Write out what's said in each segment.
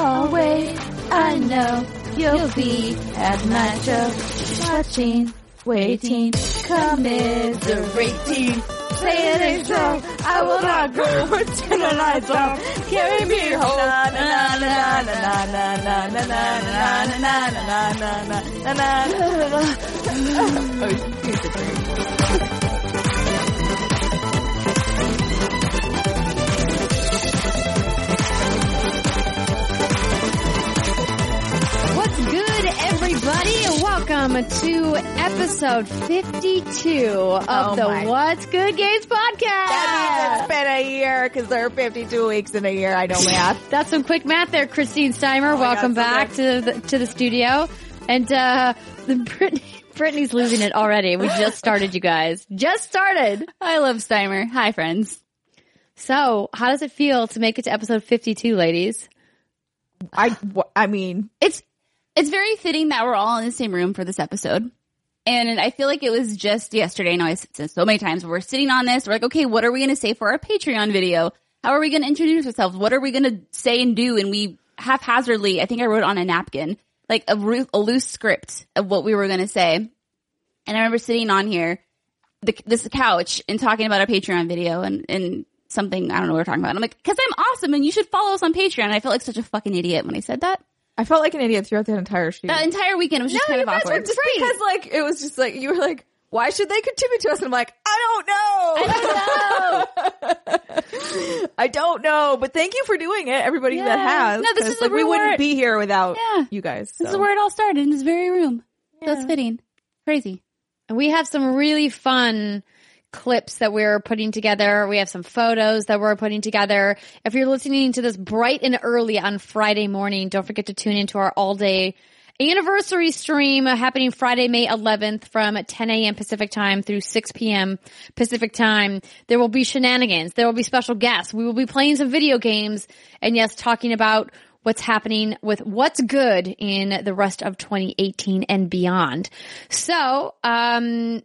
Always, I know you'll be at my show, watching, waiting, commiserating. Say it ain't so, I will not go until the lights off. Carry me home. Na na na na na na na na na na na na na na na na. What's everybody? Welcome to episode 52 of Oh the my- What's Good Games podcast. That means it's been a year because there are 52 weeks in a year. I know math. That's some quick math there, Christine Steimer. Oh Welcome God, so back to the to the studio. And uh the Brittany, Brittany's losing it already. We just started, you guys. Just started. I love Steimer. Hi, friends. So, how does it feel to make it to episode 52, ladies? I, I mean, It's it's very fitting that we're all in the same room for this episode. And I feel like it was just yesterday. I know I said so many times. We're sitting on this. We're like, okay, what are we going to say for our Patreon video? How are we going to introduce ourselves? What are we going to say and do? And we haphazardly, I think I wrote on a napkin, like a, a loose script of what we were going to say. And I remember sitting on here, the, this couch and talking about our Patreon video and, and something, I don't know what we're talking about. I'm like, cause I'm awesome and you should follow us on Patreon. And I felt like such a fucking idiot when I said that. I felt like an idiot throughout that entire shoot. That entire weekend was just no, kind you of guys awkward. were just because like it was just like you were like, why should they contribute to us? And I'm like, I don't know. I don't know. I don't know. But thank you for doing it, everybody that has. No, this 'cause, is like, we wouldn't reward. be here without Yeah. you guys. This is where it all started in this very room. That's fitting. Crazy. And we have some really fun clips that we're putting together. We have some photos that we're putting together. If you're listening to this bright and early on Friday morning, don't forget to tune into our all day anniversary stream happening Friday, May 11th from 10 a.m. Pacific time through 6 p.m. Pacific time. There will be shenanigans. There will be special guests. We will be playing some video games and yes, talking about what's happening with what's good in the rest of 2018 and beyond. So, um,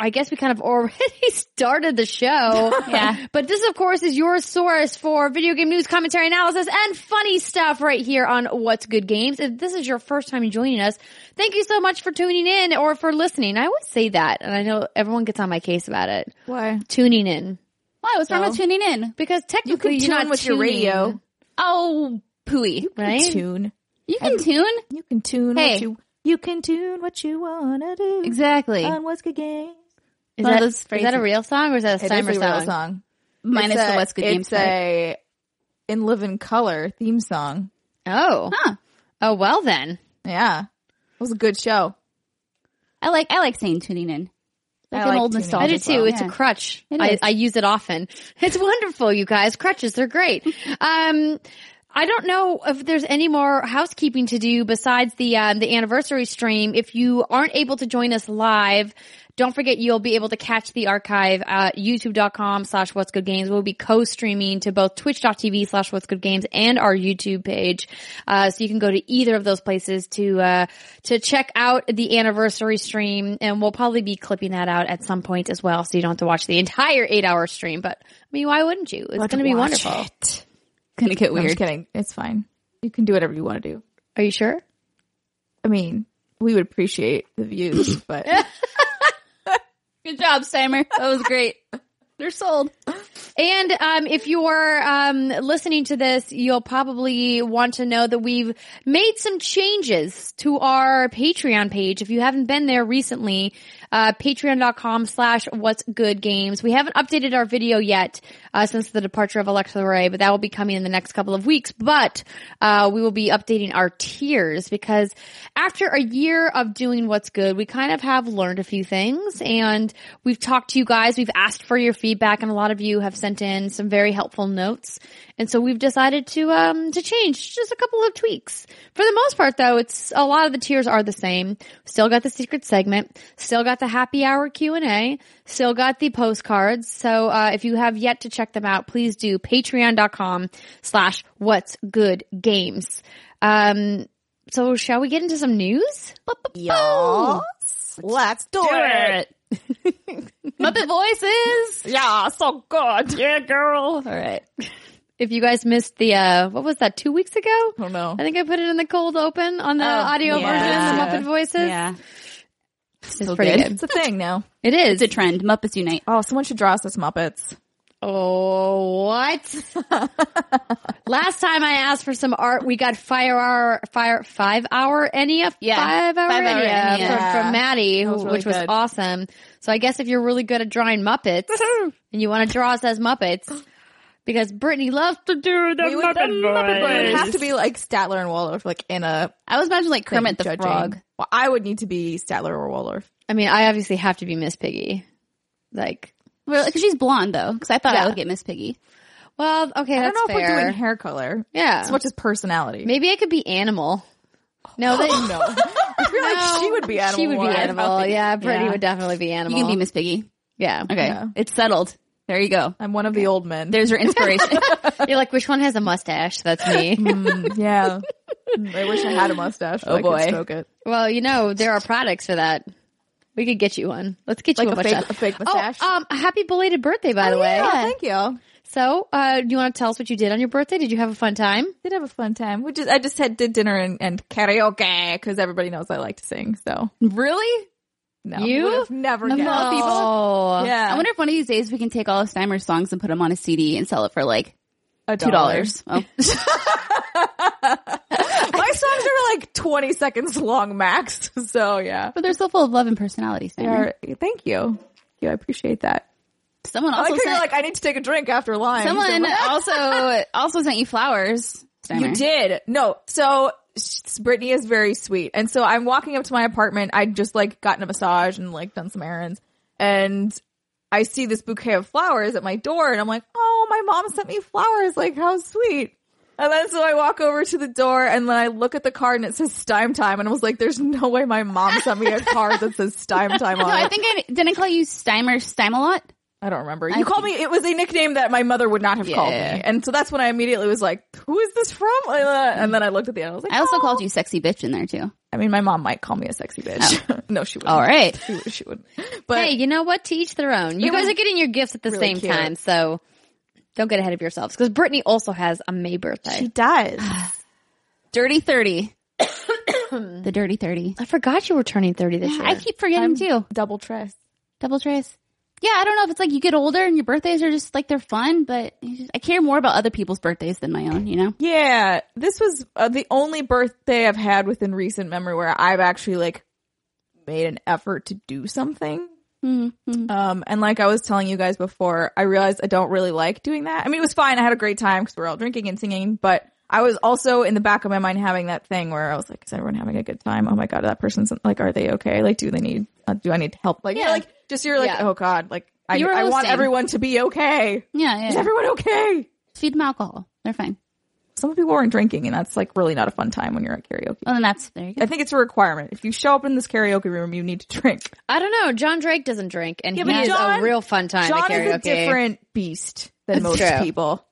I guess we kind of already started the show. Yeah. But this, of course, is your source for video game news, commentary, analysis, and funny stuff right here on What's Good Games. If this is your first time joining us, thank you so much for tuning in or for listening. I always say that, and I know everyone gets on my case about it. Why? Tuning in. Why? What's wrong with tuning in? Because technically you're tune not with your tuning, radio. Oh, pooey. right? Tune. You can tune? You can tune Hey. what you you can tune what you wanna do. Exactly. On what's good game. Is that, is that a real song or is that a Steimer a real song? song. Minus It's the a- What's Good Games It's a in living color theme song. Oh. Huh. Oh, well then. Yeah. It was a good show. I like, I like saying tuning in. Like I an like old in. I do too. well. It's Yeah. a crutch. It I. I use it often. It's wonderful, you guys. Crutches, they're great. Um, I don't know if there's any more housekeeping to do besides the um, the anniversary stream. If you aren't able to join us live, don't forget you'll be able to catch the archive at youtube.com slash what's good games. We'll be co-streaming to both twitch.tv slash what's good games and our YouTube page. Uh, so you can go to either of those places to, uh, to check out the anniversary stream and we'll probably be clipping that out at some point as well. So you don't have to watch the entire eight hour stream, but I mean, why wouldn't you? It's going to be wonderful. it. Gonna get No, I'm just kidding. It's fine. You can do whatever you want to do. Are you sure? I mean, we would appreciate the views, but Good job, Steimer. That was great. They're sold. And um, if you're um, listening to this, you'll probably want to know that we've made some changes to our Patreon page. If you haven't been there recently, uh, patreon.com slash what's good games. We haven't updated our video yet uh, since the departure of Alexa Ray, but that will be coming in the next couple of weeks. But uh, we will be updating our tiers because after a year of doing what's good, we kind of have learned a few things and we've talked to you guys. We've asked for your feedback and a lot of you have sent in some very helpful notes. And so we've decided to, um, to change just a couple of tweaks. For the most part though, it's a lot of the tiers are the same. Still got the secret segment, still got the happy hour Q&A, still got the postcards. So, uh, if you have yet to check them out, please do patreon.com slash what's good games. Um, so shall we get into some news? yes. Let's do, it. Muppet voices. Yeah, so good. Yeah, girl. All right. If you guys missed the, uh, what was that, two weeks ago? I don't know. I think I put it in the cold open on the Oh, audio yeah. version, the Muppet Voices. Yeah. It's So pretty good. good. It's a thing now. It is. It's a trend. Muppets unite. Oh, someone should draw us as Muppets. Oh, what? Last time I asked for some art, we got fire hour, fire, five hour Enya, Yeah, five hour five hour Enya, Enya. From, from Maddie, was really which was awesome. So I guess if you're really good at drawing Muppets and you want to draw us as Muppets, because Brittany loves to do the We would- Muppet, the Muppet voice. It would have to be like Statler and Waldorf, like in a I was imagining like thing Kermit the judging. Frog. Well, I would need to be Statler or Waldorf. I mean, I obviously have to be Miss Piggy. Like, Well, because she's blonde though. Because I thought Yeah. I would get Miss Piggy. well, okay, I that's don't know if fair. we're doing hair color. yeah. As much as personality. Maybe I could be animal. No, oh, they, no. I feel like No, she would be animal. She would be animal. Yeah, Brittany Yeah. would definitely be animal. You animal. can be Miss Piggy. Yeah. Okay, Yeah. it's settled. There you go. I'm one of the old men. There's your inspiration. You're like, which one has a mustache? That's me. Mm, yeah. I wish I had a mustache. So Oh, I boy. could stroke it. well, you know, there are products for that. We could get you one. Let's get you a a fake, mustache. a fake mustache. Oh, um, happy belated birthday, by the way. yeah, thank you. So, uh, do you want to tell us what you did on your birthday? Did you have a fun time? Did have a fun time. We just, I just had did dinner and, and karaoke because everybody knows I like to sing. So really? No, You? would have never No. guessed. Oh, Yeah, I wonder if one of these days we can take all of Steimer's songs and put them on a CD and sell it for like a two dollars. Oh, My songs are like 20 seconds long max. So yeah. but they're so full of love and personality. They Steimer. are- thank you. Yeah, I appreciate that. Someone I also like how you're sent, like, I need to take a drink after lunch. someone So- also also sent you flowers. Steimer. You did. No. So s- Brittany is very sweet. And so I'm walking up to my apartment. I'd just like gotten a massage and like done some errands. And I see this bouquet of flowers at my door and I'm like, oh, my mom sent me flowers. Like, how sweet. And then so I walk over to the door and then I look at the card and it says Stime Time. And I was like, there's no way my mom sent me a card that says Stime Time on I think I didn't call you Steimer Steimalot. I don't remember. I You called me, it was a nickname that my mother would not have called Yeah. me. And so that's when I immediately was like, who is this from? Uh, And then I looked at the end. I was like, I also "Oh." called you sexy bitch in there too. I mean, my mom might call me a sexy bitch. no, she wouldn't. All right. She, would- she would. But Hey, you know what? To each their own. You guys are getting your gifts at the really same cute. time, so don't get ahead of yourselves. Because Brittany also has a May birthday. she does. Dirty 30. the Dirty 30. I forgot you were turning 30 this year. I keep forgetting too. Double tress. Double trace. Yeah, I don't know if it's like you get older and your birthdays are just like they're fun, but just- I care more about other people's birthdays than my own, you know? Yeah, this was uh, the only birthday I've had within recent memory where I've actually like made an effort to do something. Mm-hmm. Um, and like I was telling you guys before, I realized I don't really like doing that. I mean, it was fine. I had a great time because we are all drinking and singing, but I was also in the back of my mind having that thing where I was like, is everyone having a good time? Oh my God, that person's like, are they okay? Like, do they need, uh, do I need help? Like, yeah, Yeah. like just you're like, Yeah. oh God, like I, I want everyone to be okay. Yeah, Is everyone okay? Feed them alcohol. They're fine. Some people weren't drinking and that's like really not a fun time when you're at karaoke. Well, then that's, there you go. I think it's a requirement. If you show up in this karaoke room, you need to drink. I don't know. John Drake doesn't drink, and Yeah, he but is John- a real fun time John at karaoke. is a different beast than That's most true. people.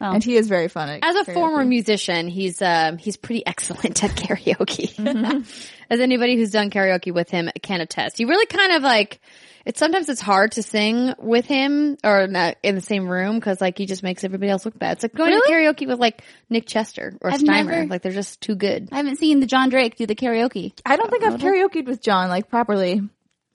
Well, And he is very fun at As a karaoke. former musician, he's um he's pretty excellent at karaoke. Mm-hmm. As anybody who's done karaoke with him can attest. you really kind of like it's sometimes it's hard to sing with him or not in the same room because like he just makes everybody else look bad. It's like going to karaoke with like Nick Chester or I've Steimer. never- Like they're just too good. I haven't seen the John Drake do the karaoke. I don't think I've karaokeed with John like properly.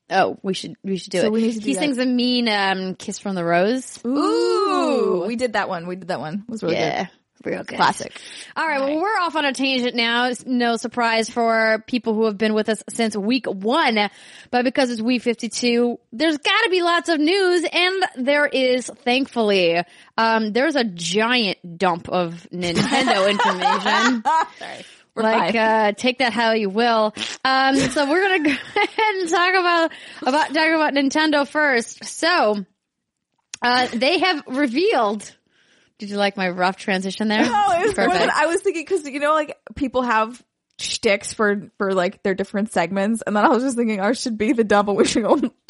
Oh, we should we should do So it. we need to do he that. sings a mean um kiss from the rose. Ooh, we did that one. We did that one. It was really yeah. good. Real good. Classic. All right, well, we're off on a tangent now. It's no surprise for people who have been with us since week one. But because it's week 52, there's gotta be lots of news and there is, thankfully, um, there's a giant dump of Nintendo information. We're like, uh, take that how you will. Um, so we're gonna go ahead and talk about, about, talk about Nintendo first. So, uh, they have revealed, did you like my rough transition there? No, it was Perfect. I was thinking because you know, like people have shticks for for like their different segments, and then I was just thinking ours should be the double wishing on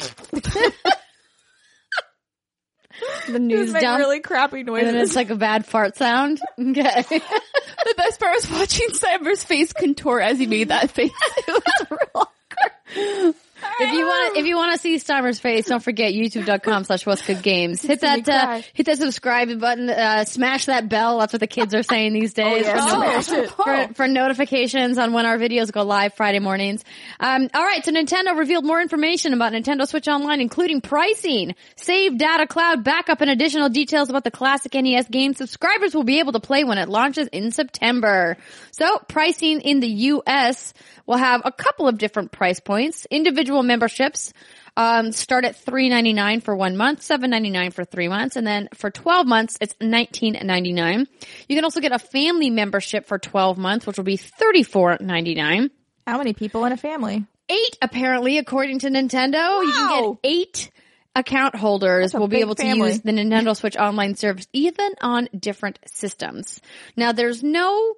the news make dump. really crappy and then it's like a bad fart sound. Okay. The best part was watching Steimer's face contort as he made that face. It was real awkward. If you want, if you want to see Steimer's face, don't forget youtube.com slash what's good games. Hit that, uh, hit that subscribe button, uh, smash that bell. That's what the kids are saying these days. yeah, for, no- for, for notifications on when our videos go live Friday mornings. Um, all right. So Nintendo revealed more information about Nintendo Switch Online, including pricing, save data cloud backup, and additional details about the classic NES game subscribers will be able to play when it launches in September. So pricing in the U.S. will have a couple of different price points. Individual memberships um, start at three ninety nine for one month, seven ninety nine for three months, and then for twelve months it's nineteen ninety nine. You can also get a family membership for twelve months, which will be thirty four ninety nine. How many people in a family? Eight, apparently, according to Nintendo, you can Wow. get eight account holders will be able to use the Nintendo Switch online service even on different systems. Now, there's no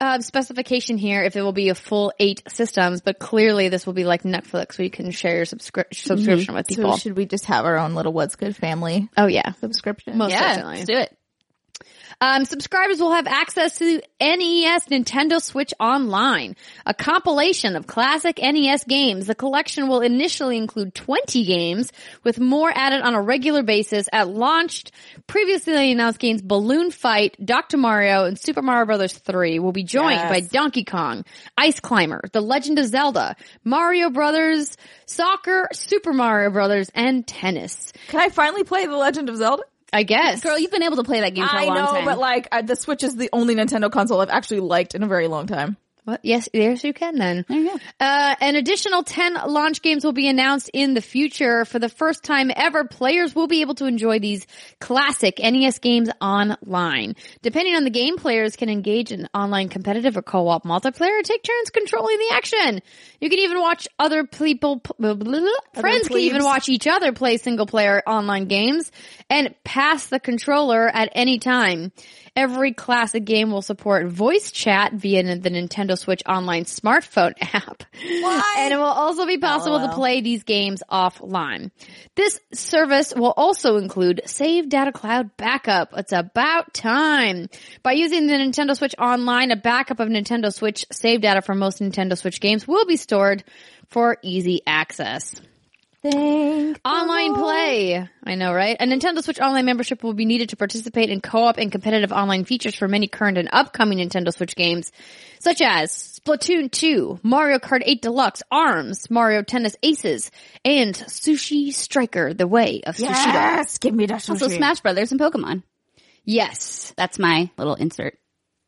uh, specification here if it will be a full eight systems, but clearly this will be like Netflix where you can share your subscri- subscription with people. So should we just have our own little What's Good family oh yeah. subscription? Most Yeah, certainly. let's do it. Um, subscribers will have access to NES Nintendo Switch Online, a compilation of classic NES games. The collection will initially include 20 games, with more added on a regular basis. At launch, previously announced games Balloon Fight, Dr. Mario, and Super Mario Bros. 3 will be joined Yes. by Donkey Kong, Ice Climber, The Legend of Zelda, Mario Brothers, Soccer, Super Mario Brothers, and Tennis. Can I finally play The Legend of Zelda? I guess. Girl, you've been able to play that game for a I long know, time. but like uh, the Switch is the only Nintendo console I've actually liked in a very long time. What? Yes, yes, you can then. There you go. Uh, an additional 10 launch games will be announced in the future. For the first time ever, players will be able to enjoy these classic NES games online. Depending on the game, players can engage in online competitive or co-op multiplayer or take turns controlling the action. You can even watch other people, blah, blah, blah. friends can even watch each other play single player online games and pass the controller at any time. Every classic game will support voice chat via the Nintendo Switch Online smartphone app. And it will also be possible to oh, play these games offline. This service will also include Save Data Cloud Backup. It's about time. By using the Nintendo Switch Online, a backup of Nintendo Switch save data for most Nintendo Switch games will be stored for easy access. Online play. I know, right? A Nintendo Switch Online membership will be needed to participate in co-op and competitive online features for many current and upcoming Nintendo Switch games, such as Splatoon 2, Mario Kart 8 Deluxe, ARMS, Mario Tennis Aces, and Sushi Striker, The Way of Sushido. Yes, give me that sushi. Also, Smash Brothers and Pokemon. Yes. That's my little insert.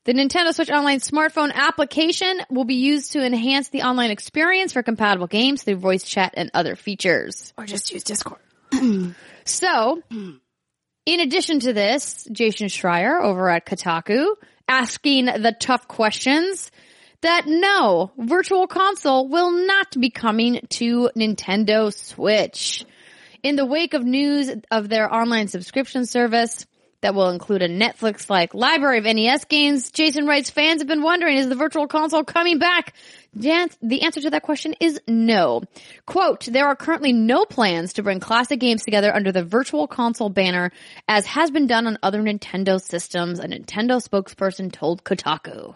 The Nintendo Switch Online smartphone application will be used to enhance the online experience for compatible games through voice chat and other features. or just use Discord. So, in addition to this, Jason Schreier over at Kotaku asking the tough questions that no, Virtual Console will not be coming to Nintendo Switch. In the wake of news of their online subscription service that will include a Netflix-like library of NES games, Jason writes, fans have been wondering, is the Virtual Console coming back? The answer to that question is no. Quote, there are currently no plans to bring classic games together under the Virtual Console banner, as has been done on other Nintendo systems, a Nintendo spokesperson told Kotaku.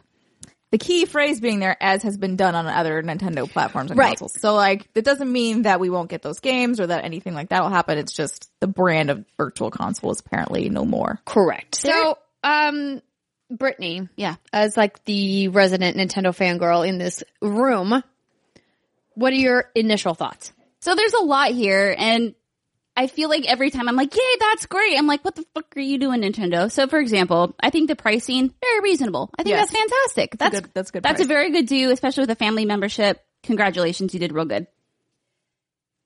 The key phrase being there, as has been done on other Nintendo platforms and Right. consoles. So like, it doesn't mean that we won't get those games or that anything like that will happen. It's just the brand of Virtual Console is apparently no more. Correct. So, um, Brittany, Yeah. as like the resident Nintendo fangirl in this room, what are your initial thoughts? So there's a lot here and I feel like every time I'm like, yay, that's great. I'm like, what the fuck are you doing, Nintendo? So for example, I think the pricing, very reasonable. I think Yes. that's fantastic. That's, good- that's good That's a very good do, especially with a family membership. Congratulations. You did real good.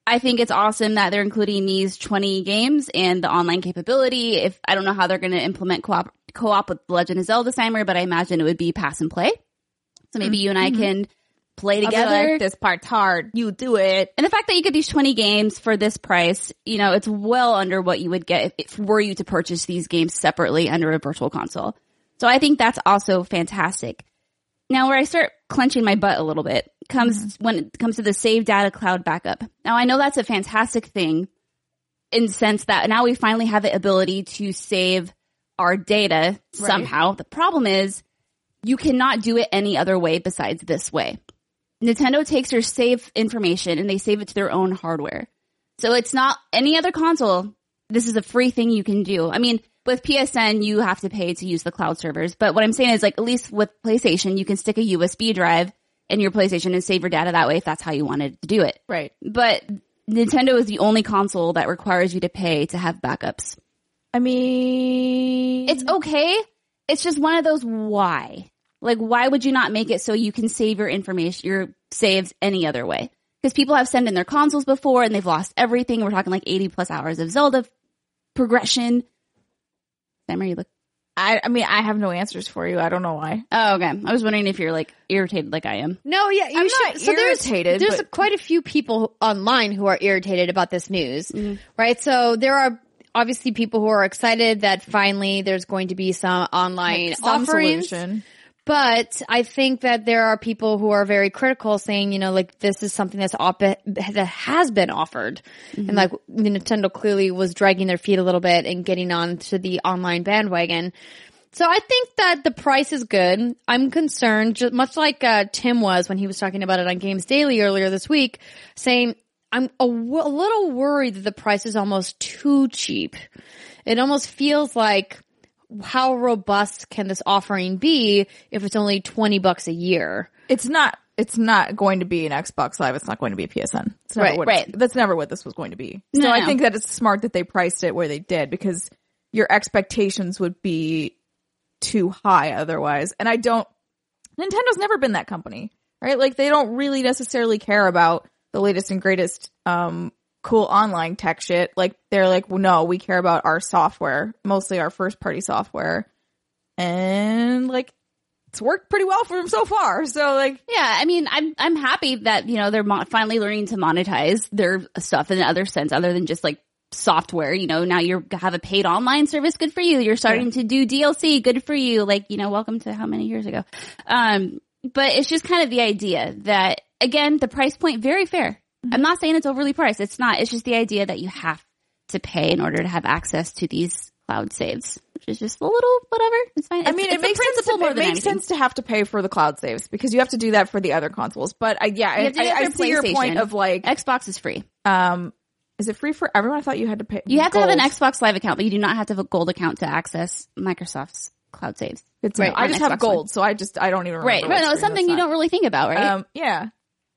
I think it's awesome that they're including these 20 games and the online capability. If I don't know how they're going to implement co-op, co-op with The Legend of Zelda Steimer, but I imagine it would be pass and play. So maybe you and I mm-hmm. can play together. like, this part's hard. You do it. And the fact that you get these 20 games for this price, you know, it's well under what you would get if, if were you to purchase these games separately under a virtual console. So I think that's also fantastic. Now where I start clenching my butt a little bit comes mm-hmm. when it comes to the save data cloud backup. Now I know that's a fantastic thing in the sense that now we finally have the ability to save our data somehow. The problem is you cannot do it any other way besides this way. Nintendo takes your save information and they save it to their own hardware. So it's not any other console. This is a free thing you can do. I mean, with PSN, you have to pay to use the cloud servers. But what I'm saying is like, at least with PlayStation, you can stick a USB drive in your PlayStation and save your data that way if that's how you wanted to do it. Right. But Nintendo is the only console that requires you to pay to have backups. I mean, It's okay. It's just one of those why. Like, why would you not make it so you can save your information, your saves any other way? Because people have sent in their consoles before and they've lost everything. We're talking like 80 plus hours of Zelda progression. Sam, are you look? I, I mean, I have no answers for you. I don't know why. Oh, okay. I was wondering if you're like irritated like I am. No, yeah, you I'm should. not so irritated, There's, there's but- quite a few people online who are irritated about this news, Mm-hmm. right? So there are obviously people who are excited that finally there's going to be some online Some offerings. solution. But I think that there are people who are very critical saying, you know, like this is something that's op- that has been offered. And like Nintendo clearly was dragging their feet a little bit and getting on to the online bandwagon. So I think that the price is good. I'm concerned, just much like uh, Tim was when he was talking about it on Games Daily earlier this week, saying I'm a, w- a little worried that the price is almost too cheap. It almost feels like how robust can this offering be if it's only 20 bucks a year? It's not. It's not going to be an Xbox Live. It's not going to be a PSN. It's Right, right. That's never what this was going to be. So No, I no. think that it's smart that they priced it where they did because your expectations would be too high otherwise. And I don't. Nintendo's never been that company, right? Like they don't really necessarily care about the latest and greatest um cool online tech shit. Like they're like, well, no, we care about our software, mostly our first party software. And like it's worked pretty well for them so far. So like Yeah, I mean, I'm I'm happy that you know they're mo- finally learning to monetize their stuff in another sense, other than just like software. You know, now you have a paid online service. Good for you. You're starting to do DLC. Good for you. Like you know, welcome to how many years ago. Um, but it's just kind of the idea that again, the price point very fair. I'm not saying it's overly priced. It's not. It's just the idea that you have to pay in order to have access to these cloud saves, which is just a little whatever. It's fine. I mean, it's it makes sense. To, it makes anything. sense to have to pay for the cloud saves because you have to do that for the other consoles. But I, yeah, I, You have to do it I, I see your point of like, Xbox is free. um, is it free for everyone? I thought you had to pay. You have to have an. Xbox Live account, but you do not have to have a gold account to access Microsoft's cloud saves. Know. Right, I just have Xbox gold, so I just I don't even remember. Right. Right. No, it's something you on. don't really think about, right? Um, yeah,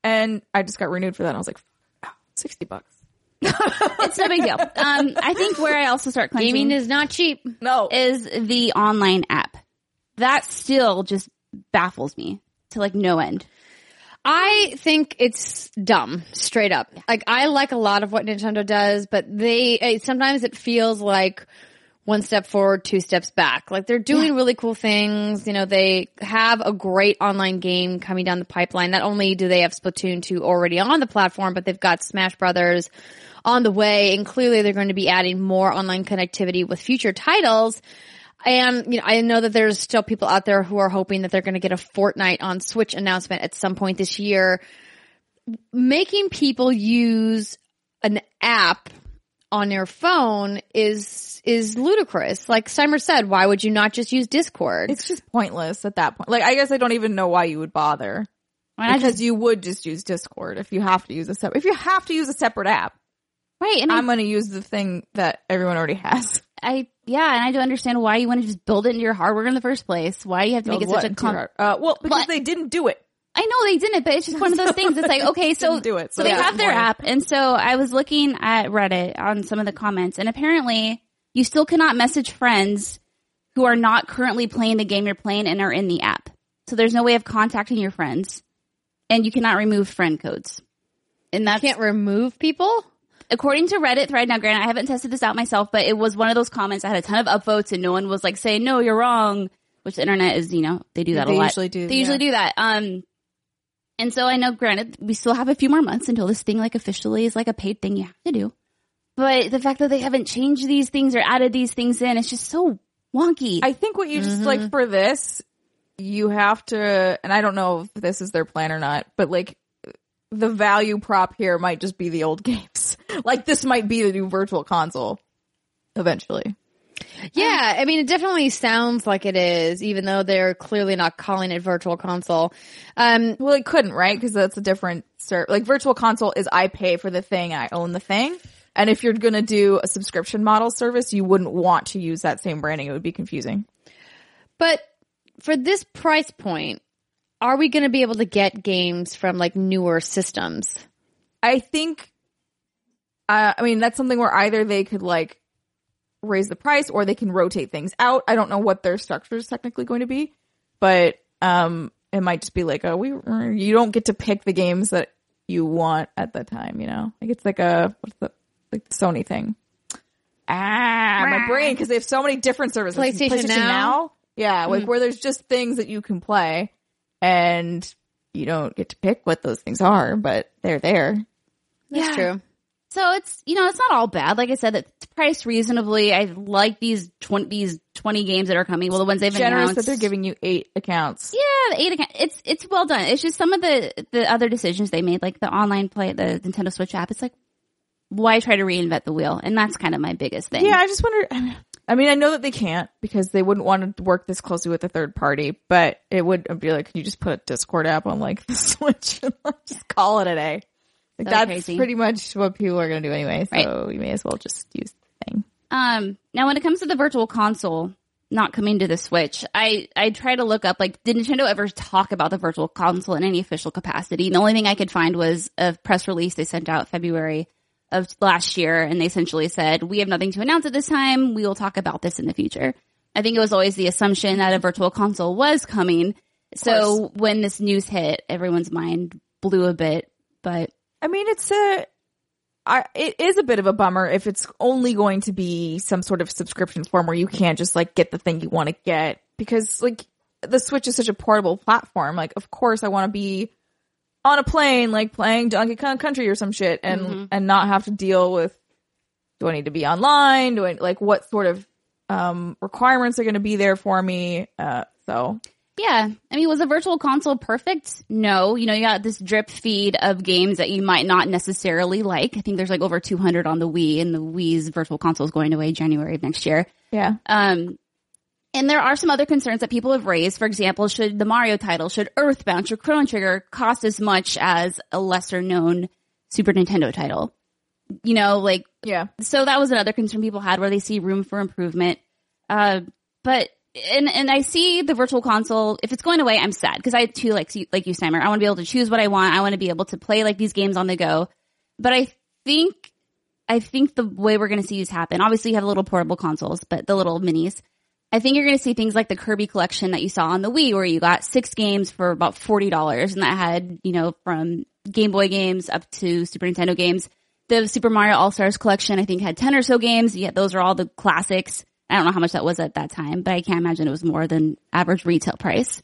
and I just got renewed for that. and I was like, oh, sixty bucks. it's no big deal. Um, I think where I also start clenching Gaming is not cheap. No, is the online app. That still just baffles me to like no end. I think it's dumb, straight up. Like I like a lot of what Nintendo does, but they sometimes it feels like one step forward, two steps back. Like they're doing really cool things. You know, they have a great online game coming down the pipeline. Not only do they have Splatoon 2 already on the platform, but they've got Smash Brothers on the way, and clearly they're going to be adding more online connectivity with future titles. And, you know, I know that there's still people out there who are hoping that they're going to get a Fortnite on Switch announcement at some point this year. Making people use an app on your phone is, is ludicrous. Like Steimer said, why would you not just use Discord? it's just pointless at that point. Like, I guess I don't even know why you would bother And I because just, you would just use Discord if you have to use a separate. If you have to use a separate app, right. And I, I'm going to use the thing that everyone already has. I, yeah, and I don't understand why you want to just build it into your hardware in the first place. Why you have to make it such a into com- uh, well, because But- they didn't do it. I know they didn't, but it's just one of those things. It's like, okay, so, do it, so, so they that's have their the point. app. And so I was looking at Reddit on some of the comments and apparently you still cannot message friends who are not currently playing the game you're playing and are in the app. So there's no way of contacting your friends and you cannot remove friend codes. And that's Can't remove people? according to Reddit thread. Now, granted, I haven't tested this out myself, but it was one of those comments that had a ton of upvotes and no one was like saying, no, you're wrong, which the internet is, you know, they do that They a lot. usually do, They usually do that. Um, and so I know, granted, we still have a few more months until this thing like officially is like a paid thing you have to do. But the fact that they haven't changed these things or added these things in, it's just so wonky. I think what you just like mm-hmm. for this, you have to, and I don't know if this is their plan or not, but like the value prop here might just be the old games. like this might be the new virtual console eventually. Yeah, I mean, it definitely sounds like it is, even though they're clearly not calling it virtual console. Um, Well, it couldn't, right? Because that's a different ser- like virtual console is I pay for the thing, I own the thing. And if you're gonna do a subscription model service, you wouldn't want to use that same branding. It would be confusing. but for this price point, are we going to be able to get games from like newer systems? I think, uh, I mean, that's something where either they could like raise the price or they can rotate things out. I don't know what their structure is technically going to be, but, um, it might just be like, oh, we, you don't get to pick the games that you want at the time, you know? Like it's like a, what's the, like the Sony thing. Ah, my brain, because they have so many different services. PlayStation Now? Yeah, like where there's just things that you can play and you don't get to pick what those things are, but they're there. That's true. So it's you know it's not all bad. Like I said, it's priced reasonably. I like these twenty these twenty games that are coming. Well, the ones they've Generous announced. that they're giving you eight accounts. yeah, eight accounts. It's it's well done. It's just some of the the other decisions they made, like the online play, the Nintendo Switch app. It's like why try to reinvent the wheel? And that's kind of my biggest thing. Yeah, I just wonder. I mean, I know that they can't because they wouldn't want to work this closely with a third party, but it would be like, can you just put a Discord app on like the Switch and just call it a day? Like So that's crazy. pretty much what people are going to do anyway. So Right. you may as well just use the thing. Um, now when it comes to the virtual console not coming to the Switch, I, I try to look up, like, did Nintendo ever talk about the virtual console in any official capacity? And The only thing I could find was a press release they sent out February of last year, and they essentially said, we have nothing to announce at this time. We will talk about this in the future. I think it was always the assumption that a virtual console was coming. So when this news hit, everyone's mind blew a bit, but I mean, it's a, I, it is a bit of a bummer if it's only going to be some sort of subscription form where you can't just like get the thing you want to get because like the Switch is such a portable platform. Like, of course, I want to be on a plane, like playing Donkey Kong Country or some shit, and and not have to deal with do I need to be online? Do I like what sort of um requirements are going to be there for me? Uh, so Yeah. I mean, was a virtual console perfect? No. You know, you got this drip feed of games that you might not necessarily like. I think there's like over 200 on the Wii and the Wii's virtual console is going away January of next year. yeah, Um, and there are some other concerns that people have raised. For example, should the Mario title, should Earthbound, should Chrono Trigger cost as much as a lesser known Super Nintendo title? You know, like yeah. so that was another concern people had where they see room for improvement. Uh, but and and I see the virtual console. If it's going away, I'm sad because I too like like you, Steimer. I want to be able to choose what I want. I want to be able to play like these games on the go. But I think I think the way we're going to see these happen. Obviously, you have little portable consoles, but the little minis. I think you're going to see things like the Kirby collection that you saw on the Wii, where you got six games for about forty dollars, and that had you know from Game Boy games up to Super Nintendo games. The Super Mario All Stars collection, I think, had ten or so games. Yet those are all the classics. I don't know how much that was at that time, but I can't imagine it was more than average retail price.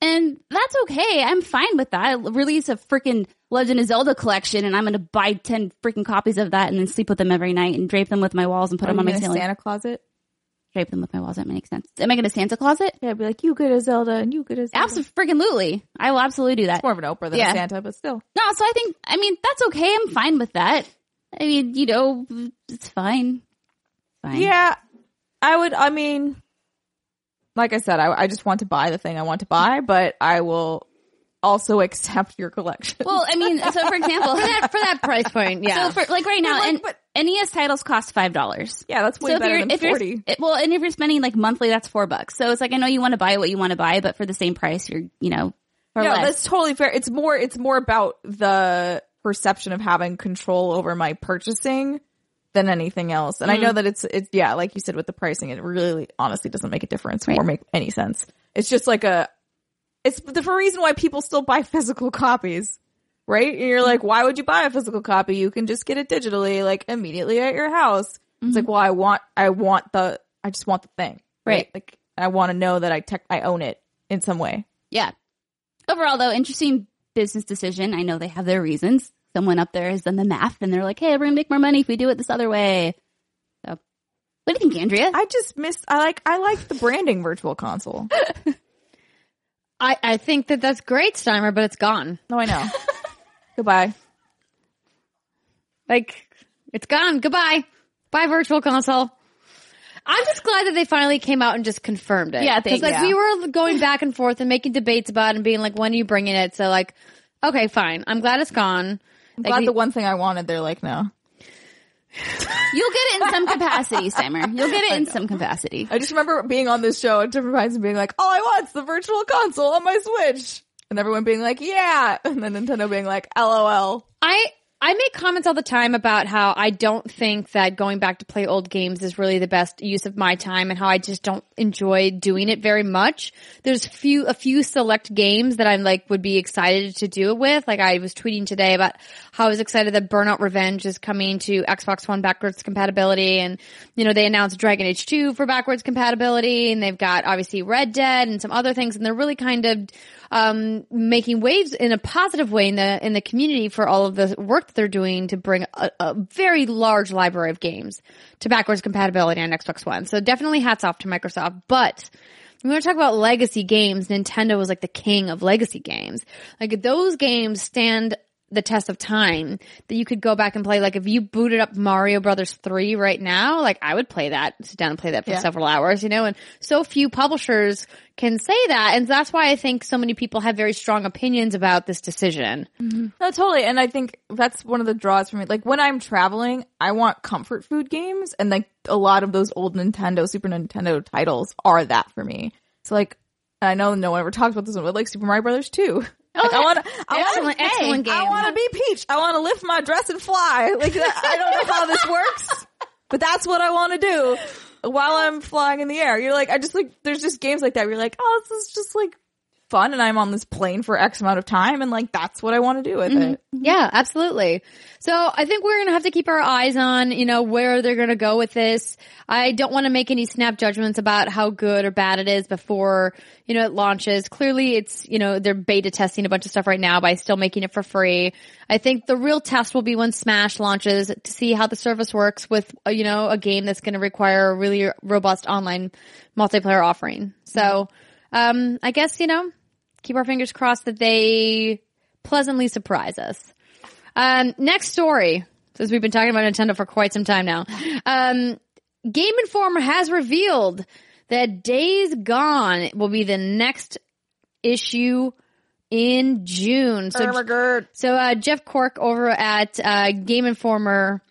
And that's okay. I'm fine with that. I Release a freaking Legend of Zelda collection, and I'm going to buy ten freaking copies of that, and then sleep with them every night, and drape them with my walls, and put Are them on my ceiling. Santa closet? Drape them with my walls. That makes sense. Am I going to Santa closet? Yeah, I'd be like you good as Zelda and you good as Zelda. Absolutely. I will absolutely do that. It's more of an Oprah than Yeah. a Santa, but still. No, so I think, I mean, that's okay. I'm fine with that. I mean, you know, it's fine. Fine. Yeah, I would. I mean, like I said, I, I just want to buy the thing I want to buy, but I will also accept your collection. Well, I mean, so for example, For that, for that price point, yeah. so for like right now, like, and but- NES titles cost five dollars. yeah, that's way so if better you're than if you're forty. it- well, and if you're spending like monthly, that's four bucks. So it's like I know you want to buy what you want to buy, but for the same price, you're you know, or No, less. that's totally fair. It's more. It's more about the perception of having control over my purchasing than anything else. And I Mm. know that it's it's yeah, like you said with the pricing, it really honestly doesn't make a difference Right. or make any sense. It's just like a. It's the reason why people still buy physical copies. Right? And you're like, why would you buy a physical copy? You can just get it digitally, like immediately at your house. It's like, well, I want, I want the, I just want the thing. Mm-hmm. Right. Like, I want to know that I tech, I own it in some way. Yeah. Overall, though, interesting business decision. I know they have their reasons. Someone up there has done the math, and they're like, "Hey, we're gonna make more money if we do it this other way." So, what do you think, Andrea? I just miss. I like. I like the branding virtual console. I, I think that that's great, Steimer, but it's gone. No, I know. Goodbye. Like, it's gone. Goodbye. Bye, virtual console. I'm just glad that they finally came out and just confirmed it. Yeah, thank like you. we were going back and forth and making debates about it and being like, when are you bringing it? So like, okay, fine. I'm glad it's gone. I'm glad the one thing I wanted, they're like, no. You'll get it in some capacity, Steimer. You'll get it in some capacity. I just remember being on this show at different times and being like, all I want's the virtual console on my Switch. And everyone being like, yeah. And then Nintendo being like, lol. I I make comments all the time about how I don't think that going back to play old games is really the best use of my time and how I just don't enjoy doing it very much. There's few a few select games that I'm like would be excited to do it with. Like I was tweeting today about how I was excited that Burnout Revenge is coming to Xbox One backwards compatibility and you know they announced Dragon Age 2 for backwards compatibility and they've got obviously Red Dead and some other things and they're really kind of um, making waves in a positive way in the in the community for all of the work that they're doing to bring a, a very large library of games to backwards compatibility on Xbox One. So definitely hats off to Microsoft. But when we talk about legacy games, Nintendo was like the king of legacy games. Like those games stand the test of time that you could go back and play. Like if you booted up Mario Brothers 3 right now, like I would play that, sit down and play that for Yeah. several hours, you know, and so few publishers can say that. And that's why I think so many people have very strong opinions about this decision. Mm-hmm. No, totally. And I think that's one of the draws for me. Like when I'm traveling, I want comfort food games. And like a lot of those old Nintendo, Super Nintendo titles are that for me. So like, I know no one ever talks about this one, but like Super Mario Brothers 2. Like, I want Excellent, excellent game. I want to be Peach. I want to lift my dress and fly. Like I don't know how this works, but that's what I want to do while I'm flying in the air. You're like, I just like, there's just games like that. Where you're like, oh, this is just like fun, and I'm on this plane for X amount of time, and like that's what I want to do with it. Yeah, absolutely. So I think we're going to have to keep our eyes on, you know, where they're going to go with this. I don't want to make any snap judgments about how good or bad it is before, you know, it launches. Clearly it's, you know, they're beta testing a bunch of stuff right now by still making it for free. I think the real test will be when Smash launches to see how the service works with, uh, you know, a game that's going to require a really robust online multiplayer offering. So, um, I guess, you know, keep our fingers crossed that they pleasantly surprise us. Um, next story, since we've been talking about Nintendo for quite some time now. Um, Game Informer has revealed that Days Gone will be the next issue in June. So, so uh, Jeff Cork over at uh, Game Informer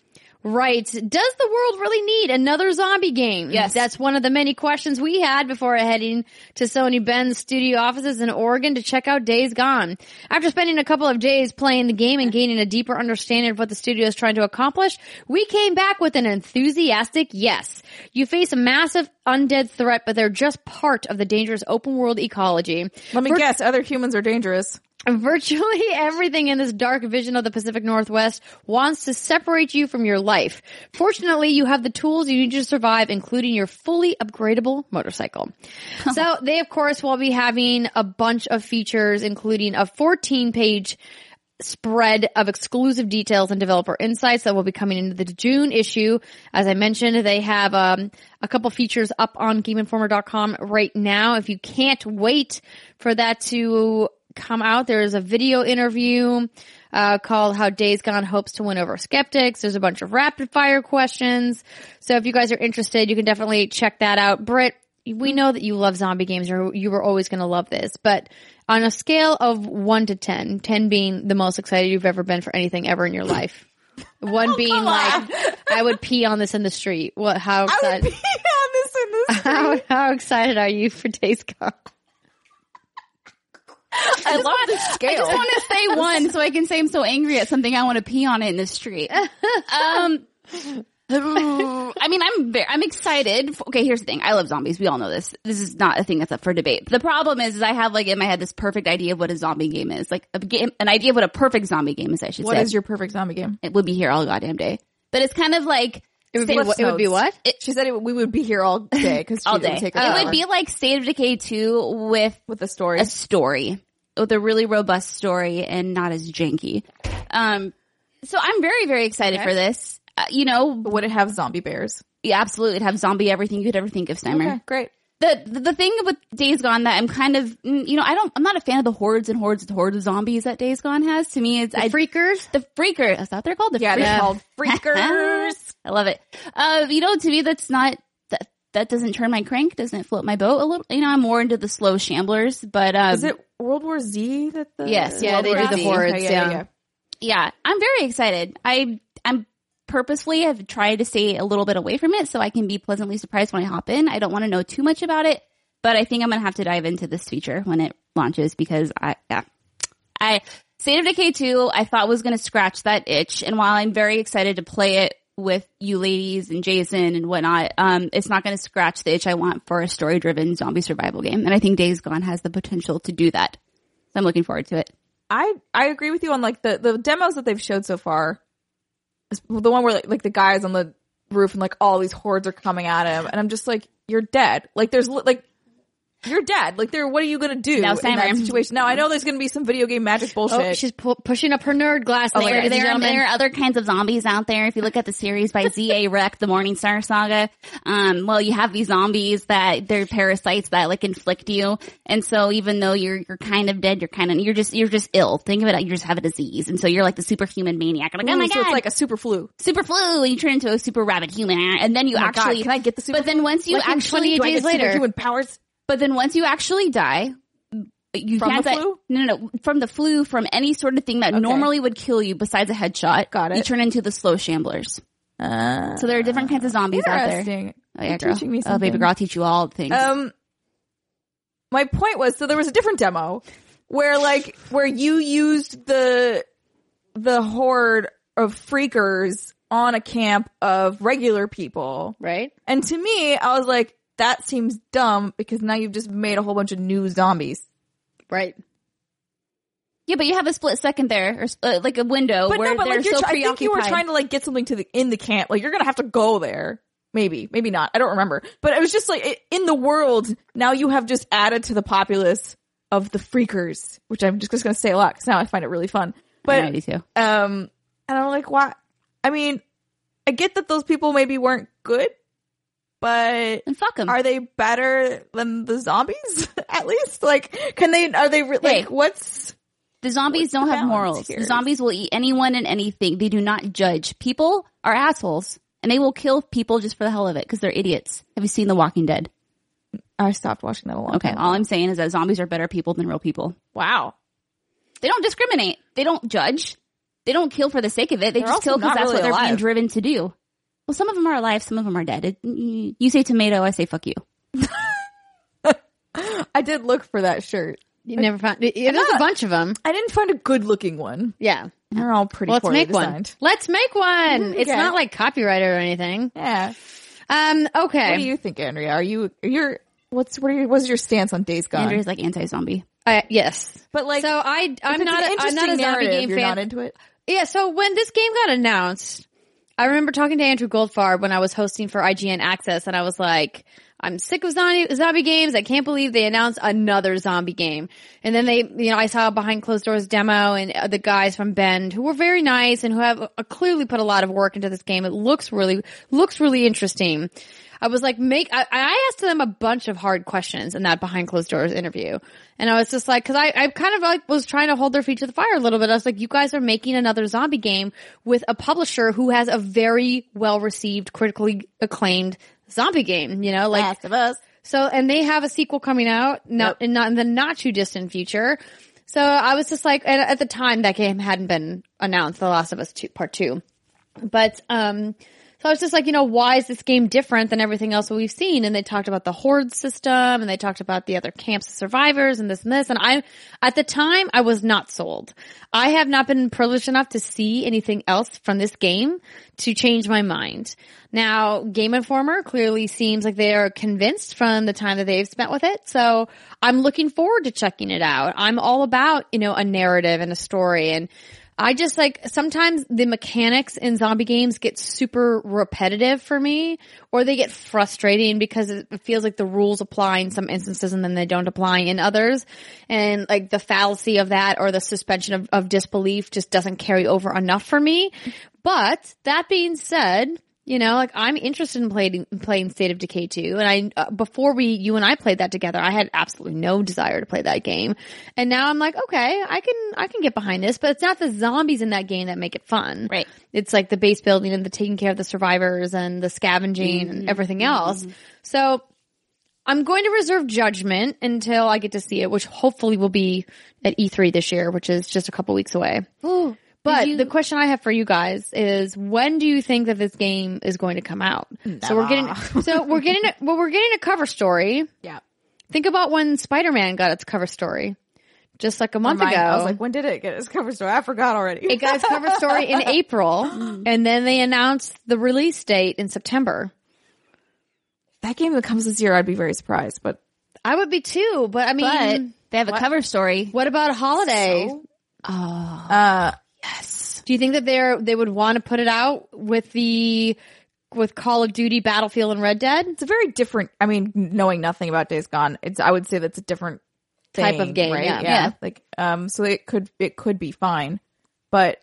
writes, "Does the world really need another zombie game?" Yes. that's one of the many questions we had before heading to Sony Bend's studio offices in Oregon to check out Days Gone. After spending a couple of days playing the game and gaining a deeper understanding of what the studio is trying to accomplish, we came back with an enthusiastic yes. You face a massive undead threat, but they're just part of the dangerous open world ecology. Let me For- guess, other humans are dangerous. Virtually everything in this dark vision of the Pacific Northwest wants to separate you from your life. Fortunately, you have the tools you need to survive, including your fully upgradable motorcycle. so they, of course, will be having a bunch of features, including a 14 page spread of exclusive details and developer insights that will be coming into the June issue. As I mentioned, they have um, a couple features up on GameInformer.com right now. If you can't wait for that to come out, there is a video interview uh, called "How Days Gone Hopes to Win Over Skeptics." There's a bunch of rapid fire questions. So if you guys are interested, you can definitely check that out. Britt, we know that you love zombie games or you were always going to love this, but on a scale of one to 10, 10 being the most excited you've ever been for anything ever in your life. One being like, I would pee on this in the street. What, how I would excited, on this in this. how, how excited are you for Days Gone? I love the scale. I just want to say one so I can say I'm so angry at something I want to pee on it in the street. Um, I mean, I'm very, I'm excited. Okay, here's the thing. I love zombies. We all know this. This is not a thing that's up for debate. The problem is, is I have like in my head this perfect idea of what a zombie game is. Like a game, an idea of what a perfect zombie game is, I should What say. is your perfect zombie game? it would be here all goddamn day. But it's kind of like It would be, what, it would be Notes. what? she said it, we would be here all day because all day. Would take it her would be like State of Decay 2 with with the story. a story with a really robust story and not as janky. Um, so I'm very, very excited for this. Uh, you know, Would it have zombie bears? yeah, absolutely. It'd have zombie everything you could ever think of, Steimer. Okay, great. The, the the thing with Days Gone that I'm kind of, mm, you know, I don't, I'm not a fan of the hordes and hordes and hordes of zombies that Days Gone has. To me, it's I, Freakers? the freakers. Is that what they're called? The Yeah, freak- they're called freakers. I love it. Uh, you know, to me, that's not that that doesn't turn my crank, doesn't float my boat a little. You know, I'm more into the slow shamblers, but um, Is it World War Z that the Yes, yeah, World they War do the Z. hordes, Okay, yeah. yeah, I'm very excited. I I'm purposefully have tried to stay a little bit away from it so I can be pleasantly surprised when I hop in. I don't want to know too much about it, but I think I'm gonna have to dive into this feature when it launches because I yeah. I State of Decay 2 I thought was gonna scratch that itch, and while I'm very excited to play it with you ladies and Jason and whatnot, um, it's not gonna scratch the itch I want for a story driven zombie survival game. And I think Days Gone has the potential to do that. So I'm looking forward to it. I I agree with you on like the the demos that they've showed so far. The one where like, like the guys on the roof and like all these hordes are coming at him, and I'm just like, you're dead. Like there's like. You're dead. Like, there. What are you gonna do Now, in that situation? Now, I know there's gonna be some video game magic bullshit. Oh, she's pu- pushing up her nerd glasses, there, ladies and there, there are other kinds of zombies out there. If you look at the series by Z.A. Recht, the Morningstar Saga, um, well, you have these zombies that they're parasites that like inflict you. And so even though you're, you're kind of dead, you're kind of, you're just, you're just ill. Think of it, you just have a disease. And so you're like the superhuman maniac. Like, oh my so God. it's like a super flu. super flu and you turn into a super rabid human and then you Oh my God, actually can I get the super but then once you Like actually 28 Do I days get later. superhuman powers? But then once you actually die you From can't the flu? no no no from the flu from any sort of thing that Okay. normally would kill you besides a headshot Got it. you turn into the slow shamblers Uh, so there are different kinds of zombies out there interesting. oh yeah You're girl teaching me oh baby girl I'll teach you all things Um, my point was, so there was a different demo where like, where you used the, the horde of freakers on a camp of regular people. right? And to me, I was like, that seems dumb because now you've just made a whole bunch of new zombies. Right. yeah but you have a split second there or uh, like a window But where no, but they're like you're, so try- I think you were trying to like get something to the in the camp. Like you're gonna have to go there. Maybe, maybe not. I don't remember. But it was just like i- in the world now you have just added to the populace of the freakers, which I'm just, just gonna say a lot because now I find it really fun. I know, But you too. um, and I'm like, why? I mean, I get that those people maybe weren't good, but and fuck them are they better than the zombies? At least, like, can they? Are they re- Hey. like what's? The zombies What's don't have morals. here? The zombies will eat anyone and anything. They do not judge. People are assholes and they will kill people just for the hell of it because they're idiots. Have you seen The Walking Dead? I stopped watching that a long Okay. time. All I'm saying is that zombies are better people than real people. Wow. They don't discriminate. They don't judge. They don't kill for the sake of it. They They're just kill because that's really what they're being driven to do. Well, some of them are alive. Some of them are dead. It, you say tomato, I say fuck you. I did look for that shirt. You never found. it- There's a bunch of them. I didn't find a good looking one. Yeah. They're all pretty Let's poorly make one. Let's make one. It's not like copyrighted or anything. Yeah. Um. Okay. What do you think, Andrea? Are you you're what's what are your, what's your stance on Days Gone? Andrea's like anti-zombie. Uh, yes. but like, so I, I'm not an a, I'm not a zombie narrative, game You're fan. not into it. Yeah, so when this game got announced, I remember talking to Andrew Goldfarb when I was hosting for IGN Access and I was like, I'm sick of zombie, zombie games. I can't believe they announced another zombie game. And then they, you know, I saw a behind closed doors demo and uh, the guys from Bend who were very nice and who have uh, clearly put a lot of work into this game. It looks really, looks really interesting. I was like, make, I, I asked them a bunch of hard questions in that behind closed doors interview. And I was just like, cause I, I kind of like was trying to hold their feet to the fire a little bit. I was like, you guys are making another zombie game with a publisher who has a very well received, critically acclaimed zombie game, you know, like, Last of Us. so, and they have a sequel coming out, not, in, not in the not too distant future. So I was just like, and at the time that game hadn't been announced, The Last of Us 2, Part 2. But, um, so I was just like, you know, why is this game different than everything else we've seen? And they talked about the horde system and they talked about the other camps of survivors and this and this. And I, at the time, I was not sold. I have not been privileged enough to see anything else from this game to change my mind. Now, Game Informer clearly seems like they are convinced from the time that they've spent with it. So I'm looking forward to checking it out. I'm all about, you know, a narrative and a story and I just like sometimes the mechanics in zombie games get super repetitive for me or they get frustrating because it feels like the rules apply in some instances and then they don't apply in others. And like the fallacy of that or the suspension of, of disbelief just doesn't carry over enough for me. But that being said, You know, like I'm interested in playing playing State of Decay 2 and I uh, before we you and I played that together, I had absolutely no desire to play that game. And now I'm like, okay, I can I can get behind this, but it's not the zombies in that game that make it fun. Right. It's like the base building and the taking care of the survivors and the scavenging and everything else. So I'm going to reserve judgment until I get to see it, which hopefully will be at E3 this year, which is just a couple weeks away. But you- the question I have for you guys is when do you think that this game is going to come out? So we're getting so we're getting a, well we're getting a cover story. Yeah. Think about when Spider-Man got its cover story. Just like a month Mine- ago. I was like, when did it get its cover story? I forgot already. it got its cover story in April and then they announced the release date in September. that game that comes this year, I'd be very surprised. But I would be too, but I mean But they have a cover story. what about a holiday? uh, yes, Do you think that they're they would want to put it out with the with Call of Duty, Battlefield, and Red Dead? it's a very different. I mean, knowing nothing about Days Gone, it's I would say that's a different Type of game, right? yeah. Yeah. Like, um, so it could it could be fine, but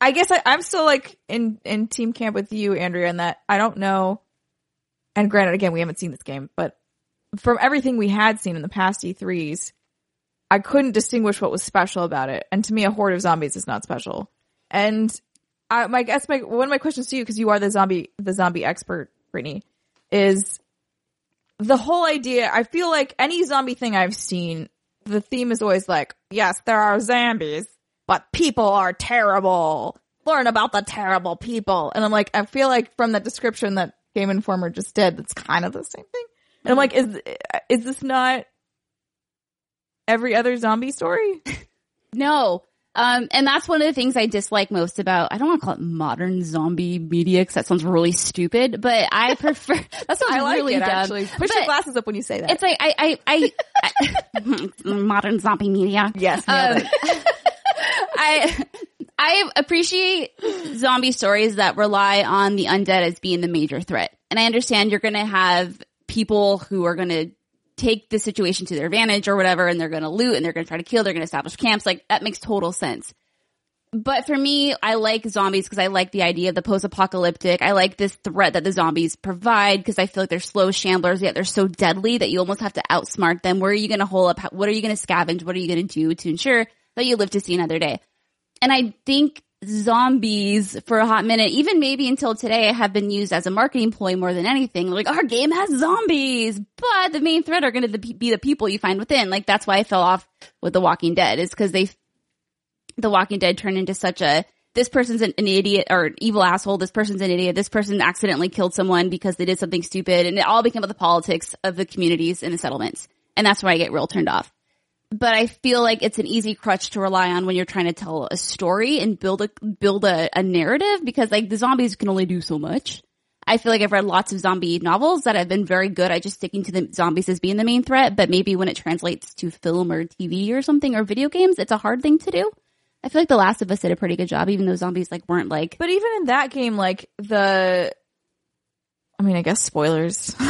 I guess I, I'm still like in in team camp with you, Andrea, in that I don't know. And granted, again, we haven't seen this game, but from everything we had seen in the past E3s, I couldn't distinguish what was special about it. And to me, a horde of zombies is not special. And I, my guess, my one of my questions to you, because you are the zombie, the zombie expert, Brittany, is the whole idea. I feel like any zombie thing I've seen, the theme is always like, yes, there are zombies, but people are terrible. Learn about the terrible people. And I'm like, I feel like from that description that Game Informer just did, that's kind of the same thing. And I'm like, is is this not every other zombie story? No. Um, and that's one of the things I dislike most about, I don't want to call it modern zombie media because that sounds really stupid, but I prefer, that sounds I like really it dumb. actually. Push But your glasses up when you say that. It's like, I, I, I, I modern zombie media. yes, Um. I I appreciate zombie stories that rely on the undead as being the major threat. And I understand you're going to have people who are going to take the situation to their advantage or whatever and they're going to loot and they're going to try to kill, they're going to establish camps. Like that makes total sense. But for me, I like zombies because I like the idea of the post-apocalyptic. I like this threat that the zombies provide because I feel like they're slow shamblers, yet they're so deadly that you almost have to outsmart them. Where are you going to hole up? What are you going to scavenge? What are you going to do to ensure that you live to see another day? And I think zombies for a hot minute, even maybe until today, have been used as a marketing ploy more than anything. Like our game has zombies, but the main threat are going to be the people you find within. Like that's why I fell off with The Walking Dead is because they, The Walking Dead turned into such a this person's an, an idiot or evil asshole. This person's an idiot. This person accidentally killed someone because they did something stupid, and it all became about the politics of the communities and the settlements. And that's where I get real turned off but I feel like it's an easy crutch to rely on when you're trying to tell a story and build a build a, a narrative because like the zombies can only do so much. I feel like I've read lots of zombie novels that have been very good at just sticking to the zombies as being the main threat, but maybe when it translates to film or TV or something or video games, it's a hard thing to do. I feel like The Last of Us did a pretty good job, even though zombies like weren't like But even in that game, like the, I mean, I guess spoilers.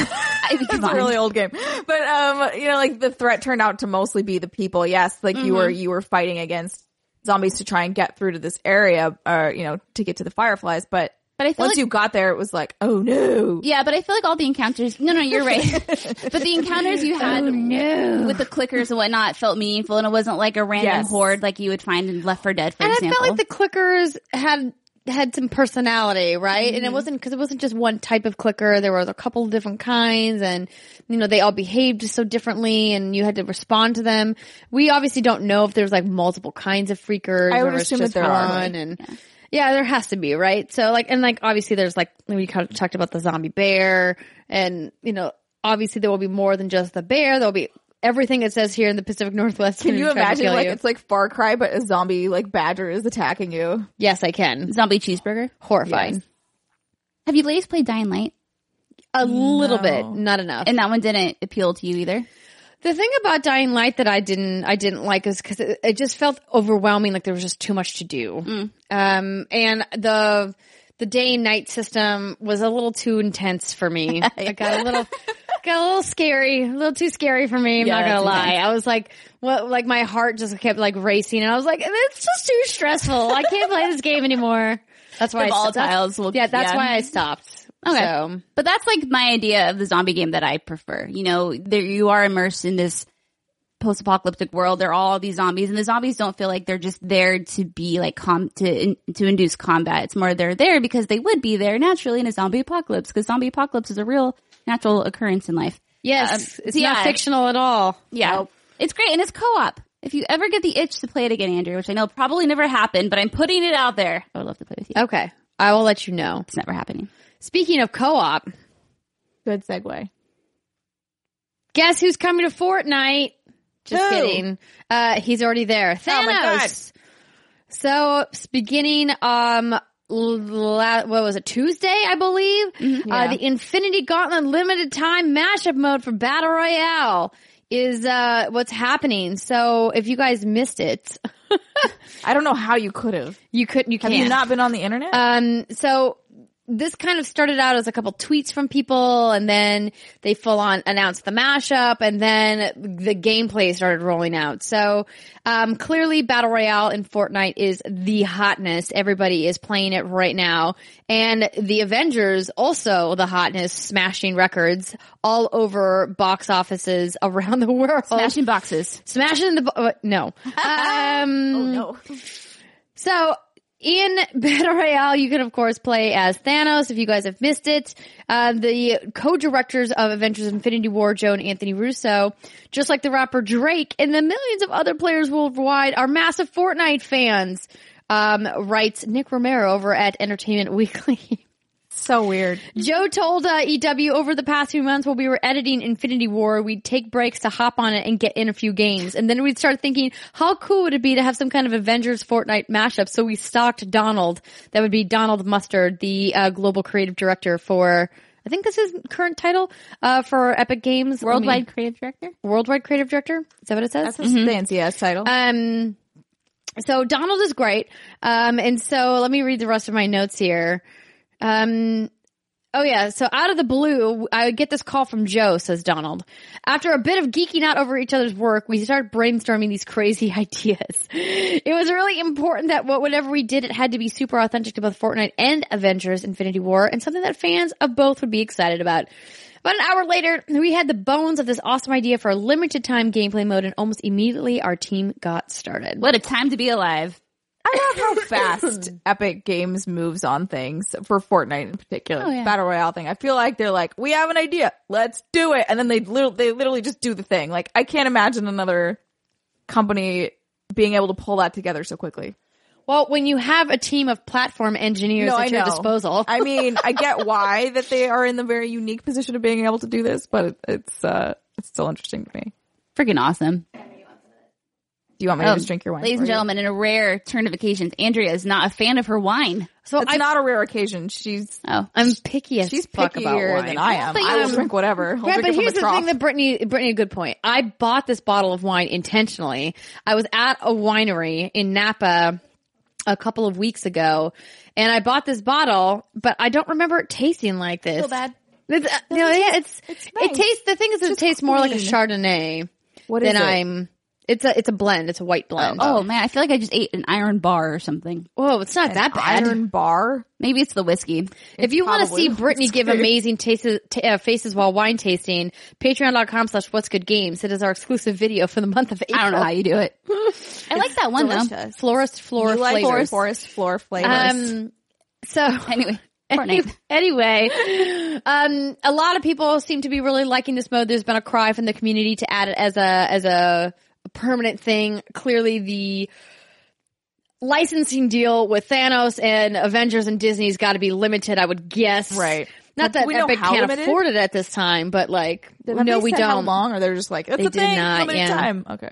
It's a really old game, but um, you know, like the threat turned out to mostly be the people. Yes, like you were you were fighting against zombies to try and get through to this area, or you know, to get to the fireflies. But But I feel once like you got there, it was like, oh no. Yeah, but I feel like all the encounters. No, no, you're right. but the encounters you had with the clickers and whatnot felt meaningful, and it wasn't like a random Yes. horde like you would find in Left 4 Dead, for and example. I felt like the clickers had had some personality, right? Mm-hmm. And it wasn't because it wasn't just one type of clicker. There was a couple of different kinds, and you know they all behaved so differently, and you had to respond to them. We obviously don't know if there's like multiple kinds of freakers. I would or it's assume that just there are. one, and yeah. there has to be, right? So like, and like obviously there's like we kind of talked about the zombie bear, and you know obviously there will be more than just the bear. There'll be everything it says here in the Pacific Northwest. Can you imagine like you. it's like Far Cry, but a zombie like badger is attacking you? Yes, I can. Zombie cheeseburger. Horrifying. Yes. Have you ladies played Dying Light? A little bit, not enough. And that one didn't appeal to you either. the thing about Dying Light that I didn't, I didn't like is because it, it just felt overwhelming. Like there was just too much to do. Um, and the the day and night system was a little too intense for me. It got a little. Got a little scary, a little too scary for me. I'm Yeah, not gonna lie. intense. I was like, what? Like my heart just kept like racing, and I was like, it's just too stressful. I can't play this game anymore. That's why the I stopped. volatiles will- yeah, that's yeah. why I stopped. Okay. So, But that's like my idea of the zombie game that I prefer. You know, there you are immersed in this post-apocalyptic world. There are all these zombies, and the zombies don't feel like they're just there to be like com to in, to induce combat. It's more they're there because they would be there naturally in a zombie apocalypse. Because zombie apocalypse is a real natural occurrence in life. yes, Um, it's so not fictional at all. Yeah, it's great, and it's co-op. If you ever get the itch to play it again, Andrea, which I know probably never happened, but I'm putting it out there. I would love to play with you. Okay. I will let you know. It's never happening. Speaking of co-op, Good segue. guess who's coming to Fortnite? Just Who? kidding. Uh, he's already there. Thanos. Oh my God. So s- beginning, um, l- la- what was it? Tuesday, I believe. Uh, Yeah. the Infinity Gauntlet limited time mashup mode for Battle Royale is, uh, what's happening. So if you guys missed it, I don't know how you could have. you couldn't, you Have can't. you not been on the internet? Um, so this kind of started out as a couple tweets from people and then they full on announced the mashup and then the gameplay started rolling out. So, um, clearly Battle Royale in Fortnite is the hotness. Everybody is playing it right now. And the Avengers also the hotness, smashing records all over box offices around the world. Smashing boxes. Smashing the, bo- uh, no. Um, oh no. so in Battle Royale, you can of course play as Thanos. If you guys have missed it, uh, the co-directors of Avengers: Infinity War, Joe and Anthony Russo, just like the rapper Drake and the millions of other players worldwide, are massive Fortnite fans. Um, writes Nick Romero over at Entertainment Weekly. So weird. Joe told uh, EW over the past few months while we were editing Infinity War, we'd take breaks to hop on it and get in a few games. And then we'd start thinking, how cool would it be to have some kind of Avengers Fortnite mashup? So we stalked Donald. That would be Donald Mustard, the uh, global creative director for, I think this is current title, uh, for Epic Games. Worldwide creative director. Worldwide creative director? Is that what it says? That's a fancy ass title. Um, so Donald is great. Um, and so let me read the rest of my notes here. Um, oh yeah. So out of the blue, I get this call from Joe, says Donald. After a bit of geeking out over each other's work, we started brainstorming these crazy ideas. It was really important that what, whatever we did, it had to be super authentic to both Fortnite and Avengers Infinity War and something that fans of both would be excited about. About an hour later, we had the bones of this awesome idea for a limited time gameplay mode and almost immediately our team got started. What a time to be alive. I love how fast Epic Games moves on things for Fortnite in particular. Oh, yeah. Battle Royale thing. I feel like they're like, we have an idea, let's do it, and then they literally, they literally just do the thing. Like I can't imagine another company being able to pull that together so quickly. Well, when you have a team of platform engineers No, at I your know. disposal, I mean, I get why that they are in the very unique position of being able to do this, but it's uh, it's still interesting to me. Freaking awesome. Do you want me to Um, just drink your wine? Ladies for and you? gentlemen, in a rare turn of occasions, Andrea is not a fan of her wine. so it's I, not a rare occasion. She's Oh. I'm picky as she's fuck about pickier wine. than I am. But I will um, drink whatever. I'll Yeah, drink but it from here's a the thing that Brittany, Brittany, a good point. I bought this bottle of wine intentionally. I was at a winery in Napa a couple of weeks ago and I bought this bottle, but I don't remember it tasting like this. Feel bad? It's, uh, you know, yeah, it's, it's it tastes, the thing is it just tastes more like a. Chardonnay What than is it? I'm, it's a, it's a blend. It's a white blend. Oh man, I feel like I just ate an iron bar or something. Whoa, it's not that bad. Iron bar. Maybe it's the whiskey. If you want to see Brittany give amazing tastes, t- uh, faces while wine tasting, patreon.com slash what's good games. It is our exclusive video for the month of April. I don't know how you do it. I like that one though. Delicious. Florist floor You like flavors. forest floor flavors. Um, so Anyway, anyway, um, a lot of people seem to be really liking this mode. There's been a cry from the community to add it as a as a permanent thing. Clearly, the licensing deal with Thanos and Avengers and Disney's got to be limited. I would guess. Right. Not that we Epic can't limited? afford it at this time, but like, no, we don't. How long? Or they're just like it's They a did thing. not, yeah. time. Okay.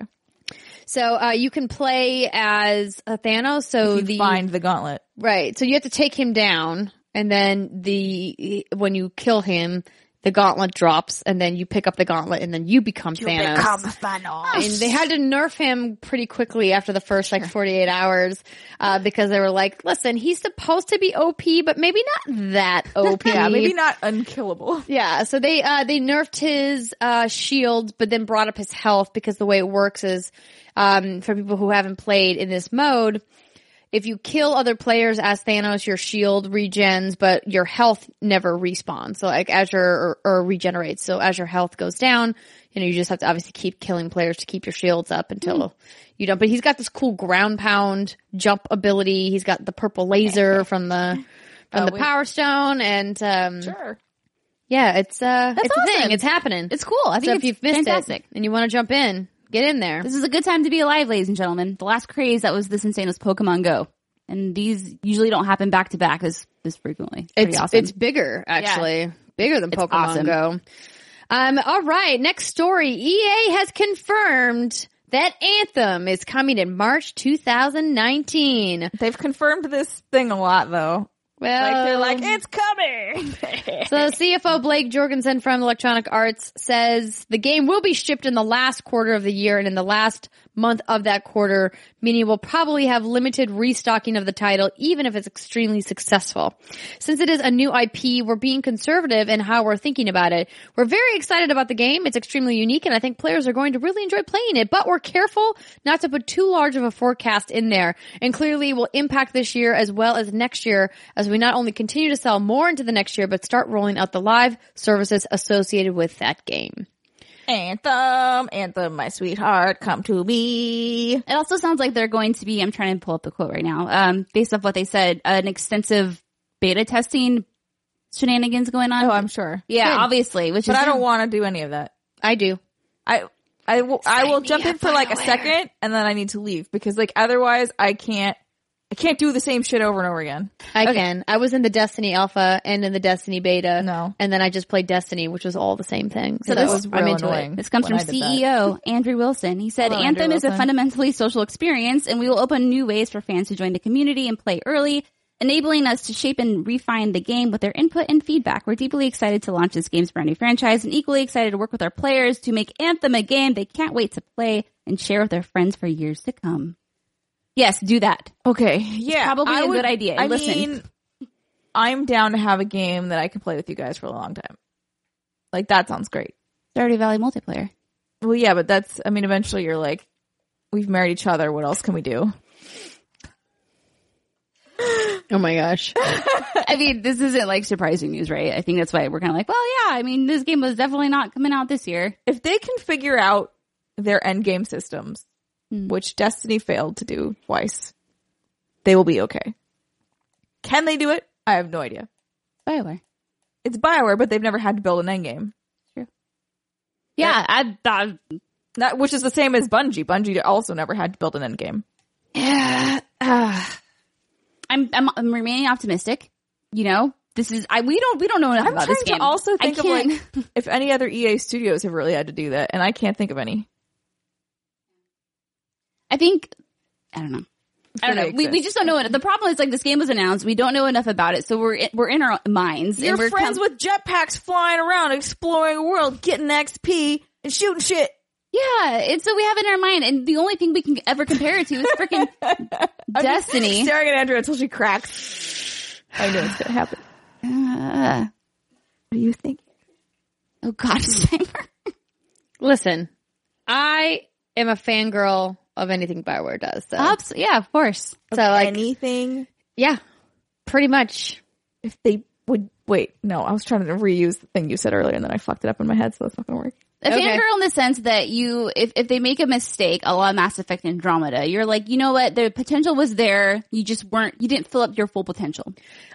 So uh, you can play as a Thanos. So You the find the gauntlet. Right. So you have to take him down and then the, when you kill him, the gauntlet drops and then you pick up the gauntlet and then you become Thanos. Become Thanos. and they had to nerf him pretty quickly after the first like 48 hours, uh, because they were like, listen, he's supposed to be OP, but maybe not that OP. Yeah, maybe not unkillable. Yeah, so they uh they nerfed his uh shield but then brought up his health because the way it works is um for people who haven't played in this mode if you kill other players as Thanos, your shield regens, but your health never respawns. So like as your or, or regenerates. So as your health goes down, you know, you just have to obviously keep killing players to keep your shields up until you don't. But he's got this cool ground pound jump ability. He's got the purple laser from the from Oh, the we- Power Stone, and um, Sure. yeah, it's uh, it's a thing. It's happening. It's cool. I think so it's if you've missed fantastic. it and you want to jump in, get in there. This is a good time to be alive, ladies and gentlemen. The last craze that was this insane was Pokemon Go. And these usually don't happen back to back as this frequently. Pretty It's awesome. it's bigger actually, bigger than It's Pokemon awesome. Go. Um, all right, next story. EA has confirmed that Anthem is coming in March 2019. They've confirmed this thing a lot though. Well, Like they're like, it's coming. So CFO Blake Jorgensen from Electronic Arts says the game will be shipped in the last quarter of the year and in the last month of that quarter, meaning we'll probably have limited restocking of the title even if it's extremely successful. Since it is a new IP, we're being conservative in how we're thinking about it. We're very excited about the game. It's extremely unique and I think players are going to really enjoy playing it, but we're careful not to put too large of a forecast in there and clearly will impact this year as well as next year as we not only continue to sell more into the next year, but start rolling out the live services associated with that game. Anthem, Anthem, my sweetheart, come to me. It also sounds like they're going to be, I'm trying to pull up the quote right now, um, based off what they said, an extensive beta testing shenanigans going on. Oh, I'm sure. yeah, Good. obviously, which But I don't want to do any of that. I do. I I will I will jump in for like a second and then I need to leave because like otherwise I can't I can't do the same shit over and over again. I can. I was in the Destiny Alpha and in the Destiny Beta. No. And then I just played Destiny, which was all the same thing. So, So that this was, is I'm into it. This comes from I did that. CEO Andrew Wilson. He said, Hello, Anthem is a fundamentally social experience and we will open new ways for fans to join the community and play early, enabling us to shape and refine the game with their input and feedback. We're deeply excited to launch this game's brand new franchise and equally excited to work with our players to make Anthem a game they can't wait to play and share with their friends for years to come. Yes, do that. Okay, yeah, probably I a would- good idea. I Listen. mean, I'm down to have a game that I can play with you guys for a long time. Like that sounds great. Stardew Valley multiplayer. Well, yeah, but that's I mean, eventually you're like, we've married each other. What else can we do? Oh my gosh. I mean, this isn't like surprising news, right? I think that's why we're kind of like, well, yeah, I mean, this game was definitely not coming out this year. If they can figure out their end game systems, Hmm. which Destiny failed to do twice, they will be okay. Can they do it? I have no idea. Bioware. It's Bioware, but they've never had to build an end game. Yeah, I, I, That, which is the same as Bungie. Bungie also never had to build an end game. Yeah. uh, I'm, I'm I'm remaining optimistic. You know, this is I we don't we don't know enough I'm about this game. to also I think of can't- like if any other EA studios have really had to do that, and I can't think of any. I think I don't know. I don't know. We, we just don't know it. The problem is like this game was announced. We don't know enough about it, so we're in, we're in our minds. You're and we're friends com- with jetpacks flying around, exploring the world, getting XP, and shooting shit. yeah. And so we have it in our mind, and the only thing we can ever compare it to is freaking Destiny. Staring at Andrea until she cracks. I know it's gonna happen. Uh, What do you think? oh God, Sniper. Listen, I am a fangirl of anything Bioware does. So, Ops, yeah, of course. so like, Anything yeah, pretty much. if they would wait. No, I was trying to reuse the thing you said earlier, and then I fucked it up in my head, so that's not gonna work. A Okay. fangirl in the sense that you, if, if they make a mistake, a la Mass Effect Andromeda, you're like, you know what, the potential was there, you just weren't, you didn't fill up your full potential.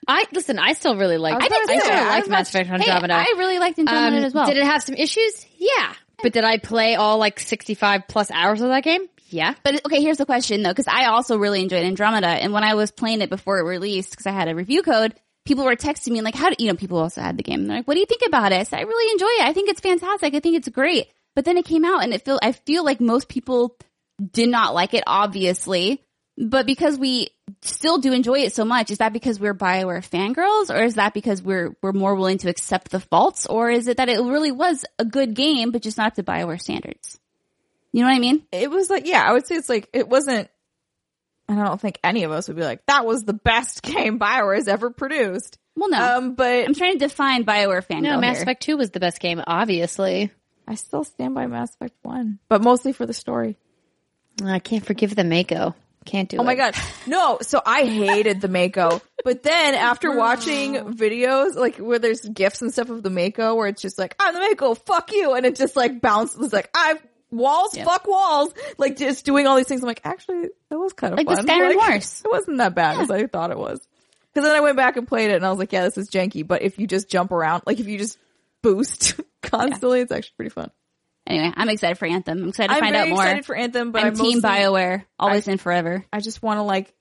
I listen. I still really like. I I, was gonna still say, I like Mass Effect Hey, Andromeda. I really liked Andromeda Um, as well. Did it have some issues? Yeah. But did I play all like 65 plus hours of that game? Yeah. But okay, here's the question though, because I also really enjoyed Andromeda, and when I was playing it before it released, because I had a review code, people were texting me like, "How do you know?" People also had the game. They're like, "What do you think about it?" I said, "I really enjoy it. I think it's fantastic. I think it's great." But then it came out, and it feel I feel like most people did not like it, obviously. But because we still do enjoy it so much, is that because we're Bioware fangirls, or is that because we're we're more willing to accept the faults, or is it that it really was a good game, but just not up to Bioware standards? You know what I mean? It was like, yeah, I would say it's like it wasn't. and I don't think any of us would be like that was the best game Bioware has ever produced. Well, no. Um, but I'm trying to define Bioware fangirl. No, Mass here. Effect 2 was the best game, obviously. I still stand by Mass Effect One, but mostly for the story. I can't forgive the Mako. Can't do it. Oh my god. No, so I hated the Mako. But then after watching videos, like where there's gifs and stuff of the Mako where it's just like, I'm the Mako, fuck you. And it just like bounces like, I walls, fuck walls. Like just doing all these things. I'm like, actually, that was kind of Like the. Skyrim Like, Horse. It wasn't that bad as I thought it was. Cause then I went back and played it and I was like, yeah, this is janky. But if you just jump around, like if you just boost constantly, it's actually pretty fun. Anyway, I'm excited for Anthem. I'm excited to I'm find out more. I'm excited for Anthem, but I'm I'm Team mostly- BioWare, always and forever. I just want to like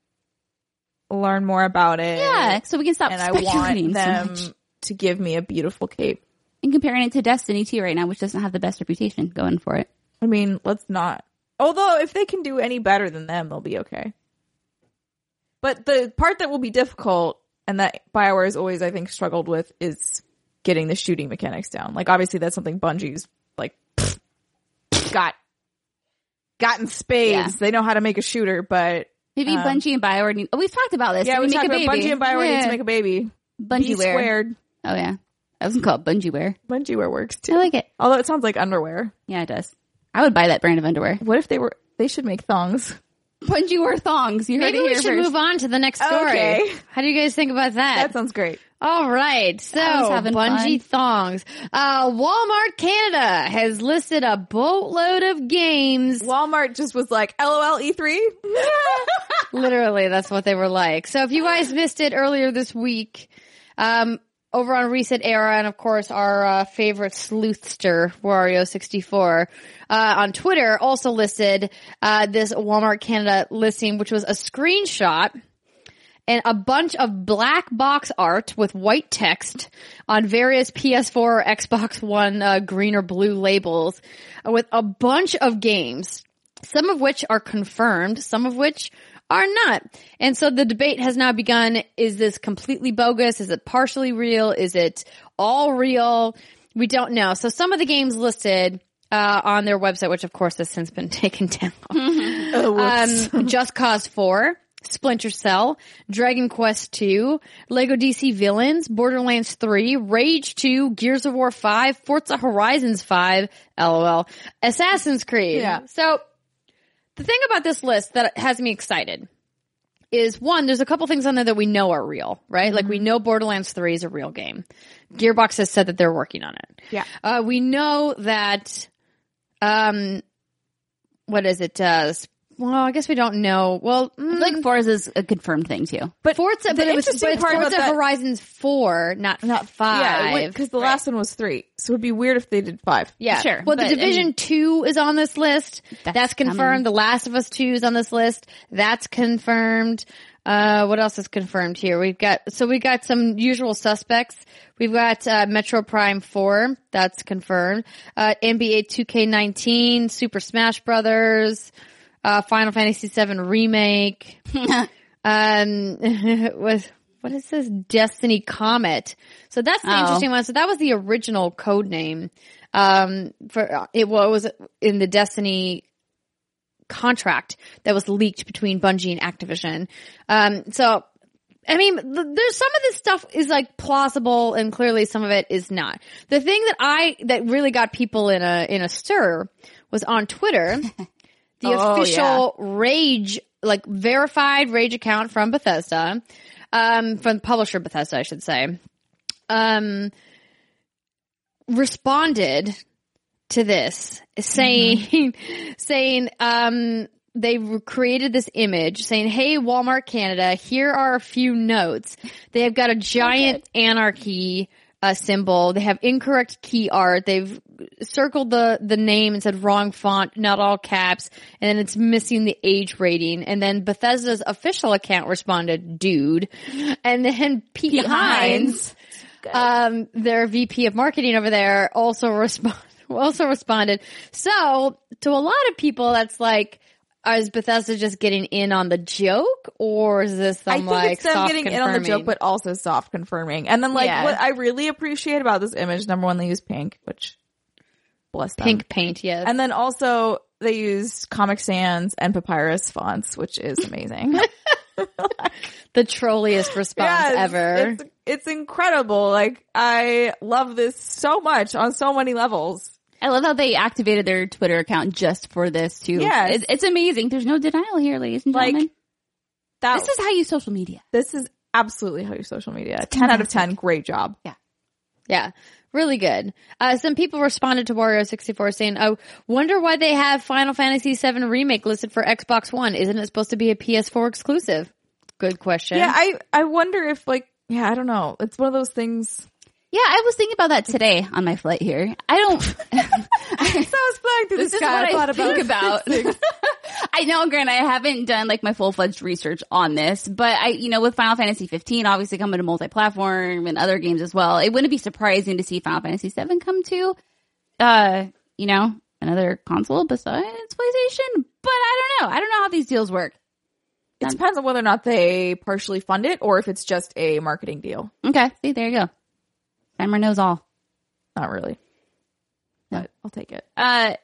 learn more about it. Yeah, so we can stop and I want them much. to give me a beautiful cape. And comparing it to Destiny 2 right now, which doesn't have the best reputation going for it. I mean, let's not. Although, if they can do any better than them, they'll be okay. But the part that will be difficult, and that Bioware has always, I think, struggled with, is getting the shooting mechanics down. Like, obviously, that's something Bungie's like got got in spades. Yeah. They know how to make a shooter, but Maybe Um, Bungie and BioWare need, oh, we've talked about this. yeah, we make a about baby. Bungie and Bioware need to make a baby. Bungie squared. Oh yeah. I wasn't called Bungie wear. Bungieware works too. I like it. Although it sounds like underwear. Yeah, it does. I would buy that brand of underwear. What if they were? They should make thongs. Bungee wear thongs. You heard Maybe it we here should first. move on to the next story. Okay. How do you guys think about that? That sounds great. All right. So, bungee thongs. Uh, Walmart Canada has listed a boatload of games. Walmart just was like, LOL E3. Literally, that's what they were like. So if you guys missed it earlier this week, um, over on Reset Era and of course our uh, favorite sleuthster, Wario64, uh, on Twitter also listed, uh, this Walmart Canada listing, which was a screenshot and a bunch of black box art with white text on various PS4 or Xbox One uh, green or blue labels with a bunch of games, some of which are confirmed, some of which are not. And so the debate has now begun. Is this completely bogus? Is it partially real? Is it all real? We don't know. So some of the games listed uh, on their website, which of course has since been taken down. um, Just Cause 4, Splinter Cell, Dragon Quest 2, Lego DC Villains, Borderlands 3, Rage 2, Gears of War 5, Forza Horizons 5, LOL, Assassin's Creed. Yeah. So the thing about this list that has me excited is one, there's a couple things on there that we know are real, right? Like we know Borderlands 3 is a real game. Gearbox has said that they're working on it. Yeah. Uh, we know that, um, what is it? Uh, well, I guess we don't know. Well, mm, Like Forza's a confirmed thing too. But Forza, the but it was, interesting but it's part about Forza that- Horizons 4, not, not five. Yeah, because the last one was three, so it'd be weird if they did five. Yeah, Sure, Well, the but, I Division mean- Two is on this list. That's, That's confirmed. coming. The Last of Us Two is on this list. That's confirmed. Uh, what else is confirmed here? We've got so we've got some usual suspects. We've got uh, Metroid Prime Four. That's confirmed. Uh, NBA 2K19, Super Smash Brothers, uh, Final Fantasy VII remake. um, with what is this? Destiny Comet. So that's the Oh. interesting one. So that was the original code name. Um, for it well, it was in the Destiny contract that was leaked between Bungie and Activision. Um, so I mean, there's some of this stuff is like plausible and clearly some of it is not. The thing that I, that really got people in a, in a stir was on Twitter, the Oh, official Rage, like verified Rage account from Bethesda, um, from publisher Bethesda, I should say, um, responded to this saying, saying, um, they created this image saying, Hey, Walmart Canada, here are a few notes. They have got a giant anarchy, uh, symbol. They have incorrect key art. They've circled the, the name and said wrong font, not all caps. And then it's missing the age rating. And then Bethesda's official account responded, dude. And then Pete, Hines, um, their VP of marketing over there also respond, also responded. So to a lot of people, that's like, is Bethesda just getting in on the joke or is this some I think like it's them getting in on the joke, but also soft confirming. And then like Yeah. what I really appreciate about this image, number one, they use pink, which bless them. pink paint, yes. And then also they use Comic Sans and Papyrus fonts, which is amazing. the trolliest response it's- ever. It's, it's incredible. Like I love this so much on so many levels. I love how they activated their Twitter account just for this too. Yeah, It- it's amazing. There's no denial here, ladies and Like gentlemen. that This is how you social media. this is absolutely how you social media. Ten out of ten. Great job. Yeah, yeah, really good. Uh, some people responded to Wario64 saying, "Oh, wonder why they have Final Fantasy VII Remake listed for Xbox One. Isn't it supposed to be a PS4 exclusive? Good question. Yeah, I I wonder if like yeah, I don't know. It's one of those things. Yeah, I was thinking about that today on my flight here. I don't. so I was flying through this the is sky. what I thought think about. I know, Grant, I haven't done like my full fledged research on this, but I, you know, with Final Fantasy 15 obviously coming to multi-platform and other games as well, it wouldn't be surprising to see Final Fantasy 7 come to, uh, you know, another console besides PlayStation. But I don't know. I don't know how these deals work. It depends on whether or not they partially fund it or if it's just a marketing deal. Okay, see, there you go. Steimer knows all. Not really. But I'll take it. Uh,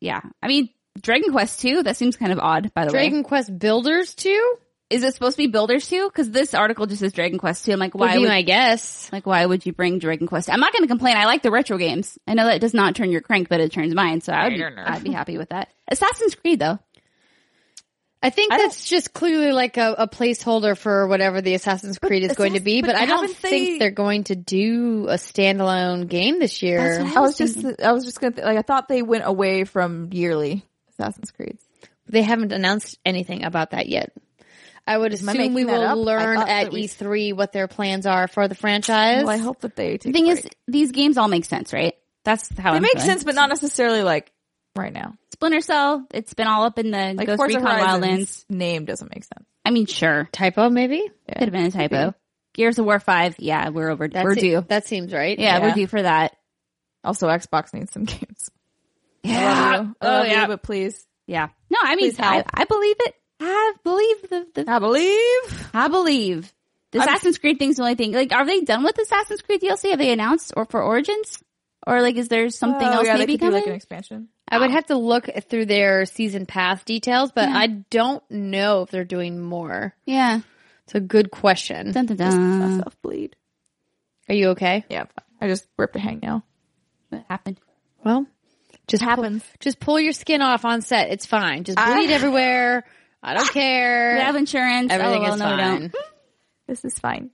yeah. I mean, Dragon Quest 2, that seems kind of odd, by the way. Dragon Quest Builders 2? Is it supposed to be Builders 2? Because this article just says Dragon Quest 2. I'm like, Would why be would, my guess. like, why would you bring Dragon Quest? I'm not going to complain. I like the retro games. I know that does not turn your crank, but it turns mine. So I would I. I'd be happy with that. Assassin's Creed though. I think I that's just clearly like a, a placeholder for whatever the Assassin's Creed is going to be, but, but I don't haven't think they- they're going to do a standalone game this year. That's what I was just I was just gonna th- like I thought they went away from yearly Assassin's Creed. They haven't announced anything about that yet. I would Am I assume we will up? Learn at we- E3 what their plans are for the franchise. Well, I hope that they take. The thing a is, these games all make sense, right? That's how they I'm make feeling. sense, but not necessarily like right now. Splinter Cell, it's been all up in the Like Ghost Forza Recon Horizons Wildlands. name doesn't make sense. I mean, sure. Typo, maybe? Yeah. Could have been a typo. Gears of War 5, yeah, we're over, That's we're it. due. That seems right. Yeah, Yeah. we're due for that. Also, Xbox needs some games. I Yeah. love you. I Oh, yeah. you, but please, Yeah. No, I mean, I. I believe it. I believe the, the I believe. I believe. The I'm- Assassin's Creed thing's the only thing. Like, are they done with Assassin's Creed DLC? Have they announced or for Origins? Or like, is there something Oh, else yeah, they maybe could do coming? like an expansion. I would have to look through their season pass details, but I don't know if they're doing more. yeah. It's a good question. Dun, dun, Just dun. myself bleed. Are you okay? Yeah, I just ripped a hangnail. What happened? Well, just happens. Pull, just pull your skin off on set. It's fine. Just I- bleed everywhere. I don't ah. care. We have insurance. Oh, Everything oh, well, is no, we fine. don't. This is fine.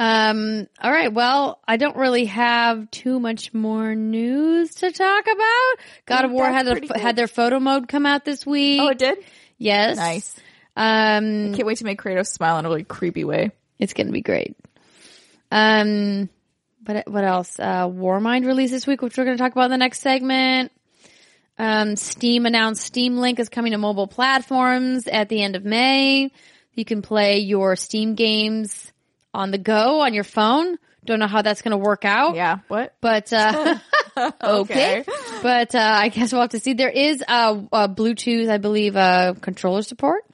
Um, all right. Well, I don't really have too much more news to talk about. God of War had a, pretty good. had their photo mode come out this week. Oh, it did. yes. Nice. Um, Can't wait to make Kratos smile in a really creepy way. it's gonna be great. Um, but what else? Uh, Warmind released this week, which we're gonna talk about in the next segment. Um, Steam announced Steam Link is coming to mobile platforms at the end of May. You can play your Steam games on the go on your phone. Don't know how that's going to work out. Yeah. What? But, uh, Okay. but, uh, I guess we'll have to see. There is, uh, uh Bluetooth, I believe, uh, controller support,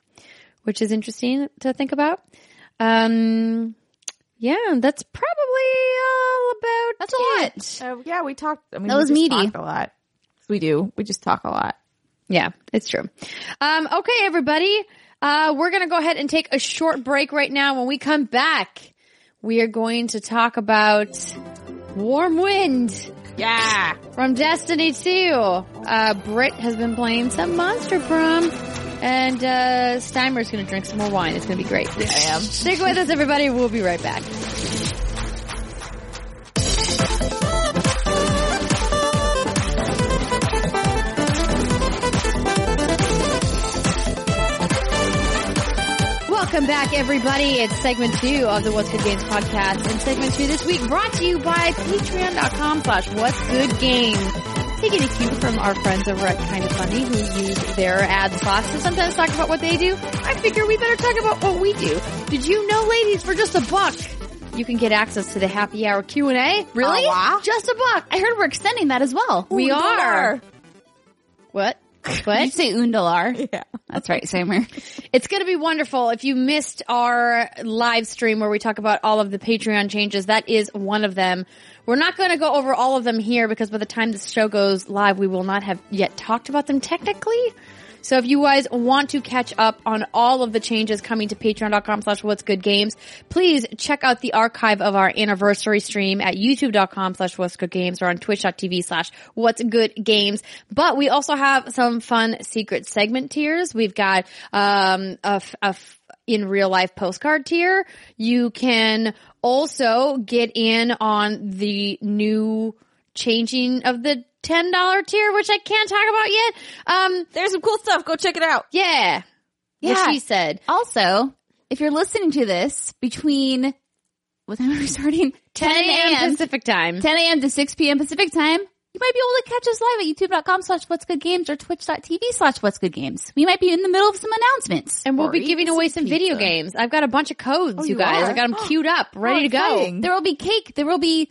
which is interesting to think about. Um, yeah, that's probably all about That's a lot. Uh, yeah, we talked. I mean, That we was meaty. talked a lot. We do. We just talk a lot. Yeah, it's true. Um, okay, everybody. Uh, we're going to go ahead and take a short break right now. When we come back, we are going to talk about Warmind Yeah. from Destiny 2. Uh, Britt has been playing some Monster Prom. And, uh, Steimer's gonna drink some more wine. It's gonna be great. I am. Stick with us, everybody. We'll be right back. Welcome back, everybody. It's segment two of the What's Good Games podcast. And segment two this week brought to you by patreon.com slash what's good games. Taking a cue from our friends over at Kind of Funny who use their ad spots to sometimes talk about what they do. I figure we better talk about what we do. Did you know, ladies, for just a buck, you can get access to the happy hour Q&A? Really? Wow. Just a buck. I heard we're extending that as well. we Ooh, are. dollar. What? Did you say Undalar? Yeah. That's right, Steimer. It's going to be wonderful. If you missed our live stream where we talk about all of the Patreon changes, that is one of them. We're not going to go over all of them here because by the time this show goes live, we will not have yet talked about them technically. So if you guys want to catch up on all of the changes coming to patreon.com slash what's good games, please check out the archive of our anniversary stream at youtube.com slash what's good games or on twitch.tv slash what's good games. But we also have some fun secret segment tiers. We've got, um, a, a in real life postcard tier. You can also get in on the new changing of the $10 tier, which I can't talk about yet. Um, There's some cool stuff. Go check it out. yeah. Yeah. What she said. Also, if you're listening to this between what time are we starting? 10 a.m. Pacific time. 10 a.m. to 6 p.m. Pacific time. You might be able to catch us live at youtube.com slash what's good games or twitch.tv slash what's good games. We might be in the middle of some announcements. And we'll Or be giving away some video games. I've got a bunch of codes, you you guys. are? I got them queued up, ready to go. There will be cake. There will be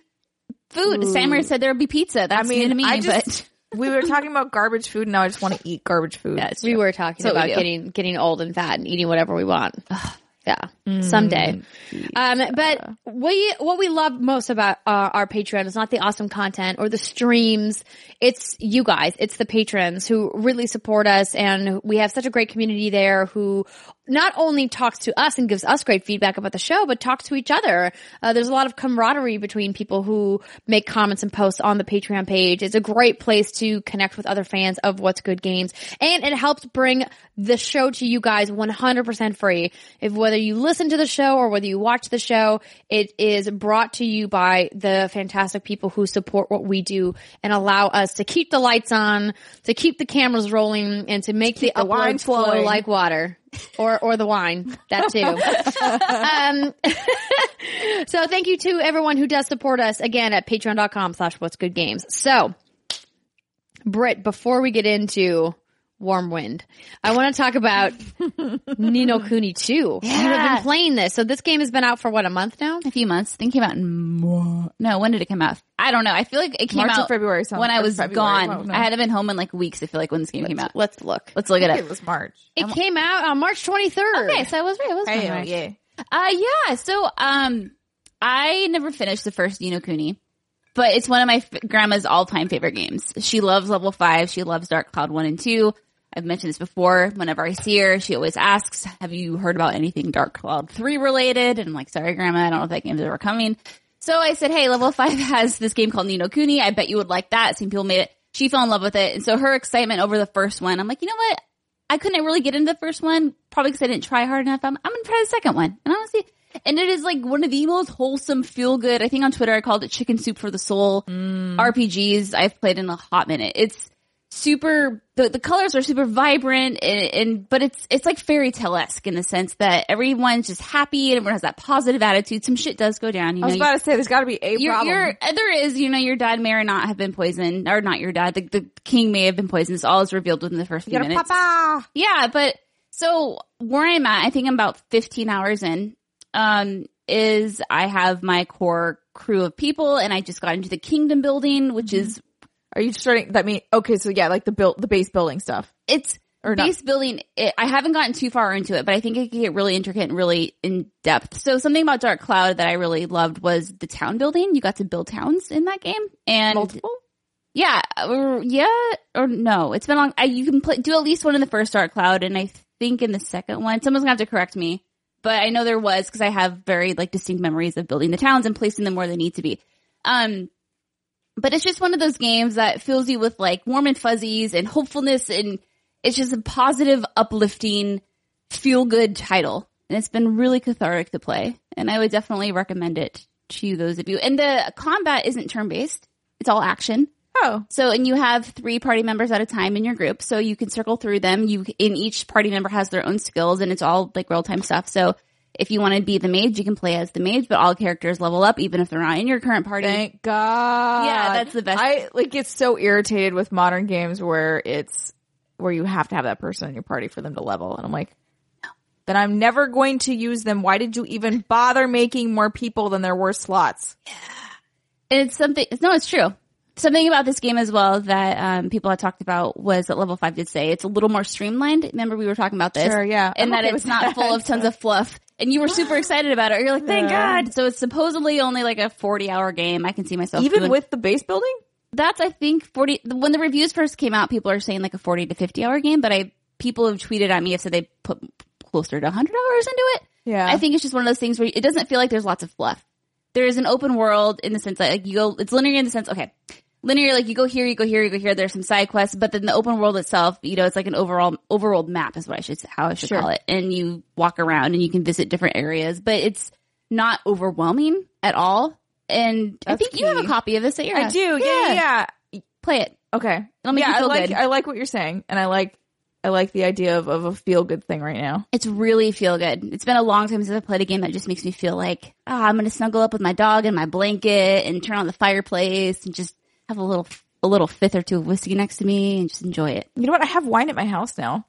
food. Ooh. Sammer said there would be pizza. That's I mean, new to me, I but we were talking about garbage food, and now I just want to eat garbage food. Yes. We were talking That's what about we getting getting old and fat and eating whatever we want. Yeah, someday. Um, but we what we love most about uh, our Patreon is not the awesome content or the streams. It's you guys. It's the patrons who really support us, and we have such a great community there who not only talks to us and gives us great feedback about the show, but talks to each other. Uh, there's a lot of camaraderie between people who make comments and posts on the Patreon page. It's a great place to connect with other fans of What's Good Games. And it helps bring the show to you guys 100% free. If whether you listen to the show or whether you watch the show, it is brought to you by the fantastic people who support what we do and allow us to keep the lights on, to keep the cameras rolling, and to make the, the uploads flow like water. Or, or the wine. That too. um, so thank you to everyone who does support us again at patreon.com slash what's good games. So, Britt, before we get into Warm Wind, I want to talk about Ni no Kuni 2. You have been playing this. So this game has been out for what, a month now? a few months. I think it came out in no. When did it come out? I don't know. I feel like it came March out February, some- when I was February. gone. Oh, no. I hadn't been home in like weeks. I feel like when this game came out. Let's look. Let's look at it It was March. It came out on March 23rd. Okay, so I was right. I was Hey, right. yeah. Uh, yeah. So, um, I never finished the first Ni no Kuni, but it's one of my f- grandma's all-time favorite games. She loves level five. She loves Dark Cloud one and two. I've mentioned this before. Whenever I see her, she always asks, have you heard about anything Dark Cloud 3 related? And I'm like, sorry, grandma, I don't know if that game's ever coming. So I said, hey, level five has this game called Ni no Kuni. I bet you would like that. Some people made it. She fell in love with it. And so her excitement over the first one, I'm like, you know what? I couldn't really get into the first one, probably because I didn't try hard enough. I'm, I'm gonna try the second one. And honestly, and it is like one of the most wholesome, feel good. I think on Twitter I called it chicken soup for the soul mm. RPGs I've played in a hot minute. It's super, the, the colors are super vibrant and, and but it's, it's like fairy tale esque in the sense that everyone's just happy and everyone has that positive attitude. Some shit does go down. You I know, was about to say there's got to be a your, problem. your, there is, you know, your dad may or not have been poisoned, or not your dad, the, the king may have been poisoned. This all is revealed within the first few minutes. papa. Yeah, but so where I'm at, I think I'm about 15 hours in, um, is I have my core crew of people and I just got into the kingdom building, which is, Are you starting? That mean okay? So yeah, like the build, the base building stuff. it's Or not. base building. It, I haven't gotten too far into it, but I think it can get really intricate and really in depth. So something about Dark Cloud that I really loved was the town building. You got to build towns in that game and Multiple. Yeah, or yeah, or no. It's been long. I, you can play, do at least one in the first Dark Cloud, and I think in the second one, someone's gonna have to correct me. But I know there was because I have very like distinct memories of building the towns and placing them where they need to be. Um, but it's just one of those games that fills you with like warm and fuzzies and hopefulness, and it's just a positive, uplifting, feel good title, and it's been really cathartic to play. And I would definitely recommend it to those of you. And the combat isn't turn based; it's all action. Oh, So, and you have three party members at a time in your group. So you can circle through them. You, in each party member has their own skills and it's all like real time stuff. So if you want to be the mage, you can play as the mage, but all characters level up even if they're not in your current party. thank God. Yeah, that's the best. I like get so irritated with modern games where it's where you have to have that person in your party for them to level, and I'm like. Then I'm never going to use them. Why did you even bother making more people than there were slots? Yeah. And it's something, no, it's true. Something about this game as well that um, people had talked about was that level five did say it's a little more streamlined. Remember we were talking about this, Sure, yeah. and I'm that okay it's not that. full of tons of fluff. And you were super excited about it. You're like, thank Yeah. God. So it's supposedly only like a 40 hour game. I can see myself Even doing- with the base building? that's I think 40 when the reviews first came out people are saying like a 40 to 50 hour game but I people have tweeted at me have said they put closer to 100 hours into it. Yeah. I think it's just one of those things where it doesn't feel like there's lots of fluff. There is an open world in the sense that like you go, it's linear in the sense, okay, linear, like you go here, you go here, you go here, there's some side quests, but then the open world itself, you know, it's like an overall, overworld map is what I should, how I should Sure. call it. And you walk around and you can visit different areas, but it's not overwhelming at all. And I That's think you have a copy of this at your I do. Yeah. Yeah. yeah. Play it. Okay. It'll make yeah, you feel I like good. I like what you're saying, and I like I like the idea of, of a feel good thing right now. It's really feel good. It's been a long time since I've played a game that just makes me feel like, ah, I'm going to snuggle up with my dog and my blanket and turn on the fireplace and just have a little, a little fifth or two of whiskey next to me and just enjoy it. You know what? I have wine at my house now.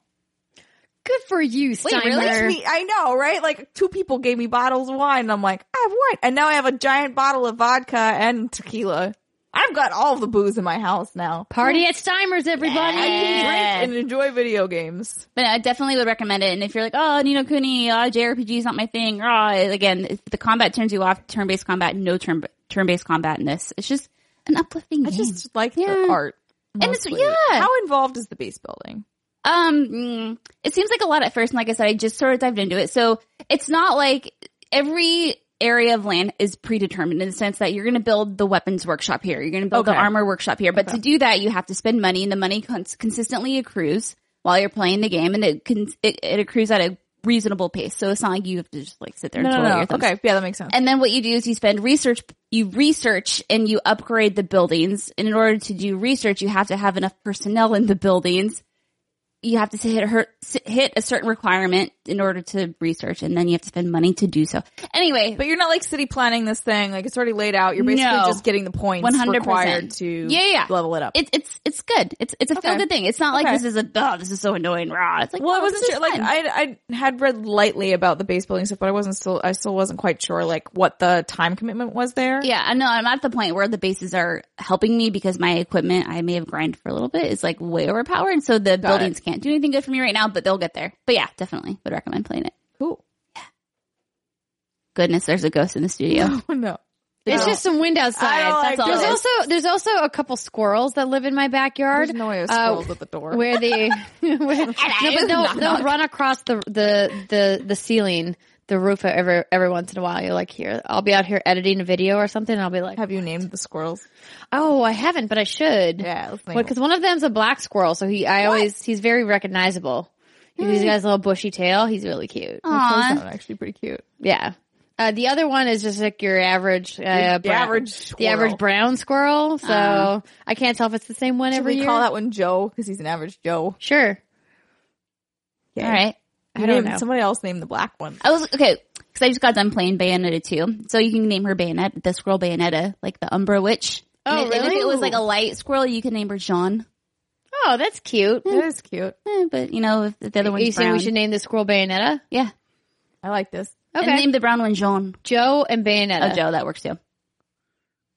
Good for you, Steimer. Makes me- I know, right? Like two people gave me bottles of wine, and I'm like, I have wine, and now I have a giant bottle of vodka and tequila. I've got all the booze in my house now. Party at Steimer's, everybody. I can drink and enjoy video games. But I definitely would recommend it. And if you're like, oh, Ni no Kuni, uh, JRPG is not my thing, oh, again, if the combat turns you off, turn-based combat, no turn, turn-based combat in this. It's just an uplifting I just like Yeah. the art. And it's- mostly. yeah. How involved is the base building? Um, mm, it seems like a lot at first, and like I said, I just sort of dived into it. So it's not like every area of land is predetermined in the sense that you're going to build the weapons workshop here, you're going to build the Okay. armor workshop here. But to do that, you have to spend money, and the money cons- consistently accrues while you're playing the game, and it can it, it accrues at a reasonable pace. So it's not like you have to just like sit there and No, no, no. Okay, yeah, that makes sense. And then what you do is you spend research, you research and you upgrade the buildings. And in order to do research, you have to have enough personnel in the buildings. You have to hit hit a certain requirement in order to research and then you have to spend money to do so. Anyway, But you're not like city planning this thing. Like it's already laid out. You're basically No. just getting the points 100%. required to Yeah, yeah. level it up. it's, it's, it's good. It's, it's a Okay. feel good thing. It's not like Okay. this is a, oh, this is so annoying. Rah. It's like, well, I wasn't sure. Like. I, I had read lightly about the base building stuff, but I wasn't still. I still wasn't quite sure like what the time commitment was there. Yeah, I know. I'm at the point where the bases are helping me because my equipment, I may have grinded for a little bit, is like way overpowered. So the buildings can't do anything good for me right now, but they'll get there. But yeah, definitely would recommend playing it. Cool. Goodness, there's a ghost in the studio. Oh no. It's No. just some wind outside. I like all there's it is. also there's also a couple squirrels that live in my backyard. There's no way of uh, squirrels at the door. where they where, no, but they'll they'll run across the the the the ceiling, the roof every every once in a while. You're like, here, I'll be out here editing a video or something, and I'll be like, Have you named the squirrels? oh, I haven't, but I should. Yeah, let's because one of them's a black squirrel, so he I always he's very recognizable. He's got his little bushy tail. He's really cute. Those Aw. sound actually pretty cute. Yeah. Uh, the other one is just like your average, uh, The brown- average the average brown squirrel. So I can't tell if it's the same one Should every we year. call that one Joe because he's an average Joe? Sure. Okay. All right. I You don't named- know. Somebody else named the black one. I was, okay, because I just got done playing Bayonetta 2. So you can name her Bayonetta, the squirrel Bayonetta, like the Umbra Witch. Oh, and, if- and if it was like a light squirrel, you can name her Jeanne. Oh, that's cute. That is cute. Eh, but you know, if the other one's You saying brown. we should name the squirrel Bayonetta? yeah. I like this. Okay. And name the brown one Jeanne. Joe and Bayonetta. Oh, Joe, that works too.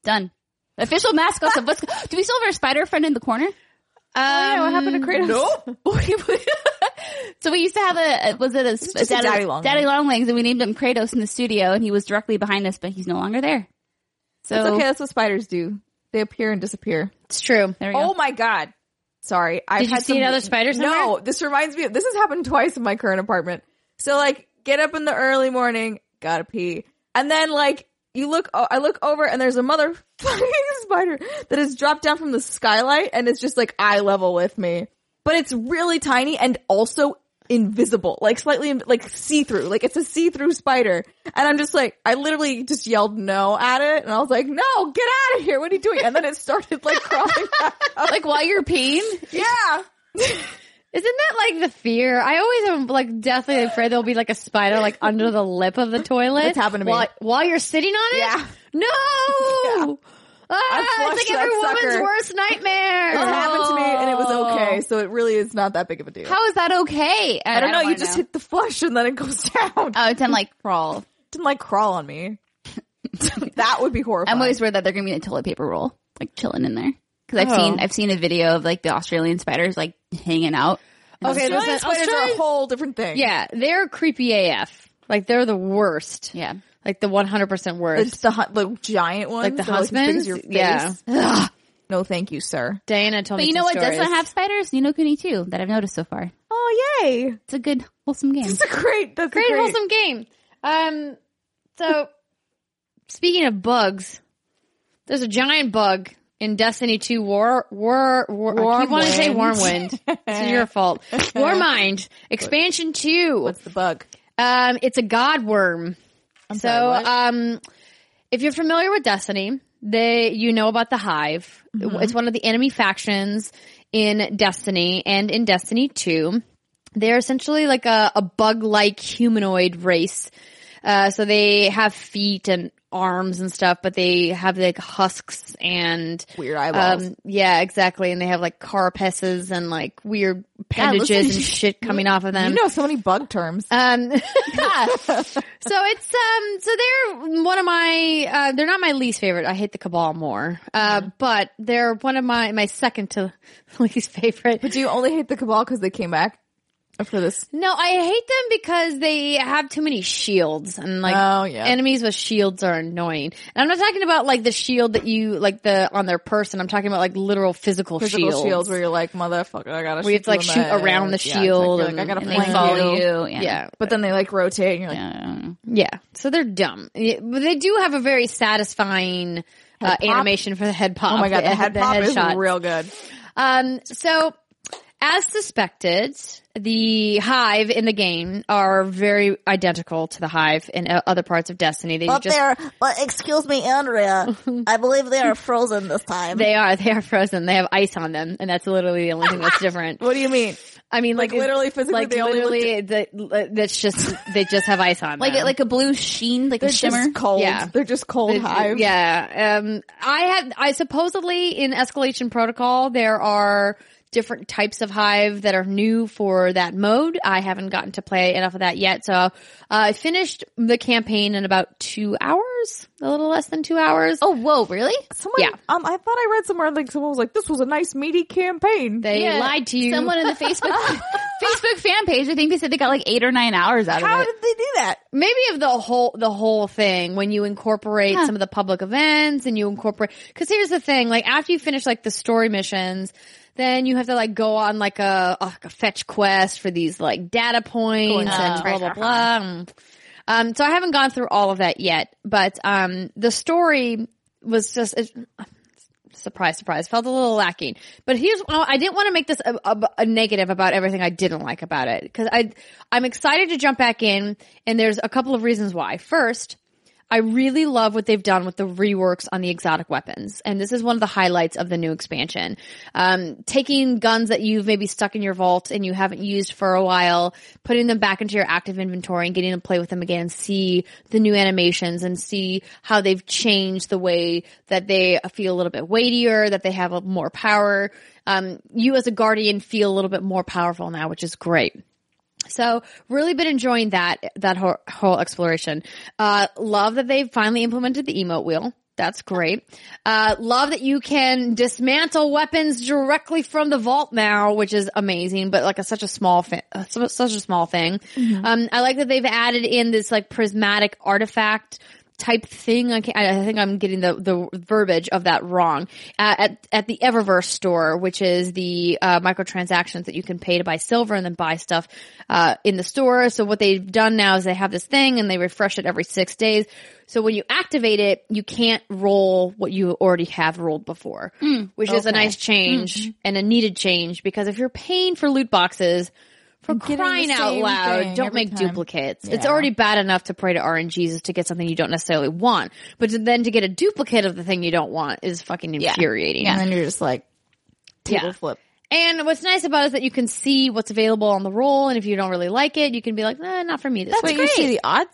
Done. Official mascots of what's. Do we still have our spider friend in the corner? Um, yeah, what happened to Kratos? No. So we used to have a. Was it a, just a daddy long daddy leg. long legs, and we named him Kratos in the studio, and he was directly behind us, but he's no longer there. So That's okay. That's what spiders do. They appear and disappear. It's true. there we Oh go. my god. Sorry. I've Did you see some- another spider No, this reminds me of, this has happened twice in my current apartment. So like, get up in the early morning, gotta pee. And then like, you look, oh, I look over and there's a mother fucking spider that has dropped down from the skylight and it's just like eye level with me. But it's really tiny and also invisible, like slightly, like see-through, like it's a see-through spider. And I'm just like, I literally just yelled no at it and I was like, no, get out of here. What are you doing? And then it started like crawling like while you're peeing, Yeah. Isn't that like the fear? I always am like deathly afraid there'll be like a spider like under the lip of the toilet. It's happened to me. While, while you're sitting on it? Yeah. No! Ah, flushed it's like every woman's sucker. worst nightmare. It happened to me and it was Oh. okay. So it really is not that big of a deal. how is that okay? I don't know. You just hit the flush and then it goes down. Oh, it didn't like crawl. didn't like crawl on me. that would be horrible. I'm always worried that they're gonna be in a toilet paper roll, like chilling in there. Because I've Oh. seen I've seen a video of like the Australian spiders like hanging out. Okay, Australian spiders are a whole different thing. Yeah, they're creepy AF. Like they're the worst. Yeah. Like the 100% worst. It's the hu- the giant ones, Like the that are, as big as husbands? your. Yeah. Ugh. No, thank you, sir. Diana told But me But you know some what doesn't have spiders? Ni no Kuni too, that I've noticed so far. Oh yay! It's a good wholesome game. It's a great. That's Great, a great wholesome game. Um, so speaking of bugs, there's a giant bug in Destiny 2 War, War, War, I keep wanting to say Warmwind. Warmwind. it's your fault. Warmind, expansion 2. What's the bug? Um, it's a god worm. So, sorry, um, if you're familiar with Destiny, they, you know about the Hive. Mm-hmm. It's one of the enemy factions in Destiny and in Destiny 2. They're essentially like a, a bug-like humanoid race. Uh, so they have feet and arms and stuff, but they have like husks and Weird eyeballs. um, yeah, exactly. And they have like carapaces and like weird appendages listen, and shit coming off of them. you know so many bug terms. Um, so it's um, so they're one of my uh, they're not my least favorite. I hate the Cabal more, uh, but they're one of my my second to least favorite. But do you only hate the Cabal because they came back after this? No, I hate them because they have too many shields and like Oh, yeah. enemies with shields are annoying. And I'm not talking about like the shield that you like the on their person. I'm talking about like literal physical, Physical shields. shields. where you're like, motherfucker, I gotta you have to, like, shoot head. around the Yeah, shield exactly. and- like, I gotta and They Like follow you. you. Yeah. yeah, But then they like rotate and you're like, Yeah. Yeah, so they're dumb. But they do have a very satisfying uh, animation for the head pop. oh my god, the head pop is shots. real good. Um, so as suspected, the hive in the game are very identical to the hive in uh, other parts of Destiny. They But just they're, but excuse me, Andrea. I believe they are frozen this time. they are they are frozen. They have ice on them, and that's literally the only thing that's different. What do you mean? I mean, Like, like, literally, physically, like they only looked- literally, the, that's just they just have ice on Like them. like a blue sheen, like They're a shimmer. just cold. Yeah. They're just cold It's- hive. Yeah. Um, I had, I supposedly in escalation protocol, there are different types of hive that are new for that mode. I haven't gotten to play enough of that yet. So, uh, I finished the campaign in about two hours, a little less than two hours. Oh, whoa, really? Someone, Yeah. um, I thought I read somewhere like someone was like, "This was a nice meaty campaign." They Yeah. lied to you. Someone in the Facebook Facebook fan page, I think they said they got like eight or nine hours out How of it. How did they do that? maybe of the whole the whole thing when you incorporate some of the public events and you incorporate because here's the thing like after you finish like the story missions then you have to like go on like a, like a fetch quest for these like data points and blah blah blah And, um so i haven't gone through all of that yet but um the story was just it, surprise, surprise, felt a little lacking. But here's, I didn't want to make this a, a, a negative about everything I didn't like about it because I, I'm excited to jump back in, and there's a couple of reasons why. First, I really love what they've done with the reworks on the exotic weapons. And this is one of the highlights of the new expansion. Um, taking guns that you've maybe stuck in your vault and you haven't used for a while, putting them back into your active inventory and getting to play with them again see the new animations and see how they've changed the way that they feel a little bit weightier, that they have more power. Um, you as a guardian feel a little bit more powerful now, which is great. So really been enjoying that, that whole, whole exploration. Uh, love that they've finally implemented the emote wheel. That's great. Uh, love that you can dismantle weapons directly from the vault now, which is amazing, but like a, such a small, fi- uh, such a small thing. Um, I like that they've added in this like prismatic artifact type thing. I, I think I'm getting the, the verbiage of that wrong. Uh, at at the Eververse store, which is the uh, microtransactions that you can pay to buy silver and then buy stuff uh, in the store. So what they've done now is they have this thing and they refresh it every six days. So when you activate it, you can't roll what you already have rolled before, which is a nice change and a needed change because if you're paying for loot boxes. For getting crying out loud, don't make time. duplicates. It's already bad enough to pray to RNGs to get something you don't necessarily want, but to, then to get a duplicate of the thing you don't want is fucking infuriating. And then you're just like table Yeah. flip. And what's nice about it is that you can see what's available on the roll, and if you don't really like it, you can be like, nah, not for me this Wait, week. you see the odds?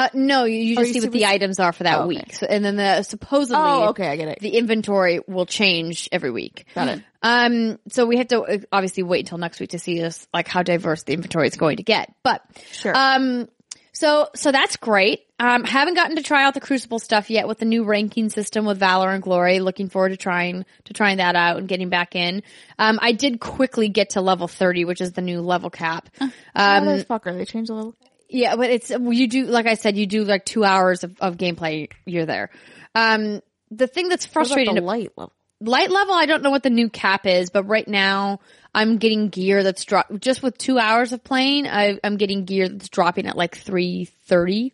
Uh, no, you, you just you see see what the items are for that Oh, okay. week. So, and then the supposedly, Oh, okay, I get it. the inventory will change every week. Got it. Um, so we have to uh, obviously wait until next week to see this, like how diverse the inventory is going to get. But, Sure. um, so, so that's great. Um, haven't gotten to try out the Crucible stuff yet with the new ranking system with Valor and Glory. Looking forward to trying, to trying that out and getting back in. Um, I did quickly get to level 30, which is the new level cap. Um, Motherfucker, they changed a little. Yeah, but it's you do like I said, you do like two hours of, of gameplay. You're there. Um, the thing that's What about frustrating, the light level? light level, I don't know what the new cap is, but right now I'm getting gear that's drop just with two hours of playing. I, I'm getting gear that's dropping at like 330,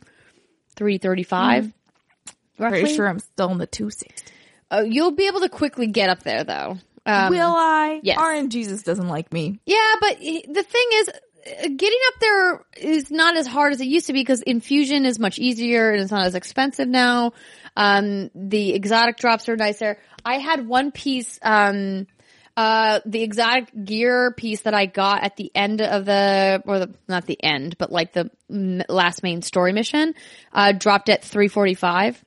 335. Roughly. Pretty sure I'm still in the 260. Oh, you'll be able to quickly get up there though. Um, Will I? yes. RNG Jesus doesn't like me. Yeah, but he- the thing is, uh, getting up there is not as hard as it used to be because infusion is much easier and it's not as expensive now. Um, the exotic drops are nicer. I had one piece, um, uh, the exotic gear piece that I got at the end of the, or the, not the end, but like the last main story mission, uh, dropped at 345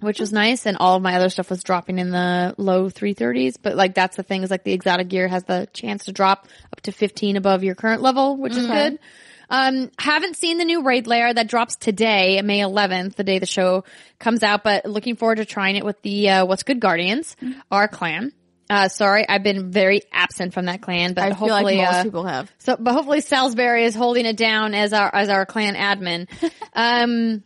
which was nice. And all of my other stuff was dropping in the low 330s. But like that's the thing is like the exotic gear has the chance to drop up to 15 above your current level, which is good. Um, haven't seen the new raid layer that drops today, May 11th, the day the show comes out, but looking forward to trying it with the, uh, What's Good Guardians, our clan. Uh, sorry, I've been very absent from that clan, but I feel like hopefully, most uh, people have. so, but hopefully Salisbury is holding it down as our as our clan admin. um,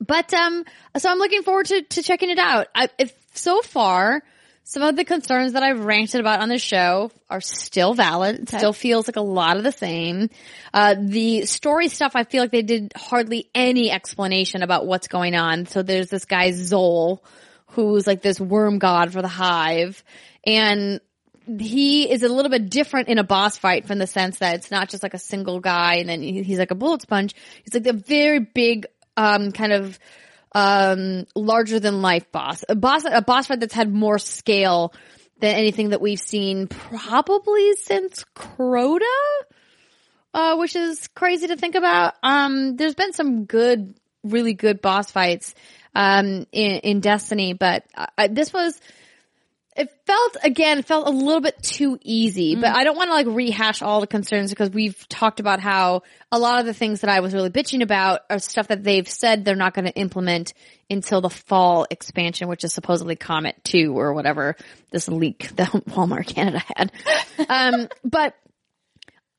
but um, so I'm looking forward to to checking it out. I, if so far, some of the concerns that I've ranted about on the show are still valid. It still feels like a lot of the same. Uh, the story stuff, I feel like they did hardly any explanation about what's going on. So there's this guy Xol, who's like this worm god for the hive, and he is a little bit different in a boss fight from the sense that it's not just like a single guy and then he's like a bullet sponge. He's like a very big, um, kind of, um, larger than life boss. A boss, a boss fight that's had more scale than anything that we've seen probably since Crota. Uh, which is crazy to think about. Um, there's been some good, really good boss fights, um, in, in Destiny, but uh, this was, it felt again felt a little bit too easy but i don't want to like rehash all the concerns because we've talked about how a lot of the things that i was really bitching about are stuff that they've said they're not going to implement until the fall expansion which is supposedly comet 2 or whatever this leak that walmart canada had um but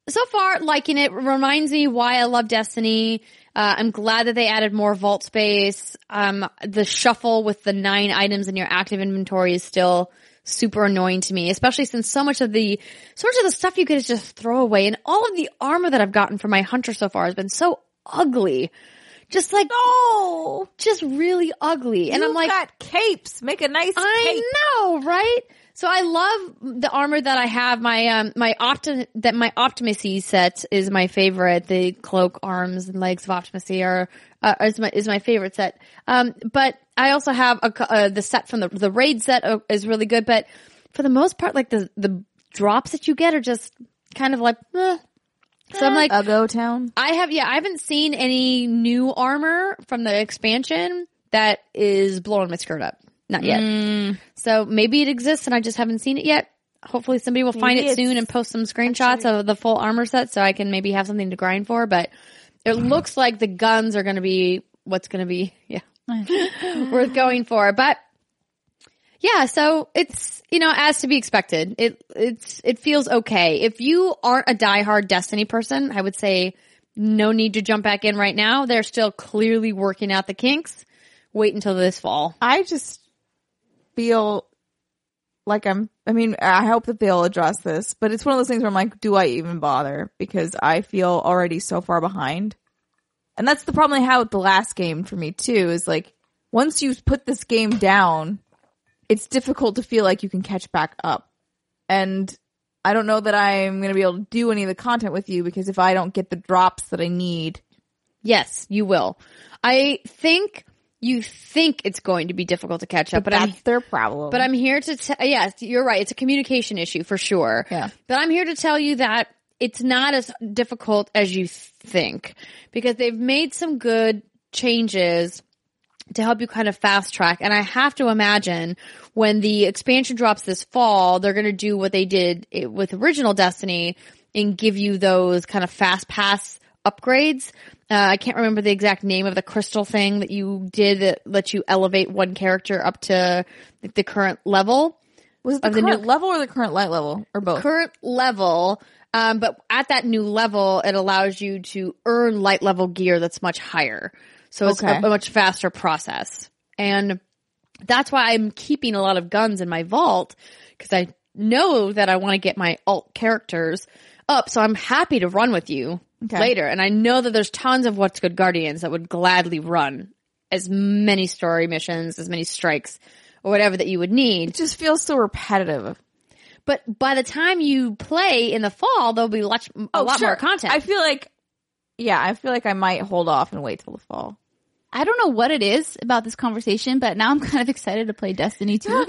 so far liking it reminds me why I love Destiny. Uh, I'm glad that they added more vault space. Um, the shuffle with the nine items in your active inventory is still super annoying to me, especially since so much of the so much of the stuff you could is just throw away, and all of the armor that I've gotten from my hunter so far has been so ugly, just like oh, just really ugly. And I'm like, got capes. Make a nice I cape. know, right? So I love the armor that I have. My um my optim that my Optimacy set is my favorite. The cloak, arms, and legs of Optimacy are uh, is my is my favorite set. Um, but I also have a, uh, the set from the the raid set uh, is really good. But for the most part, like the the drops that you get are just kind of like. eh. So I'm like, A go town. I have, yeah, I haven't seen any new armor from the expansion that is blowing my skirt up. Not yet. Mm. So maybe it exists and I just haven't seen it yet. Hopefully somebody will find Maybe it soon and post some screenshots of the full armor set so I can maybe have something to grind for. But it looks like the guns are going to be what's going to be, yeah, worth going for. But yeah, so it's you know as to be expected. It it's it feels okay. If you aren't a diehard Destiny person, I would say no need to jump back in right now. They're still clearly working out the kinks. Wait until this fall. I just feel like I'm, I mean, I hope that they'll address this, but it's one of those things where I'm like, do I even bother? Because I feel already so far behind. And that's the problem I had with the last game for me too, is like, once you put this game down, it's difficult to feel like you can catch back up. And I don't know that I'm going to be able to do any of the content with you because if I don't get the drops that I need, Yes, you will. I think you think it's going to be difficult to catch up, but, I'm that's their problem. But I'm here to tell, yes, you're right. It's a communication issue for sure. Yeah. But I'm here to tell you that it's not as difficult as you think because they've made some good changes to help you kind of fast track. And I have to imagine when the expansion drops this fall, they're going to do what they did eh, with original Destiny and give you those kind of fast pass upgrades. Uh, I can't remember the exact name of the crystal thing that you did that lets you elevate one character up to like, the current level. was it the of the new- level or the current light level or both? Current level, um, but at that new level, it allows you to earn light level gear that's much higher. So it's Okay. a, a much faster process. And that's why I'm keeping a lot of guns in my vault because I know that I want to get my alt characters up, so I'm happy to run with you Okay. later. And I know that there's tons of What's Good Guardians that would gladly run as many story missions, as many strikes, or whatever that you would need. It just feels so repetitive. But by the time you play in the fall, there'll be much, a oh, lot more content. Oh, I feel like, yeah, I feel like I might hold off and wait till the fall. I don't know what it is about this conversation, but now I'm kind of excited to play Destiny 2 again.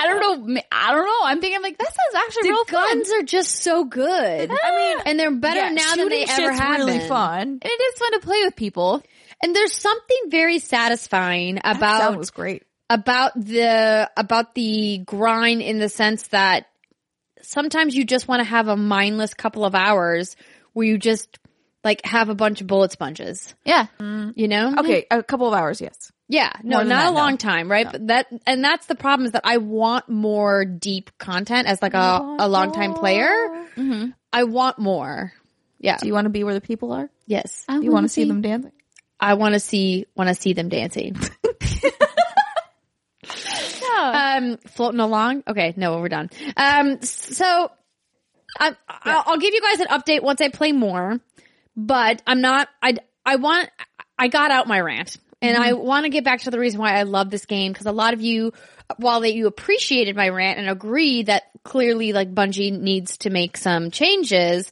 I don't know. I don't know. I'm thinking like that sounds actually the real fun. guns are just so good. I mean, and they're better Yeah, now than they ever have really been. fun. And it is fun to play with people. And there's something very satisfying That about was great. about the about the grind in the sense that sometimes you just want to have a mindless couple of hours where you just like have a bunch of bullet sponges, Yeah. you know? Okay, a couple of hours, yes. Yeah, no, not that, a long no. time, right? But that and that's the problem is that I want more deep content as like a a long time player. Mm-hmm. I want more. Yeah. Do you want to be where the people are? Yes. I you want to see them dancing? I want to see want to see them dancing. um, floating along. Okay, no, we're done. Um, so I, I'll, I'll give you guys an update once I play more. But I'm not. I I want. I got out my rant, and I mm-hmm. want to get back to the reason why I love this game because a lot of you, while that you appreciated my rant and agree that clearly like Bungie needs to make some changes.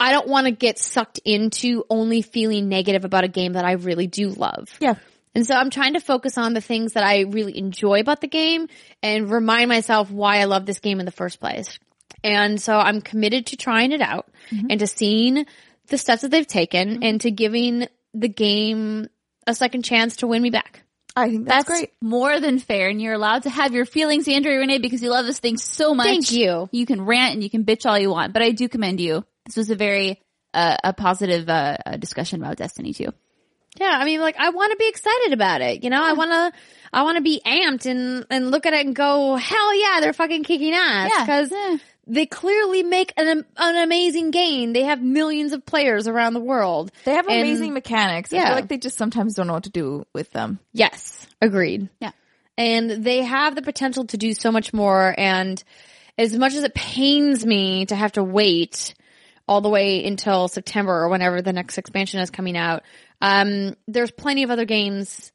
I don't want to get sucked into only feeling negative about a game that I really do love. Yeah. And so I'm trying to focus on the things that I really enjoy about the game and remind myself why I love this game in the first place. And so I'm committed to trying it out mm-hmm. and to seeing the steps that they've taken mm-hmm. and to giving the game a second chance to win me back. I think that's, That's great. more than fair, and you're allowed to have your feelings, Andrea Renee, because you love this thing so much. Thank you. You can rant and you can bitch all you want, but I do commend you. This was a very uh, a positive uh, uh, discussion about Destiny 2. Yeah, I mean, like I want to be excited about it. You know, I want to, I want to be amped and and look at it and go, hell yeah, they're fucking kicking ass Yeah. because Yeah. They clearly make an an amazing game. They have millions of players around the world. They have And- amazing mechanics. I yeah. feel like they just sometimes don't know what to do with them. Yes, agreed. Yeah. and they have the potential to do so much more. And as much as it pains me to have to wait all the way until September or whenever the next expansion is coming out, um, there's plenty of other games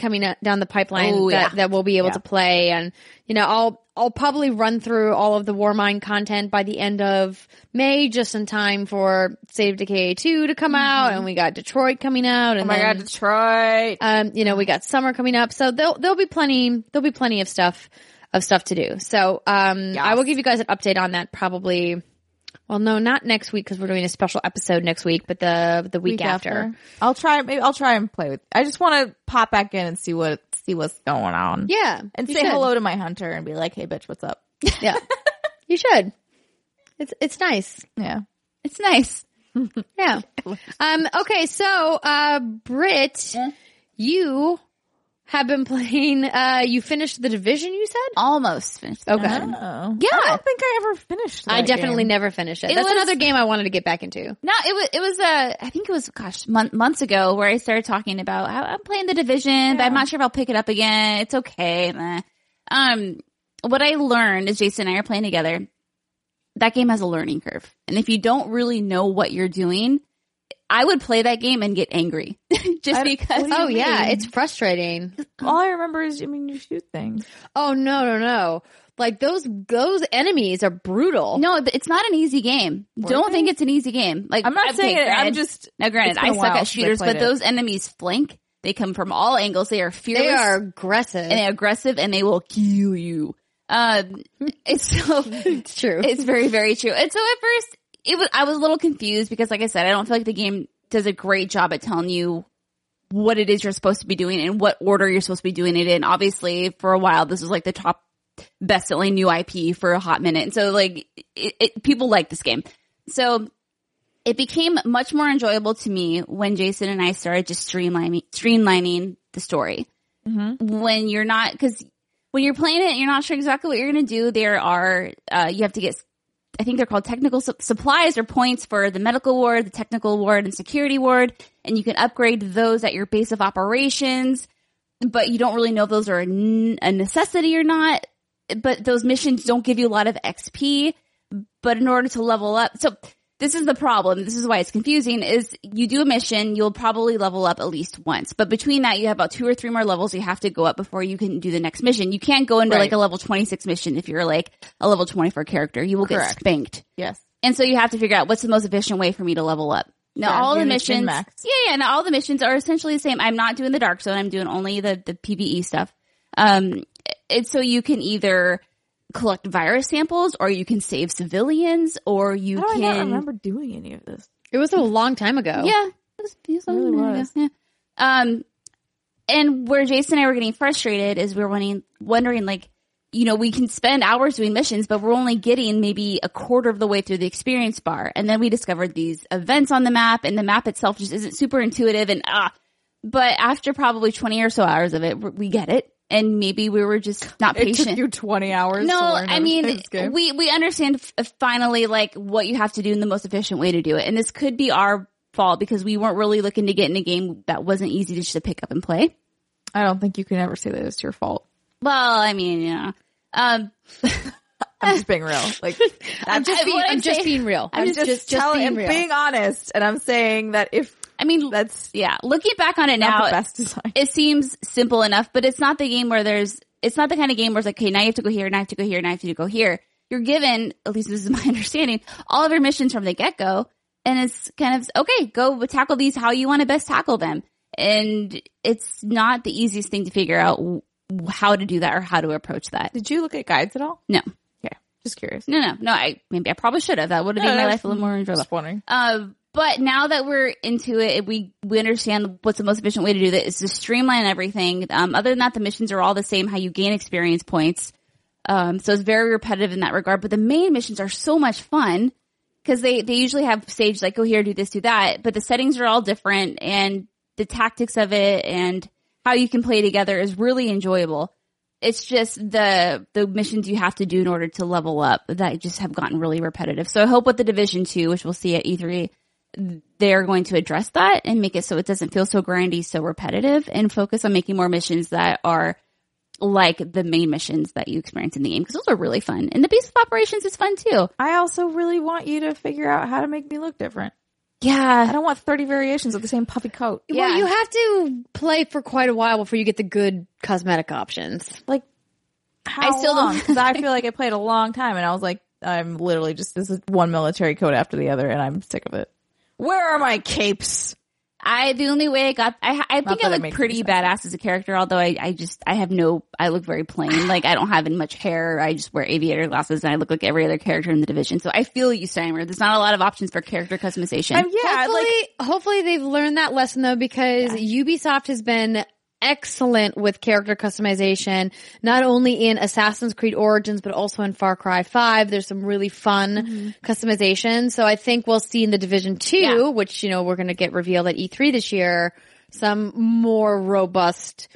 coming down the pipeline Oh, that, yeah. that we'll be able Yeah. to play. And, you know, I'll, I'll probably run through all of the Warmind content by the end of May, just in time for Save Decay 2 to come out. And we got Detroit coming out. And Oh my then, god, Detroit. um, you know, we got summer coming up, so there'll there'll be plenty there'll be plenty of stuff of stuff to do. So um, I will give you guys an update on that probably. Well, no, not next week because we're doing a special episode next week, but the the week, after. I'll try. Maybe I'll try and play with. I just want to pop back in and see what see what's going on. Yeah, and say should. hello to my hunter and be like, "Hey, bitch, what's up?" Yeah, you should. It's it's nice. Yeah. It's nice. Yeah. Um. Okay. So, uh, Britt, you have been playing. Uh, you finished the division. You said. Almost finished. Okay. Oh. Yeah. I don't think I ever finished. I definitely game. never finished it. It That's was- another game I wanted to get back into. No, it was it was uh I think it was gosh mon- months ago where I started talking about I, I'm playing the division, but I'm not sure if I'll pick it up again. It's okay. meh. Um, what I learned is Jason and I are playing together. That game has a learning curve, and if you don't really know what you're doing, I would play that game and get angry just because. what do Oh yeah, mean? it's frustrating. All I remember is, I mean, you shoot things. Oh no, no, no. Like those those enemies are brutal. No, it's not an easy game. Don't think it's an easy game. Like I'm not okay, saying it. I'm just. Now, granted, It's been I a suck at I shooters, but it. those enemies flank. They come from all angles. They are fearless. they are aggressive. and they're aggressive, and they will kill you. Um, it's so it's true. it's very very true. And so at first, it was I was a little confused because, like I said, I don't feel like the game does a great job at telling you what it is you're supposed to be doing and what order you're supposed to be doing it in. Obviously, for a while, this was like the top best selling new IP for a hot minute. And so like it, it, people like this game. So it became much more enjoyable to me when Jason and I started just streamlining, streamlining the story. When you're not, cause when you're playing it, you're not sure exactly what you're going to do. There are, uh, you have to get, I think they're called technical su- supplies or points for the medical ward, the technical ward, and security ward. And you can upgrade those at your base of operations, but you don't really know if those are a, n- a necessity or not but those missions don't give you a lot of XP. But in order to level up, so this is the problem. This is why it's confusing is you do a mission, you'll probably level up at least once. But between that, you have about two or three more levels you have to go up before you can do the next mission. You can't go into Right. like a level 26 mission if you're like a level 24 character. You will get spanked. Yes. And so you have to figure out what's the most efficient way for me to level up. Now Yeah, all the missions, yeah, yeah, now all the missions are essentially the same. I'm not doing the dark zone. I'm doing only the, the PvE stuff. Um, it's so you can either collect virus samples or you can save civilians or you How do I not remember doing any of this? It was a long time ago. yeah, it was, it was, really yeah, was. yeah. Um, and where Jason and I were getting frustrated is we were wondering, wondering like, you know, we can spend hours doing missions, but we're only getting maybe a quarter of the way through the experience bar. And then we discovered these events on the map and the map itself just isn't super intuitive and ah, but after probably 20 or so hours of it, we get it. And maybe we were just not It patient. took you 20 hours. No, to learn I mean, we, we understand f- finally like what you have to do in the most efficient way to do it. And this could be our fault because we weren't really looking to get in a game that wasn't easy to just pick up and play. I don't think you can ever say that it's your fault. Well, I mean, know, um, I'm just being real. Like I'm just being, I'm I'm just saying- being real. I'm just, telling being and real. being honest, and I'm saying that if I mean, that's yeah, looking back on it now, the best design, it seems simple enough, but it's not the game where there's, it's not the kind of game where it's like, okay, now you have to go here, now you have to go here, now you have to go here. You're given, at least this is my understanding, all of your missions from the get go. And it's kind of, okay, go tackle these how you want to best tackle them. And it's not the easiest thing to figure out how to do that or how to approach that. did you look at guides at all? No, Okay, just curious. no, no, no. I, maybe I probably should have. That would have made my life a little more enjoyable. Just wondering. Uh, but now that we're into it, we we understand what's the most efficient way to do that is to streamline everything. Um, other than that, the missions are all the same. How you gain experience points. Um, so it's very repetitive in that regard. But the main missions are so much fun because they they usually have stages like go here, do this, do that. But the settings are all different, and the tactics of it and how you can play together is really enjoyable. It's just the the missions you have to do in order to level up that just have gotten really repetitive. So I hope with the Division Two, which we'll see at E3, they're going to address that and make it so it doesn't feel so grindy, so repetitive, and focus on making more missions that are like the main missions that you experience in the game because those are really fun. And the base of operations is fun too. I also really want you to figure out how to make me look different. Yeah. I don't want 30 variations of the same puffy coat. Yeah. Well, you have to play for quite a while before you get the good cosmetic options. Like, how I still don't- Because I feel like I played a long time, and I was like, I'm literally just this is one military coat after the other, and I'm sick of it. Where are my capes? I the only way I got I I think I it look pretty badass as a character. Although I I just I have no I look very plain. like I don't have any much hair. I just wear aviator glasses and I look like every other character in the division. So I feel you, Steimer. There's not a lot of options for character customization. Um, yeah, hopefully, like hopefully they've learned that lesson though, because Ubisoft has been excellent with character customization, not only in Assassin's Creed Origins, but also in Far Cry 5. There's some really fun mm-hmm. customization. So I think we'll see in the Division 2, Yeah. which, you know, we're going to get revealed at E3 this year, some more robust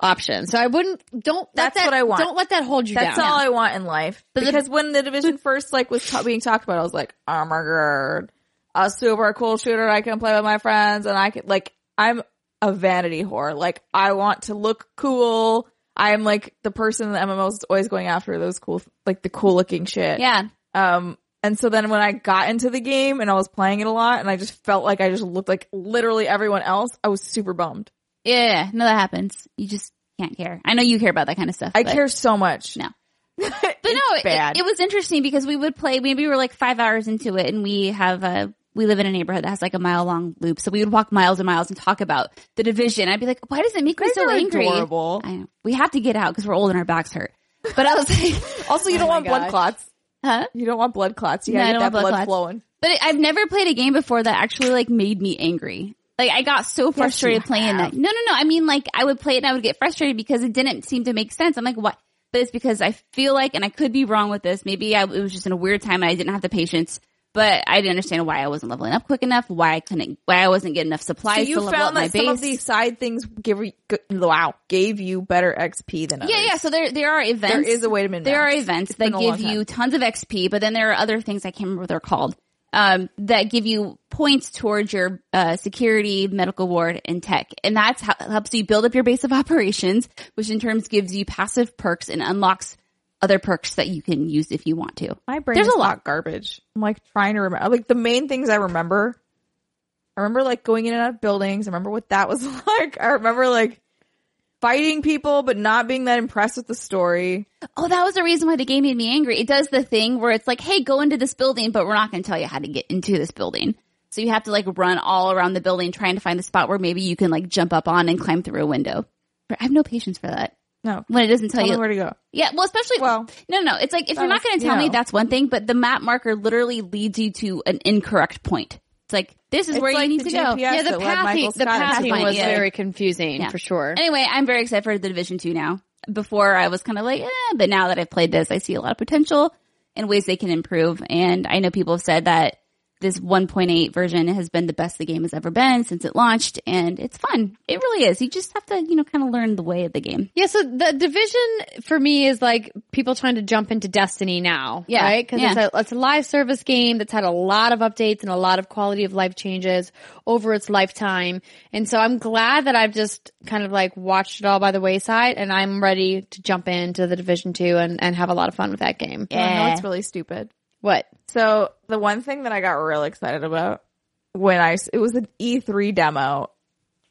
options. So I wouldn't, don't, That's that- what I want. Don't let that hold you That's down. all I want in life. But the- because when the division first like was ta- being talked about, I was like, oh my god, a super cool shooter I can play with my friends, and I can like I'm a vanity whore. Like I want to look cool. I'm like the person in the MMOs is always going after those cool, like the cool looking shit. yeah. Um, and so then when I got into the game and I was playing it a lot, and I just felt like I just looked like literally everyone else, I was super bummed. Yeah, no, that happens. You just can't care. I know you care about that kind of stuff. I care so much. No. but But no, it, it was interesting because we would play, maybe we were like five hours into it and we have a, we live in a neighborhood that has like a mile long loop. So we would walk miles and miles and talk about the division. I'd be like, why does it make me so angry? adorable. I know. We have to get out because we're old and our backs hurt. But I was like, Also, you oh don't want blood gosh. clots. huh? You don't want blood clots. You No, I gotta don't get that want blood blood, flowing. But it, I've never played a game before that actually like made me angry. Like I got so frustrated playing that. No, no, no. I mean like I would play it and I would get frustrated because it didn't seem to make sense. I'm like, what? But it's because I feel like, and I could be wrong with this. Maybe I, it was just in a weird time and I didn't have the patience. But I didn't understand why I wasn't leveling up quick enough, why I couldn't, why I wasn't getting enough So supplies you to level up found my that some of these side things give you, wow gave you better XP than others. Yeah, yeah. So there, there are events. There is a way to. There are events It's that give you tons of XP, but then there are other things I can't remember what they're called. Um, that give you points towards your uh, security, medical ward, and tech, and that's how helps you build up your base of operations, which in terms gives you passive perks and unlocks other perks that you can use if you want to. My brain There's is a lot. lot garbage. I'm like trying to remember. Like the main things I remember. I remember like going in and out of buildings. I remember what that was like. I remember like fighting people, but not being that impressed with the story. Oh, that was the reason why the game made me angry. It does the thing where it's like, hey, go into this building, but we're not going to tell you how to get into this building. So you have to like run all around the building trying to find the spot where maybe you can like jump up on and climb through a window. I have no patience for that. No, When it doesn't tell, tell you. where to go. yeah, well, especially, Well, no, no, no. It's like, if you're not going to tell you me, that's one thing, but the map marker literally leads you to an incorrect point. It's like, this is It's where like you need the to go. GPS Yeah, the that led Michael pathing, the pathing was yeah. very confusing Yeah. for sure. Anyway, I'm very excited for the Division 2 now. Before I was kind of like, eh, but now that I've played this, I see a lot of potential and ways they can improve. And I know people have said that this 1.8 version has been the best the game has ever been since it launched and it's fun. It really is. You just have to, you know, kind of learn the way of the game. Yeah, so the division for me is like people trying to jump into Destiny now, Yeah, right? Because yeah. it's a it's a live service game that's had a lot of updates and a lot of quality of life changes over its lifetime, and so I'm glad that I've just kind of like watched it all by the wayside, and I'm ready to jump into the Division Two and and have a lot of fun with that game. Oh, I know it's really stupid. What? So the one thing that I got real excited about when I it was an E3 demo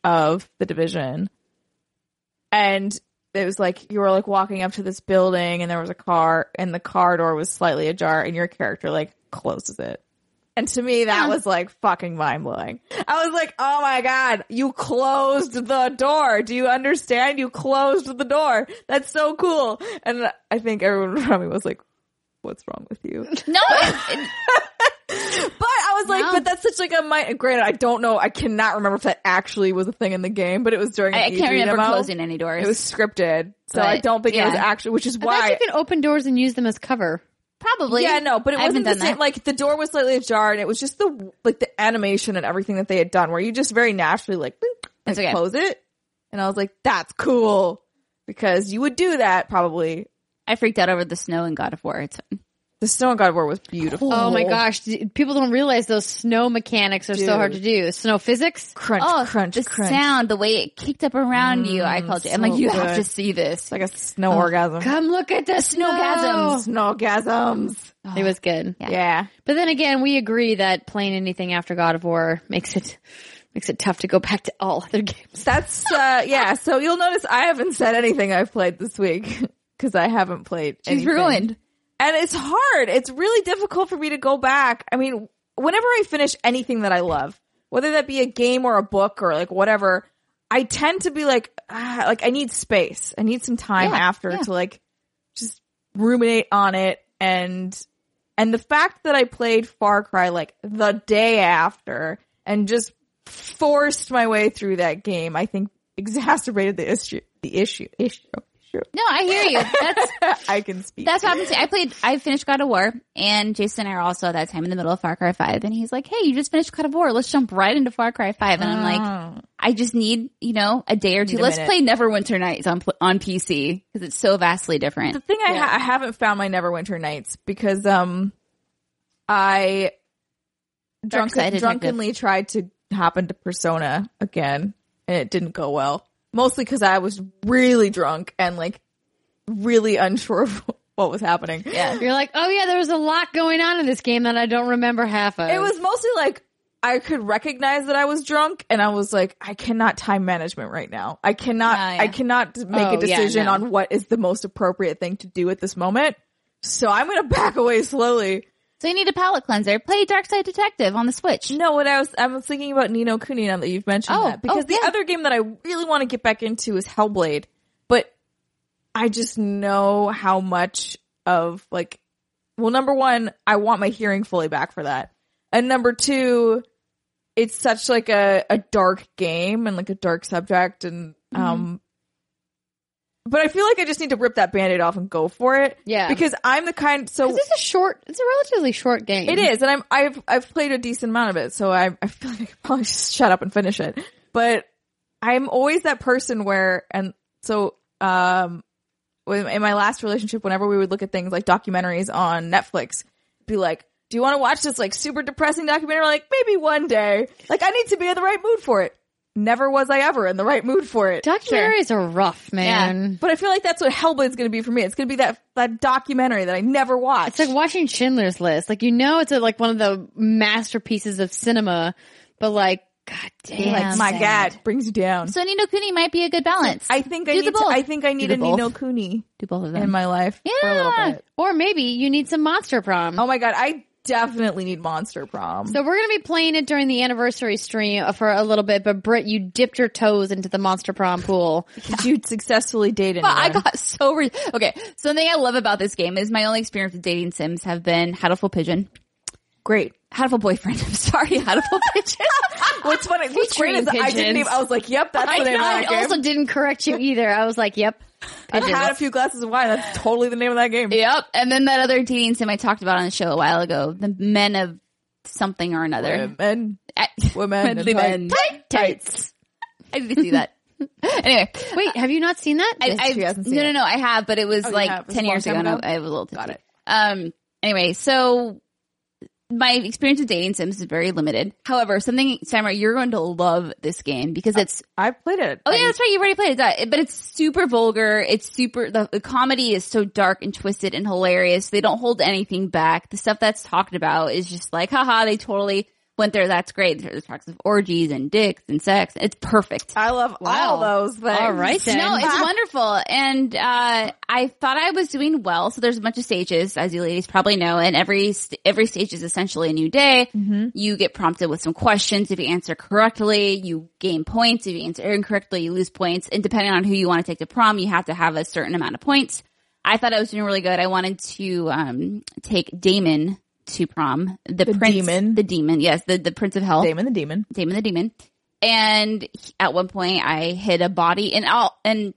of the division, and it was like you were like walking up to this building, and there was a car, and the car door was slightly ajar, and your character like closes it. And to me, that was like fucking mind blowing. I was like, oh my God, you closed the door. Do you understand? You closed the door. That's so cool. And I think everyone around me was like, what's wrong with you? No, it- it- But I was like, No. but that's such like a mind. Granted, I don't know. I cannot remember if that actually was a thing in the game, but it was during. I, I can't remember demo. closing any doors. It was scripted, so I don't think it was actually. Which is I why. you can open doors and use them as cover. probably. yeah, no, but it I wasn't the same. that. Like the door was slightly ajar, and it was just the like the animation and everything that they had done, where you just very naturally like, boop, like okay. close it, and I was like, that's cool because you would do that probably. I freaked out over the snow in God of War. It's fine. The Snow in God of War was beautiful. Oh my gosh, d- people don't realize those snow mechanics are so hard to do. Snow physics. crunch, Oh, crunch, the crunch. sound, the way it kicked up around you. I called you. I'm so like, you have good. to see this. It's like a snow orgasm. Come look at the snowgasms. Snowgasms. It was good. Yeah. Yeah. But then again, we agree that playing anything after God of War makes it makes it tough to go back to all other games. That's uh yeah. So you'll notice I haven't said anything I've played this week because I haven't played. She's anything. ruined. and it's hard. It's really difficult for me to go back. I mean, whenever I finish anything that I love, whether that be a game or a book or like whatever, I tend to be like, ah, like I need space. I need some time Yeah, after yeah. to like just ruminate on it and and the fact that I played Far Cry like the day after and just forced my way through that game, I think exacerbated the issue. The issue. Issue. Issue. No, I hear you. That's I can speak. that's what happened to. I played. I finished God of War, and Jason and I are also at that time in the middle of Far Cry Five, and he's like, "Hey, you just finished God of War. Let's jump right into Far Cry 5. And I'm like, I just need you know a day or two. Let's minute. play Neverwinter Nights on on PC because it's so vastly different. the thing I, ha- I haven't found my Neverwinter Nights because um I drunken, drunkenly tried to hop into Persona again and it didn't go well. Mostly because I was really drunk and like really unsure of what was happening. Yeah. You're like, oh yeah, there was a lot going on in this game that I don't remember half of. It was mostly like I could recognize that I was drunk and I was like, I cannot time management right now. I cannot, Ah, yeah. I cannot make Oh, a yeah, decision no. on what is the most appropriate thing to do at this moment. So I'm going to back away slowly. So you need a palate cleanser. Play Dark Side Detective on the Switch. No, what I was, I was thinking about Ni no Kuni now that you've mentioned Oh, that because oh, the yeah. other game that I really want to get back into is Hellblade, but I just know how much of like, well, number one, I want my hearing fully back for that. And number two, it's such like a, a dark game and like a dark subject and, Mm-hmm. um, but I feel like I just need to rip that band-aid off and go for it. Yeah. Because I'm the kind, so This is a short. It's a relatively short game. it is, and I'm I've I've played a decent amount of it, so I I feel like I could probably just shut up and finish it. But I'm always that person where, and so um, in my last relationship, whenever we would look at things like documentaries on Netflix, be like, "Do you want to watch this like super depressing documentary?" Like maybe one day. Like I need to be in the right mood for it. Never was I ever in the right mood for it. Documentaries are rough, man. But I feel like that's what Hellblade's going to be for me. It's going to be that that documentary that I never watched. It's like watching Schindler's List. Like you know, it's a, like one of the masterpieces of cinema, but like, god damn, like my sad. god brings you down. So Ni no Kuni might be a good balance. I think I Do need the to. I think I need the a Nino both. Cooney Do both of them. in my life for a little Yeah. bit. Or maybe you need some Monster Prom. Oh my god, I definitely need Monster Prom. So we're gonna be playing it during the anniversary stream uh, for a little bit. But Britt, you dipped your toes into the Monster Prom pool. Did you successfully dated. But I got so re- okay. Something I love about this game is my only experience with dating sims have been Hatoful Pigeon, great. Hatoful Boyfriend. I'm sorry, Hatoful Pigeon. What's funny? What's great is Featuring I didn't even. I was like, "Yep, that's what I, the name I of that game." also didn't correct you either. I was like, "Yep." I've had a few glasses of wine. That's totally the name of that game. yep. And then that other dating sim I talked about on the show a while ago, the Men of something or another. Women, I- women, and Manly men. tight- tights. I didn't see that. anyway, Wait, have you not seen that? I, Yes, I she seen no, no, no. I have, but it was Oh, like have? Ten years ago. ago? I I was a little Got tipsy. it. Um. Anyway, so my experience with dating sims is very limited. However, something, Samara, you're going to love this game because it's. I have played it. Oh yeah, that's right. You've already played it, but it's super vulgar. It's super. The, the comedy is so dark and twisted and hilarious. They don't hold anything back. The stuff that's talked about is just like, haha, they totally went there. That's great. There's talks of orgies and dicks and sex. It's perfect. I love all those things. All right then. No, it's wonderful. And uh I thought I was doing well. So there's a bunch of stages, as you ladies probably know, and every st- every stage is essentially a new day. You get prompted with some questions. If you answer correctly, you gain points. If you answer incorrectly, you lose points. And depending on who you want to take to prom, you have to have a certain amount of points. I thought I was doing really good. I wanted to um take Damon to prom. The, prince, demon? the demon, yes, the the prince of hell. Damon the Demon. Damon the Demon. And he- at one point I hit a body and I'll, and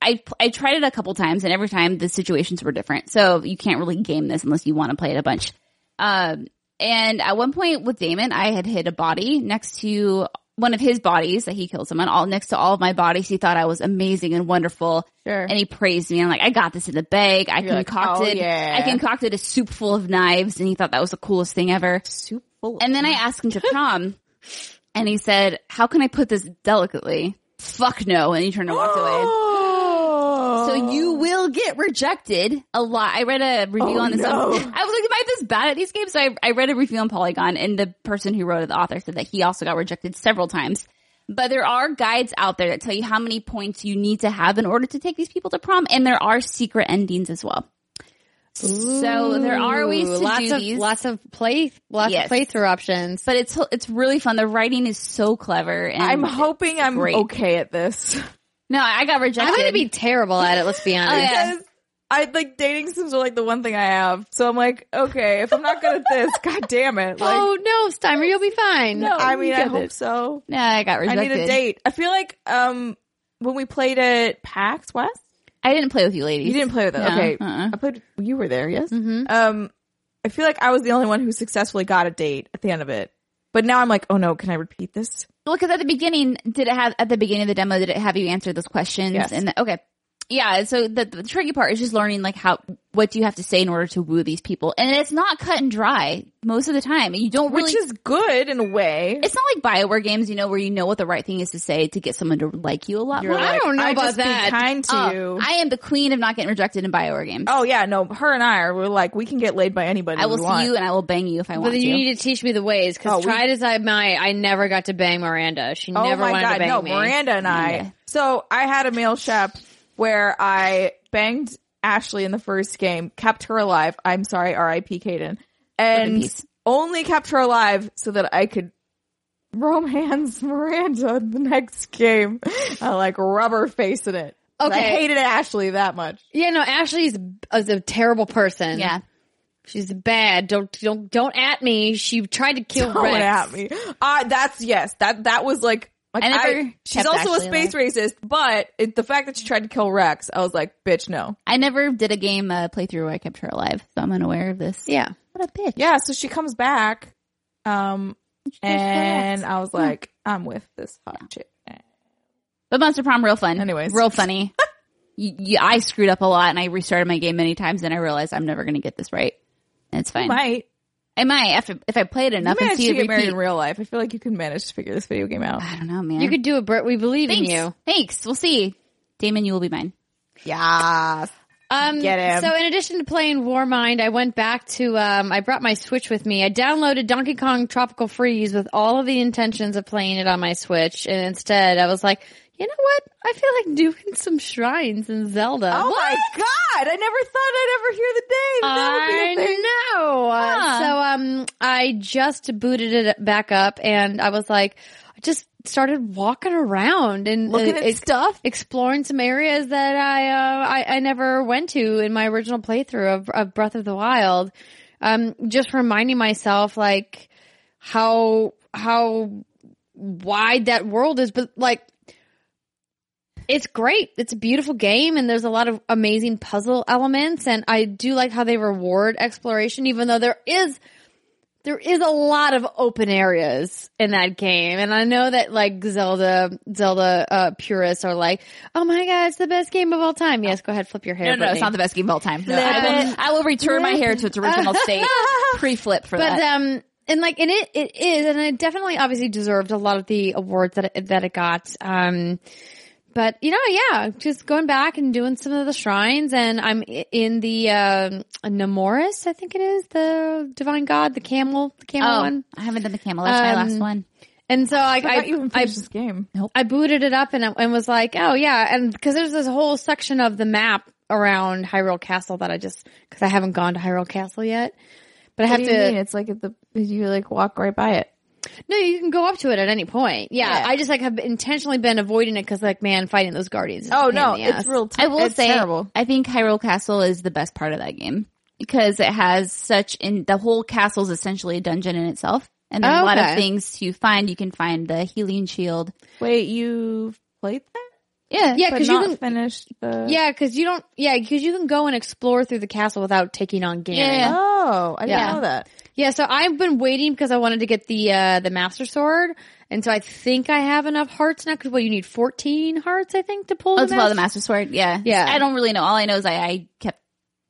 I, I tried it a couple times and every time the situations were different. So you can't really game this unless you want to play it a bunch. Um, and at one point with Damon, I had hit a body next to one of his bodies that he killed someone all next to all of my bodies. He thought I was amazing and wonderful. Sure. And he praised me. I'm like, I got this in the bag. I You're like, concocted, "Oh, yeah." I concocted a soup full of knives and he thought that was the coolest thing ever. Soup full. And then I asked him to prom, and he said, "How can I put this delicately?" Fuck no, and he turned and walked away. Oh. So you oh. will get rejected a lot. I read a review Oh, on this. no. I was like, am I this bad at these games? So I, I read a review on Polygon, and the person who wrote it, the author, said that he also got rejected several times. But there are guides out there that tell you how many points you need to have in order to take these people to prom, and there are secret endings as well. So there are ways to lots do of these. lots of play lots Yes. of playthrough options. but it's it's really fun. The writing is so clever. And I'm hoping I'm great. okay at this. No, I got rejected. I'm gonna be terrible at it. Let's be honest. Oh, yeah. I like dating sims are like the one thing I have. So I'm like, okay, if I'm not good at this, god damn it. Like, oh no, Steimer, you'll be fine. No. I mean, I hope it. so. No, I got rejected. I rejected. need a date. I feel like um when we played at PAX West, I didn't play with you ladies. you didn't play with it. No, okay, uh-uh. I played. You were there, yes. Mhm. Um, I feel like I was the only one who successfully got a date at the end of it. But now I'm like, oh no, can I repeat this? Well, because at the beginning, did it have at the beginning of the demo? Did it have you answer those questions? Yes. And the, okay, yeah. So the, the tricky part is just learning like how what do you have to say in order to woo these people, and it's not cut and dry most of the time. You don't really. Which is good in a way. it's not like Bioware games, you know, where you know what the right thing is to say to get someone to like you a lot You're more. I don't know I about just be that. kind to Oh, you. I am the queen of not getting rejected in Bioware games. oh yeah, no, her and I are we're like we can get laid by anybody. I will we see want. you and I will bang you if I want. But want to. you need to teach me the ways because Oh, we- tried as I might, I never got to bang Miranda. She Oh never my wanted god, to bang no, me. Miranda and I. Miranda. So I had a male shep where I banged Ashley in the first game, kept her alive. I'm sorry, R.I.P. Kaidan, and only kept her alive so that I could romance Miranda in the next game. I like rubber facing it. I Okay. hated Ashley that much. Yeah, no, Ashley's is a terrible person. yeah. she's bad. Don't don't don't at me. She tried to kill Don't Wrex. at me. Uh, that's yes. That that was like. Like I never I, she's also Ashley a space racist, but it, the fact that she tried to kill Wrex, I was like, bitch, no. I never did a game uh, playthrough where I kept her alive, so I'm unaware of this. Yeah. What a bitch. Yeah, so she comes back, um, and I was like, I'm with this hot chick. But Monster Prom, real fun. Anyways. real funny. you, you, I screwed up a lot, and I restarted my game many times, and I realized I'm never going to get this right. And it's fine. Might. I might if if I played You enough and managed see to it get married in real life. I feel like you can manage to figure this video game out. I don't know, man. You could do it, Britt. We believe Thanks. in you. Thanks. We'll see. Damon, you will be mine. Yeah. Um, Get him. So in addition to playing Warmind, I went back to, um, I brought my Switch with me. I downloaded Donkey Kong Tropical Freeze with all of the intentions of playing it on my Switch. And instead I was like, you know what? I feel like doing some shrines in Zelda. Oh my god! I never thought I'd ever hear the day that that would be a I thing. know. Uh, Huh. So, um, I just booted it back up and I was like, I just started walking around and Looking uh, at ex- stuff. exploring some areas that I, uh, I, I never went to in my original playthrough of, of Breath of the Wild. Um, just reminding myself like how, how wide that world is, but like, it's great. It's a beautiful game and there's a lot of amazing puzzle elements and I do like how they reward exploration even though there is there is a lot of open areas in that game. And I know that like Zelda Zelda uh purists are like, "Oh my god, it's the best game of all time." Yes, go ahead, flip your hair. No, no, it's not the best game of all time. No, I, will. I will return my hair to its original state. Pre-flip for but that. um and like and it it is and it definitely obviously deserved a lot of the awards that it, that it got um but you know yeah just going back and doing some of the shrines and i'm in the um Naboris, i think it is the divine god the camel the camel oh, one I haven't done the camel. That's my Um, last one. and so i I i, I, this game. I booted it up and, and was like, oh yeah. And because there's this whole section of the map around Hyrule Castle that I just, cause I haven't gone to Hyrule Castle yet. But I have What do to, mean? It's like at the you like walk right by it. No, you can go up to it at any point. Yeah. Yeah. I just like have intentionally been avoiding it cause like, man, fighting those guardians. is a Oh pain no, in the ass. it's real. T- I will it's say, terrible. I think Hyrule Castle is the best part of that game because it has such in the whole castle is essentially a dungeon in itself, and there's a lot Okay. of things to find. You can find the healing shield. Wait, you've played that? Yeah, Yeah, cause you can, finished the. yeah, cause you don't, yeah, cause you can go and explore through the castle without taking on Ganon. Yeah. Oh, I didn't Yeah. know that. Yeah, so I've been waiting because I wanted to get the uh the Master Sword, and so I think I have enough hearts now. Because well, you need fourteen hearts, I think, to pull. Oh, the to follow the Master- Master Sword. Yeah, Yeah. I don't really know. All I know is I, I kept.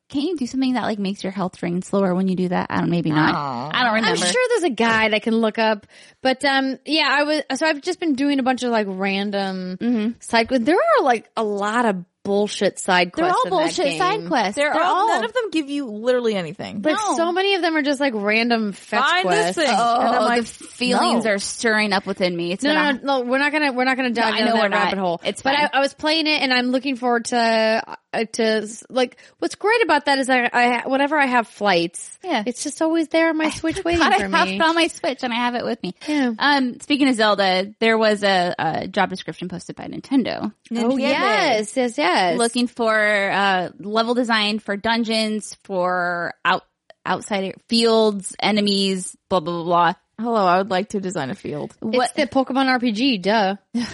Can't you do something that like makes your health drain slower when you do that? I don't. Maybe not. I don't remember. I'm sure there's a guide I can look up, but um, yeah, I was so I've just been doing a bunch of like random Mm-hmm. side. There are like a lot of bullshit side quests. They're quests. all in that bullshit game. side quests. They're, They're, all, all. none of them give you literally anything. But No. so many of them are just like random fetch Find this quests. thing. oh, and I'm like, the feelings no. are stirring up within me. It's No, been no, a- no, no, we're not gonna, we're not gonna dive I down know that we're not. rabbit hole. It's but I, fine. I was playing it and I'm looking forward to, uh, to, like, what's great about that is I, I, whenever I have flights, Yeah. it's just always there on my Switch waiting God, I for have me. it on my Switch and I have it with me. Yeah. Um, speaking of Zelda, there was a, a job description posted by Nintendo Oh yes, yes, yes. Looking for uh, level design for dungeons, for out outside fields, enemies, blah blah blah. blah. Hello, I would like to design a field. it's the Pokemon RPG, duh. that,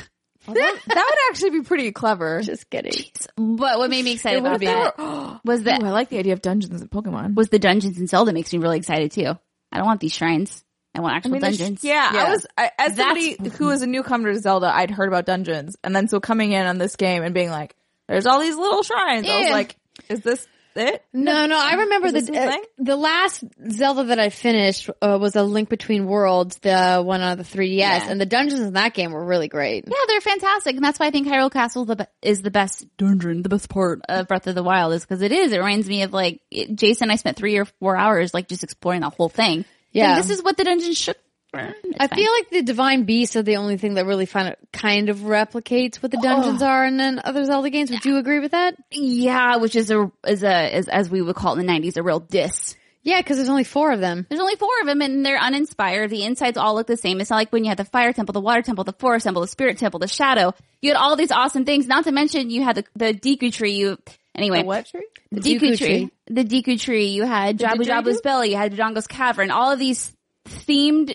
that would actually be pretty clever. Just kidding. But what made me excited about if they that were- was Ooh, that I like the idea of dungeons in Pokemon. was the dungeons in Zelda makes me really excited too. I don't want these shrines. I want I actual mean, dungeons. Yeah, Yeah. I was I, as That's- somebody who was a newcomer to Zelda. I'd heard about dungeons, and then so coming in on this game and being like, "There's all these little shrines." I was like, "Is this it?" No, no, I remember the this the uh, thing? the last Zelda that I finished uh, was a Link Between Worlds, the one on the 3DS, Yeah. and the dungeons in that game were really great. Yeah, they're fantastic, and that's why I think Hyrule Castle the be- is the best dungeon, the best part of Breath of the Wild is because it is. It reminds me of like it, Jason. I spent three or four hours like just exploring the whole thing. Yeah. And this is what the dungeon should. Mm, it's I fine. feel like the Divine Beasts are the only thing that really kind of, kind of replicates what the dungeons are in then other Zelda games. Would you agree with that? yeah, which is a is a is as we would call it in the nineties a real diss. Yeah, because there's only four of them. There's only four of them, and they're uninspired. The insides all look the same. It's not like when you had the fire temple, the water temple, the forest temple, the spirit temple, the shadow. You had all these awesome things. Not to mention you had the the Deku tree. You anyway. The what tree? The Deku Deku, tree. tree. The Deku tree. You had Jabu Jabu's belly. You had Dodongo's cavern. All of these themed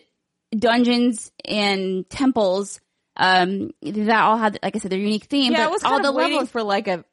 dungeons and temples um that all had like I said their unique theme. Yeah, but I was all kind the of waiting levels. for like a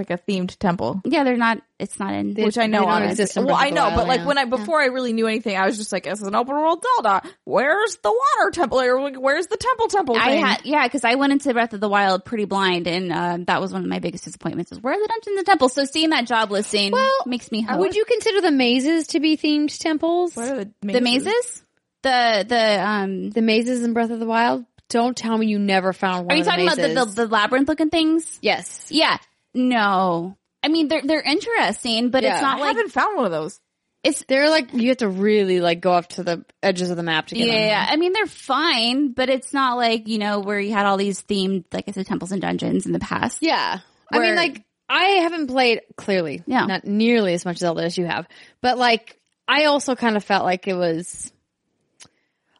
like a themed temple. Yeah, they're not. It's not in. Which I know don't exist Well, I know, but like yeah. when I before I really knew anything, I was just like, "This is an open world Zelda. Where's the water temple? Or like, where's the temple temple I thing?" had yeah, because I went into Breath of the Wild pretty blind, and um, that was one of my biggest disappointments. Is where are the dungeons and temples? So seeing that job listing Well, makes me. Hope. Would you consider the mazes to be themed temples? What are the the mazes? The the um. The mazes in Breath of the Wild? Don't tell me you never found one Are you of the talking about the, the the labyrinth looking things? Yes. Yeah. No. I mean, they're they're interesting, but Yeah. it's not I like haven't found one of those. it's. They're like, you have to really like go up to the edges of the map to get Yeah, them. yeah, I mean they're fine, but it's not like you know where you had all these themed, like I said, temples and dungeons in the past. Yeah. I mean, like, I haven't played clearly, Yeah. not nearly as much Zelda as you have, but like, I also kind of felt like it was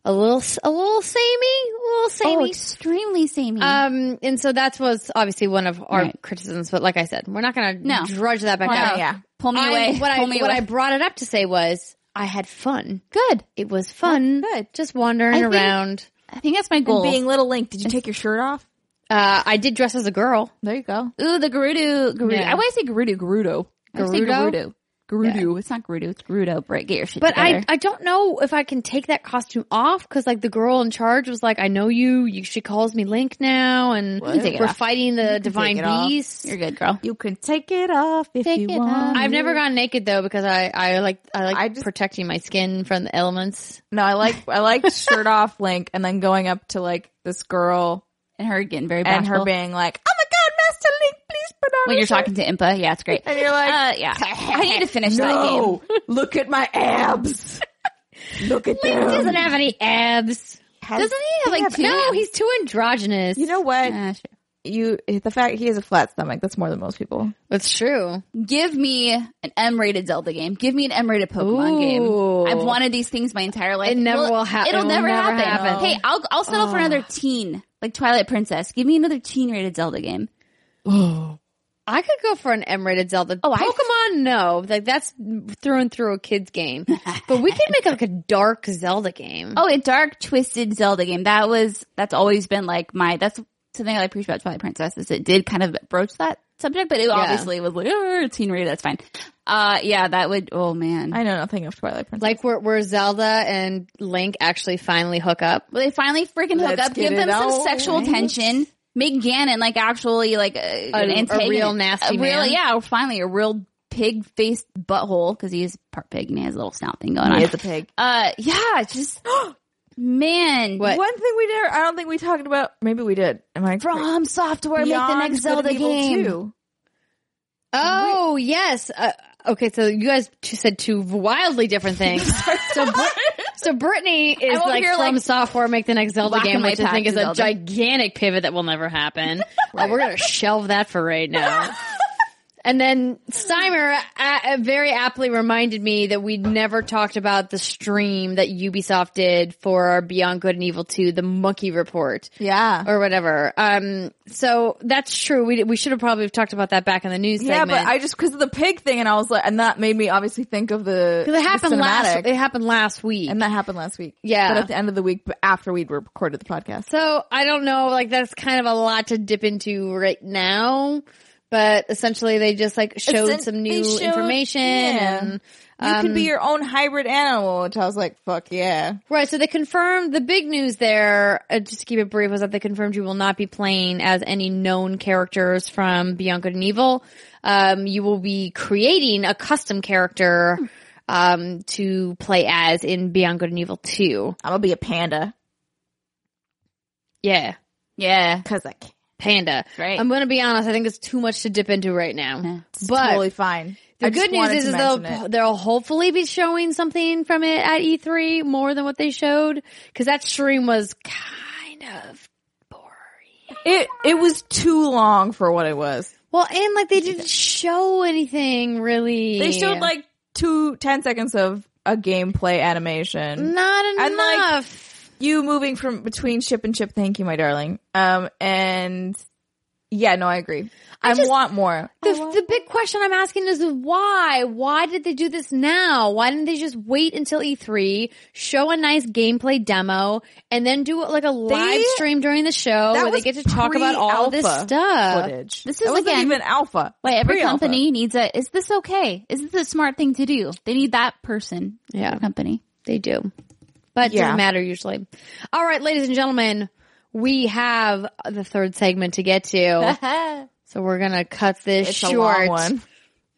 a little, a little samey, a little Oh, samey. extremely samey. um, and so that was obviously one of our Right. criticisms, but like I said, we're not going to No. drudge that back Well, out. Yeah. Pull me I- away. What, I, me what away. I brought it up to say was, I had fun. Good. It was fun. good. Just wandering I think- around. I think that's my goal. And being little Link, did you take your shirt off? Uh, I did dress as a girl. There you go. Ooh, the Gerudo. Gerudo. Yeah. I want to say Gerudo. Gerudo. I wanna say Gerudo? Gerudo. Gerudo. It's not Gerudo. It's Gerudo. Right. Get your shit But together. I, I don't know if I can take that costume off because like the girl in charge was like, I know you. you she calls me Link now, and can take it we're off. fighting the divine it off. beast. You're good, girl. You can take it off if Take you want. off. I've never gone naked though because I, I like I like I just- protecting my skin from the elements. No, I like I like shirt off Link and then going up to like this girl And her getting very and her being like, "Oh my god, Master Link, please put on." when you're talking to Impa. Yeah, it's great. and you're like, Uh, yeah. I need to finish that game. Look at my abs. look at Link them." doesn't have any abs. Has- Doesn't he have like have two? No, he's too androgynous. You know what? Uh, sure. You the fact he has a flat stomach. That's more than most people. That's true. Give me an M-rated Zelda game. Give me an M-rated Pokemon Ooh. game. I've wanted these things my entire life. It never will hap- It'll it will never, never happen. happen. Hey, I'll I'll settle for another teen, like Twilight Princess. Give me another teen-rated Zelda game. I could go for an M-rated Zelda. Oh, I- Pokemon, no, like that's through and through a kid's game. but we could make like a dark Zelda game. Oh, a dark, twisted Zelda game. That was that's always been like my. That's something I appreciate about Twilight Princess is it did kind of broach that subject, but it obviously was like oh, teen rated. That's fine. Uh, yeah, that would. Oh man. I know nothing of Twilight Princess. Like where, where Zelda and Link actually finally hook up. Will they finally freaking hook Let's up? Give them it some sexual right? tension. Make Ganon like actually like a, an a real nasty a real, man. Yeah, finally a real pig faced butthole because he is part pig and he has a little snout thing going on. he is a pig. Uh, yeah, just man. What? One thing we did, I don't think we talked about. Maybe we did. Am I From Software, make the next Zelda game. 2. Oh yes. Uh, okay, so you guys two said two wildly different things. so, Brit- so Brittany is like from like, software make the next Zelda game, which I think is a Zelda. gigantic pivot that will never happen. Well, uh, we're gonna shelve that for right now. And then Steimer uh, very aptly reminded me that we'd never talked about the stream that Ubisoft did for Beyond Good and Evil 2, the Monkey Report Yeah. or whatever. Um, so that's true. We we should have probably talked about that back in the news Yeah, segment. but I just because of the pig thing, and I was like, and that made me obviously think of the. Because it happened last. It happened last week. and that happened last week. Yeah. but at the end of the week, but after we'd recorded the podcast. so I don't know. Like that's kind of a lot to dip into right now. But essentially, they just like showed Essen- some new showed- information. yeah. And, You could um, be your own hybrid animal, which I was like, fuck yeah. Right. So they confirmed the big news there, uh, just to keep it brief, was that they confirmed you will not be playing as any known characters from Beyond Good and Evil. Um, you will be creating a custom character, um, to play as in Beyond Good and Evil 2. I'm gonna be a panda Yeah. Yeah. because I can. Panda. Right. I'm going to be honest. I think it's too much to dip into right now. Yeah. It's But totally fine. the I good news is, is they'll, it. they'll hopefully be showing something from it at E3 more than what they showed. Cause that stream was kind of boring. It it was too long for what it was. Well, and like they didn't show anything really. They showed like two ten seconds of a gameplay animation. not And, like, enough. You moving from between ship and ship. Thank you, my darling. Um, and Yeah, no, I agree. I, just- want more. The, the big question I'm asking is why? Why did they do this now? Why didn't they just wait until E3, show a nice gameplay demo, and then do like a live stream during the show where they get to talk about all this stuff? Footage. This is wasn't again, even alpha. Why every Pre-alpha. company needs a, is this okay? Is this a smart thing to do? They need that person. Yeah. Company. They do. But it Yeah. doesn't matter usually. All right, ladies and gentlemen, we have the third segment to get to. so we're going to cut this It's short. a long one.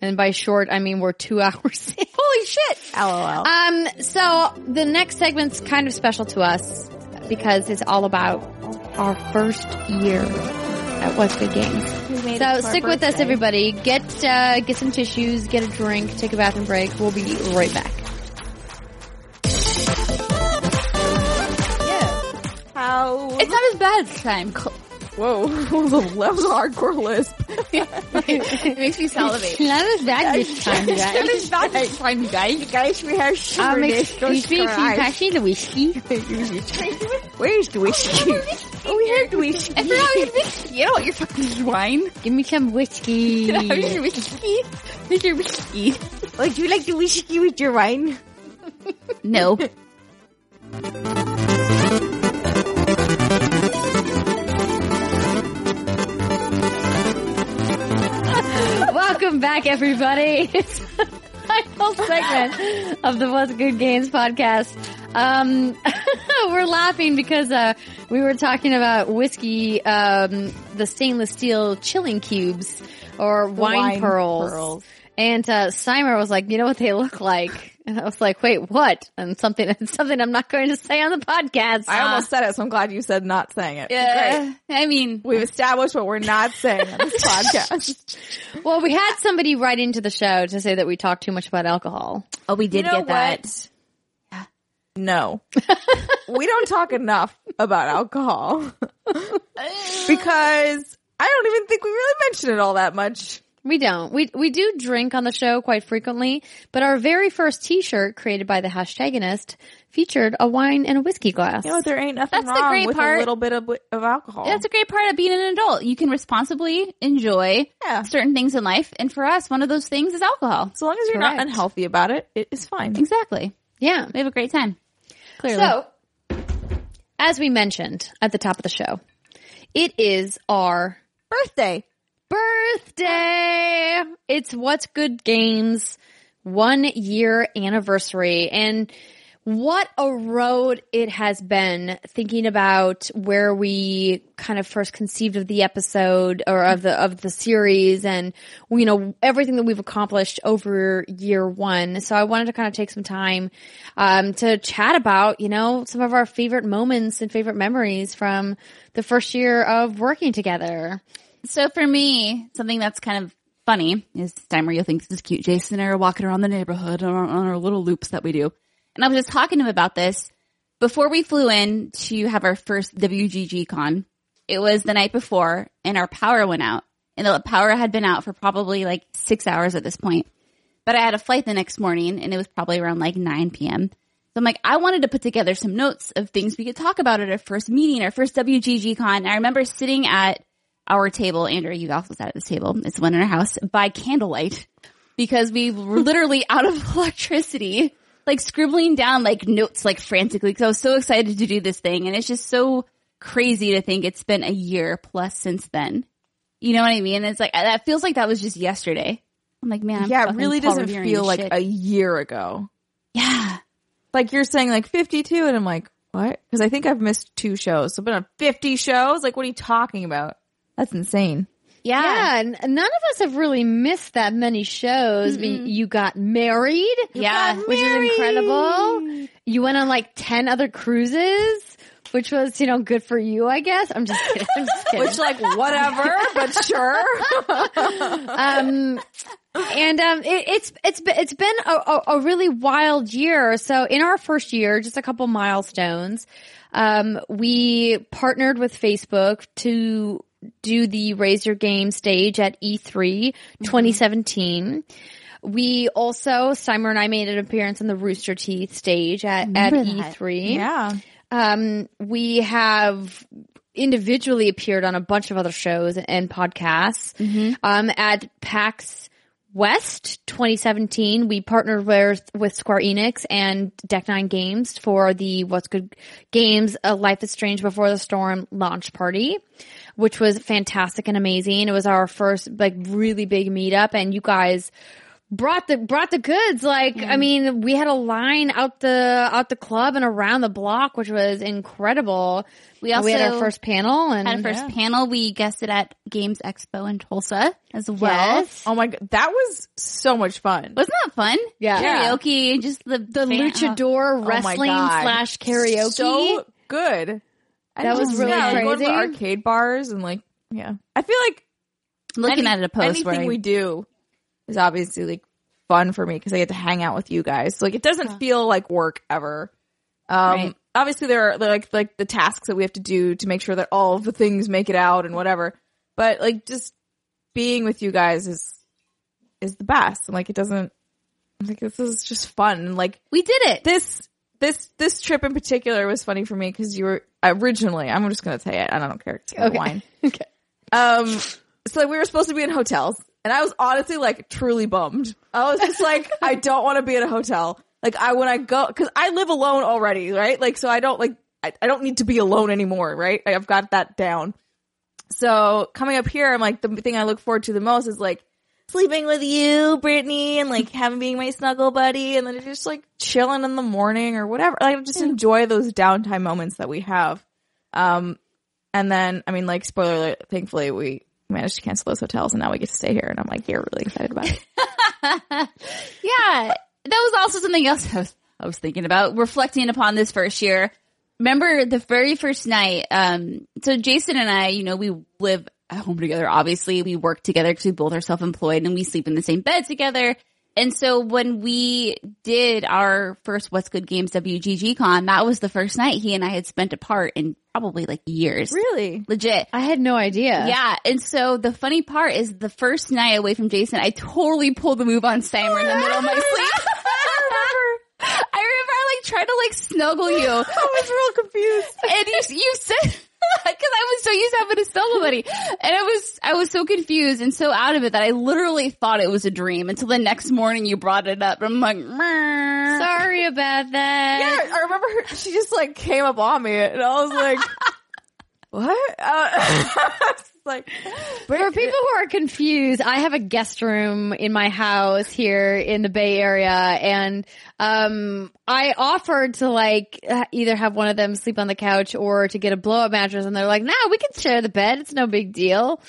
And by short, I mean we're two hours in. Holy shit! LOL. Um, so the next segment's kind of special to us because it's all about our first year at What's Good Games. So stick with us, everybody. Get uh, get some tissues, get a drink, take a bathroom break. We'll be right back. How? It's not as bad this time. Whoa, that was a, that was a hardcore lisp. it makes me salivate. Not as bad this time, guys. Not as bad this time, guys. Guys, we have sugar Um, excuse me, can you pass me the whiskey? Where's the whiskey? oh, we have the whiskey. I forgot we had whiskey. You know what? you're fucking wine. Give me some whiskey. Here's your whiskey. Here's your whiskey. Would you like the whiskey with your wine? No. Welcome back, everybody. It's the final segment of the What's Good Games podcast. Um, we're laughing because uh, we were talking about whiskey, um, the stainless steel chilling cubes or wine, wine pearls. pearls. And uh, Steimer was like, "You know what they look like?" And I was like, "Wait, what?" And something, and something I'm not going to say on the podcast. I almost ah. said it, so I'm glad you said not saying it. Great. Yeah. I mean, We've established what we're not saying on this podcast. well, we had somebody write into the show to say that we talk too much about alcohol. oh, we did You know get that. what? No. we don't talk enough about alcohol. because I don't even think we really mention it all that much. We don't. We we do drink on the show quite frequently, but our very first T-shirt created by the hashtagonist featured a wine and a whiskey glass. You know, there ain't nothing That's the wrong great with part. a little bit of, of alcohol. That's a great part of being an adult. You can responsibly enjoy Yeah. certain things in life. And for us, one of those things is alcohol. as long as you're not unhealthy about it, it is fine. Exactly. yeah. We have a great time. Clearly. So, as we mentioned at the top of the show, it is our Birthday. Birthday. It's What's Good Games one year anniversary. And what a road it has been thinking about where we kind of first conceived of the episode or of the of the series and you know everything that we've accomplished over year 1 so I wanted to kind of take some time um to chat about you know some of our favorite moments and favorite memories from the first year of working together So for me, something that's kind of funny is Steimer, you'll think this is cute. Jason and I are walking around the neighborhood on our, on our little loops that we do. And I was just talking to him about this before we flew in to have our first WGG con. It was the night before and our power went out and the power had been out for probably like six hours at this point. But I had a flight the next morning and it was probably around like 9 p.m. So I'm like, I wanted to put together some notes of things we could talk about at our first meeting, our first WGG con. And I remember sitting at our table, Andrew, you also sat at this table. It's one in our house by candlelight because we were literally out of electricity, like scribbling down like notes like frantically because I was so excited to do this thing. And it's just so crazy to think it's been a year plus since then. You know what I mean? It's like, that feels like that was just yesterday. I'm like, man, I'm yeah, it really doesn't feel like shit. a year ago. yeah. Like you're saying like 52 and I'm like, what? Cause I think I've missed two shows. So I've been on 50 shows. Like what are you talking about? That's insane. Yeah. Yeah, n- none of us have really missed that many shows. I mean, you got married, Yeah. which is incredible. You went on like ten other cruises, which was you know good for you, I guess. I'm just kidding. I'm just kidding. Which like whatever, but sure. um, and um, it, it's it's been it's been a, a, a really wild year. So in our first year, just a couple milestones. Um, we partnered with Facebook to do the Raise Your Game stage at E E3 2017. We also, Steimer and I made an appearance on the Rooster Teeth stage at, at that. E3. yeah. Um, we have individually appeared on a bunch of other shows and podcasts. Um, at PAX West 2017, we partnered with, with Square Enix and Deck Nine Games for the What's Good Games, A Life is Strange Before the Storm launch party, which was fantastic and amazing. It was our first like really big meetup and you guys brought the brought the goods like i mm. mean we had a line out the out the club and around the block which was incredible We we had also our first panel and At a first panel, we guested at Games Expo in Tulsa as well. Yes. Oh my god, that was so much fun. Wasn't that fun? Yeah. Karaoke, just the the fan- uh, luchador Oh wrestling God. slash karaoke So good. I That was just- really yeah, like, going to the arcade bars and like, yeah. I feel like Looking any- at it a post anything where I- we do is obviously like fun for me because I get to hang out with you guys. So, like, it doesn't feel like work ever. Um, Right. obviously there are like like the tasks that we have to do to make sure that all of the things make it out and whatever. But like just being with you guys is is the best. And like it doesn't I'm like this is just fun. And like we did it. this this this trip in particular was funny for me because you were originally I'm just gonna say it I don't care it's Okay. wine. okay Um, so we were supposed to be in hotels, and I was honestly like truly bummed. I was just like, I don't want to be in a hotel. Like I when I go because I live alone already, right? Like so I don't like I, I don't need to be alone anymore, right? I've got that down. So coming up here, I'm like the thing I look forward to the most is like sleeping with you, Brittany, and like having being my snuggle buddy, and then just like chilling in the morning or whatever. Like just enjoy those downtime moments that we have. Um, and then I mean, like spoiler alert, thankfully we managed to cancel those hotels, and now we get to stay here, and I'm like, you're really excited about it. Yeah, that was also something else I was, I was thinking about reflecting upon this first year. Remember the very first night? Um, so Jason and I, you know, we live at home together. Obviously, we work together because we both are self-employed and we sleep in the same bed together. And so when we did our first What's Good Games WGG Con, that was the first night he and I had spent apart in probably like years. really? Legit. i had no idea Yeah, and so the funny part is the first night away from Jason, I totally pulled the move on Steimer in the middle of my sleep. I remember I like tried to like snuggle you, I was real confused. and you you said because I was so used to having a snuggle buddy, and I was I was so confused and so out of it that I literally thought it was a dream until the next morning you brought it up. And I'm like, "Meh." sorry about that Yeah, I remember her, she just like came up on me, and I was like, what? Uh, I was like, For people who are confused, I have a guest room in my house here in the Bay Area and, um, I offered to like uh, either have one of them sleep on the couch or to get a blow up mattress and they're like, no, we can share the bed. It's no big deal.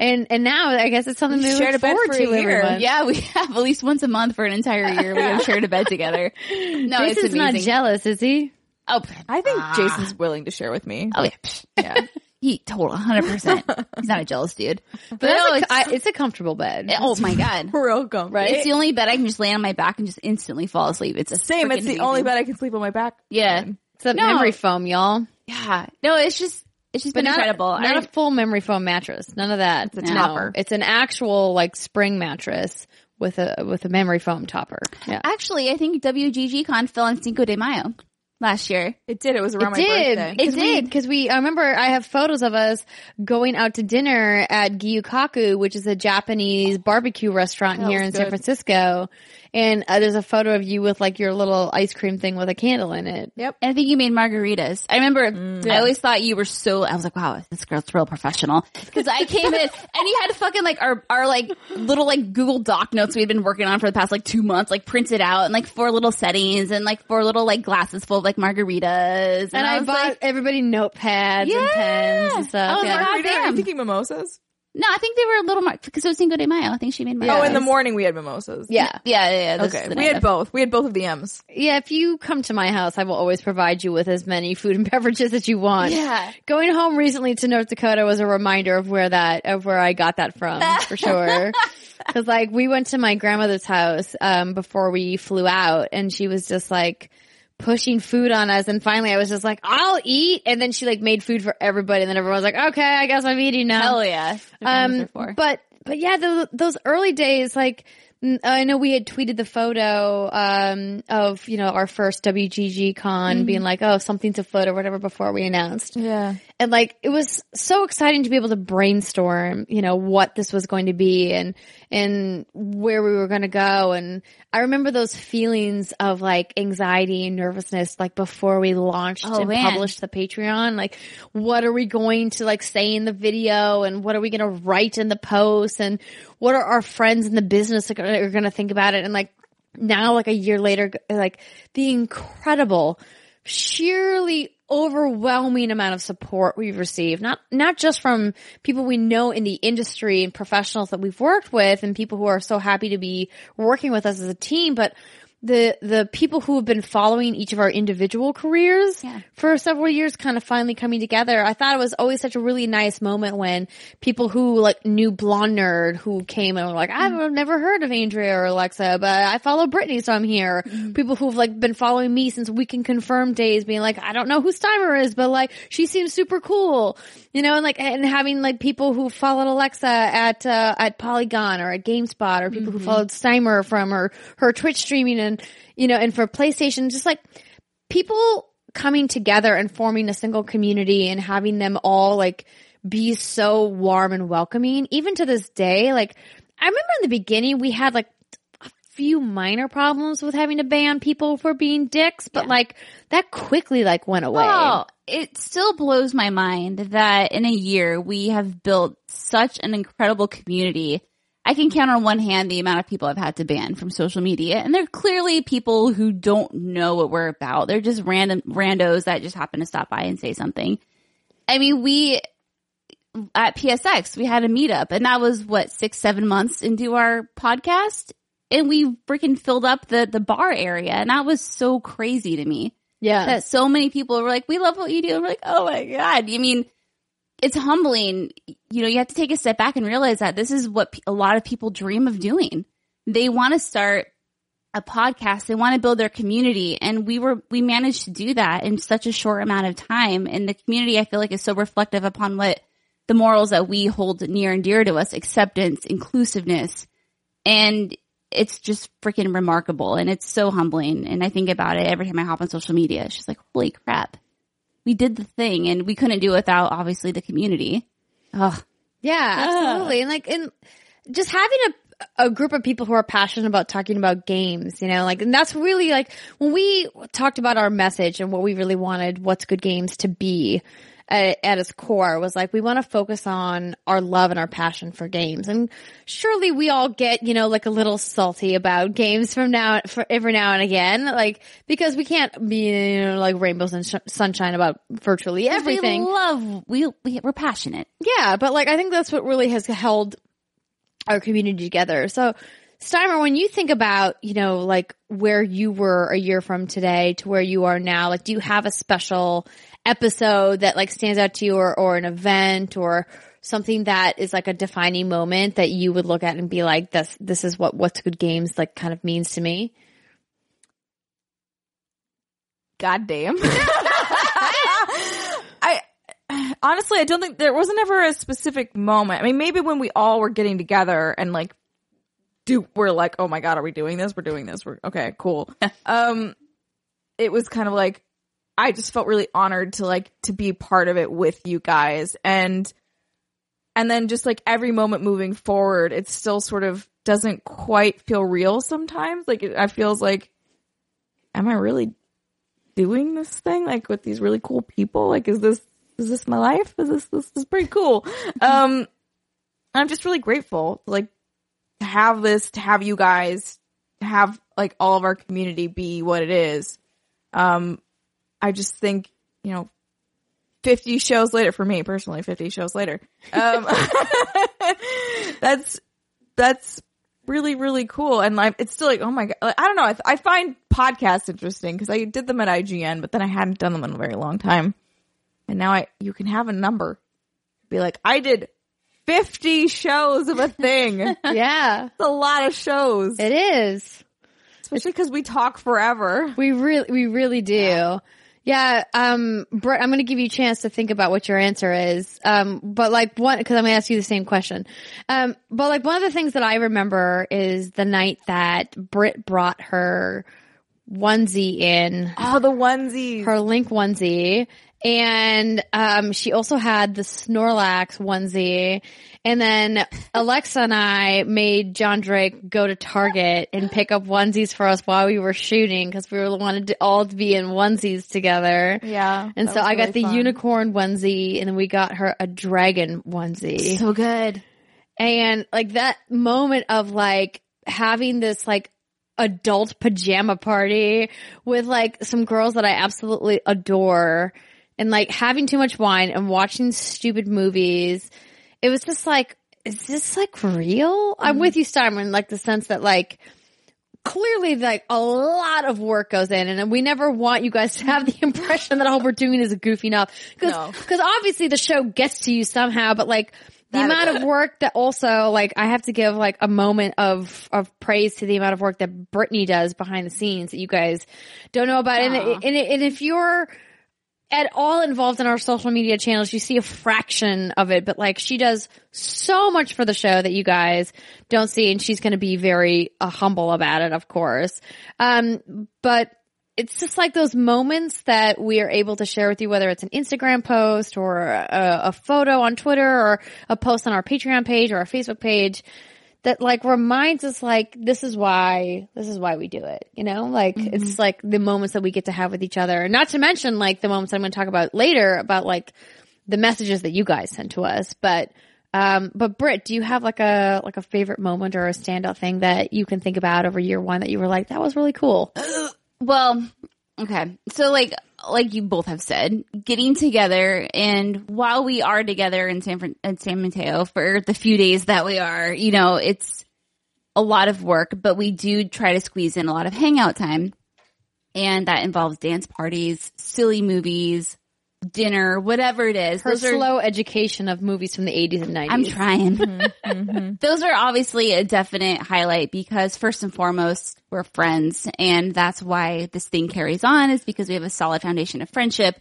And, and now I guess it's something We to shared look a bed forward for a to year. everyone. Yeah, we have at least once a month for an entire year. We have shared a bed together. No, it's Jason's not jealous, is he? oh, I think Jason's willing to share with me. oh yeah. Yeah. He total 100%. He's not a jealous dude. But But no, it's, it's, a, I, it's a comfortable bed. oh my God. Real gum. Right? It's the only bed I can just lay on my back and just instantly fall asleep. It's a Same. It's freaking the only bed I can sleep on my back. Yeah. It's a No. memory foam, y'all. Yeah. No, it's just, it's just But been not, incredible. not I- a full memory foam mattress. None of that. It's a topper. It's an actual like spring mattress with a with a memory foam topper. Yeah. actually, I think WGG Con fell on Cinco de Mayo last year. It did. It was around It my did. birthday. It did because we. I remember I have photos of us going out to dinner at Gyukaku, which is a Japanese barbecue restaurant here in San. Francisco. And uh, there's a photo of you with like your little ice cream thing with a candle in it. Yep. And I think you made margaritas. I remember, Mm. I always thought you were so, I was like, wow, this girl's real professional. Cause I came in and you had fucking like our, our like little like Google Doc notes we had been working on for the past like two months, like printed out and like four little settings and like four little like glasses full of like margaritas. And, I, was bought like, everybody notepads and pens and stuff. I was yeah. like, Margarita, Are you damn. thinking mimosas? No, I think they were a little more, cause it was Cinco de Mayo. I think she made margaritas. Oh, in the morning we had mimosas. yeah. Yeah, yeah, yeah. Okay. We had of- both. We had both of the M's. Yeah, if you come to my house, I will always provide you with as many food and beverages as you want. Yeah. Going home recently to North Dakota was a reminder of where that, of where I got that from, for sure. Cause like we went to my grandmother's house, um, before we flew out and she was just like, pushing food on us and finally I was just like, I'll eat and then she like made food for everybody and then everyone was like, okay, I guess I'm eating now. Hell yeah. Um, but but yeah, the, those early days, like I know we had tweeted the photo um, of you know our first WGG con being like, oh, something's afoot or whatever before we announced, Yeah. And like it was so exciting to be able to brainstorm, you know, what this was going to be and and where we were going to go. And I remember those feelings of like anxiety and nervousness, like before we launched Oh, and man. published the Patreon. Like, what are we going to like say in the video, and what are we going to write in the post, and what are our friends in the business are going to think about it, and like now, like a year later, like the incredible, sheerly overwhelming amount of support we've received, not, not just from people we know in the industry and professionals that we've worked with and people who are so happy to be working with us as a team, but the, the people who have been following each of our individual careers Yeah. for several years kind of finally coming together. I thought it was always such a really nice moment when people who like knew Blonde Nerd who came and were like, I've mm-hmm. never heard of Andrea or Alexa, but I follow Brittany, so I'm here. Mm-hmm. People who've like been following me since we can confirm days being like, I don't know who Steimer is, but like she seems super cool, you know, and like, and having like people who followed Alexa at, uh, at Polygon or at GameSpot or people who mm-hmm. followed Steimer from her, her Twitch streaming and, you know, and for PlayStation, just like people coming together and forming a single community and having them all like be so warm and welcoming, even to this day. Like, I remember in the beginning we had like a few minor problems with having to ban people for being dicks, but like that quickly like went away. Well, it still blows my mind that in a year we have built such an incredible community. I can count on one hand the amount of people I've had to ban from social media, and they're clearly people who don't know what we're about. They're just random randos that just happen to stop by and say something. I mean, we at PSX we had a meetup, and that was what six, seven months into our podcast, and we freaking filled up the the bar area, and that was so crazy to me yeah. that so many people were like, we love what you do. And we're like, oh my God. You mean, it's humbling. You know, you have to take a step back and realize that this is what a lot of people dream of doing. They want to start a podcast. They want to build their community. And we were, we managed to do that in such a short amount of time. And the community, I feel like is so reflective upon what the morals that we hold near and dear to us, acceptance, inclusiveness. And it's just freaking remarkable and it's so humbling. And I think about it every time I hop on social media. It's just like, holy crap. We did the thing and we couldn't do it without obviously the community. Ugh. Yeah, absolutely. And like, and just having a, a group of people who are passionate about talking about games, you know, like, and that's really like when we talked about our message and what we really wanted What's Good Games to be at, at its core was like, we want to focus on our love and our passion for games. And surely we all get, you know, like a little salty about games from now, for every now and again, like, because we can't be, you know, like rainbows and sh- sunshine about virtually everything. We love, we, we, we're passionate. Yeah, but like I think that's what really has held our community together. So Steimer, when you think about, you know, like where you were a year from today to where you are now, like do you have a special episode that like stands out to you or, or an event or something that is like a defining moment that you would look at and be like, this, this is what what's good games like kind of means to me? God damn. I honestly, I don't think there wasn't ever a specific moment. I mean, maybe when we all were getting together and like, do we're like, oh my god, are we doing this? We're doing this. We're okay, cool. um, it was kind of like I just felt really honored to like to be part of it with you guys, and and then just like every moment moving forward, it still sort of doesn't quite feel real sometimes. Like it, I feels like, am I really doing this thing like with these really cool people? Like is this is this my life? Is this this is pretty cool. Um i'm just really grateful like to have this to have you guys to have like all of our community be what it is. Um i just think you know 50 shows later for me personally 50 shows later um that's that's really really cool and like it's still like oh my god like, i don't know i, I find podcasts interesting because i did them at ign but then i hadn't done them in a very long time and now i you can have a number be like i did 50 shows of a thing yeah. it's a lot of shows it is. especially because we talk forever We really, we really do. Yeah. Yeah, um, Brett, I'm going to give you a chance to think about what your answer is. Um, but like one, cause I'm going to ask you the same question. Um, but like one of the things that I remember is the night that Britt brought her onesie in, oh the onesies her link onesie. And um, she also had the Snorlax onesie. And then Alexa and I made John Drake go to Target and pick up onesies for us while we were shooting because we were wanted to all to be in onesies together. Yeah. And so I got the fun. unicorn onesie and then we got her a dragon onesie. So good. And like that moment of like having this like adult pajama party with like some girls that I absolutely adore and like having too much wine and watching stupid movies. It was just like, is this like real? I'm mm-hmm. with you, Steimer, like the sense that like, clearly like a lot of work goes in and we never want you guys to have the impression that all we're doing is goofing up because No. because obviously the show gets to you somehow but like the That- amount of work that also like I have to give like a moment of of praise to the amount of work that Brittany does behind the scenes that you guys don't know about and, and and if you're at all involved in our social media channels, you see a fraction of it, but like she does so much for the show that you guys don't see, and she's going to be very uh, humble about it, of course. Um, but it's just like those moments that we are able to share with you, whether it's an Instagram post or a, a photo on Twitter or a post on our Patreon page or our Facebook page that like reminds us like this is why this is why we do it you know? Like it's like the moments that we get to have with each other. Not to mention like the moments i'm going to talk about later about like the messages that you guys sent to us. But um but Britt, do you have like a like a favorite moment or a standout thing that you can think about over year one that you were like that was really cool Well, okay. So like like you both have said, getting together and while we are together in San in San Mateo for the few days that we are, you know, it's a lot of work, but we do try to squeeze in a lot of hangout time. And that involves dance parties, silly movies, dinner, whatever it is. her Those are slow education of movies from the 80s and 90s I'm trying. Mm-hmm, Those are obviously a definite highlight because first and foremost, we're friends. And that's why this thing carries on is because we have a solid foundation of friendship.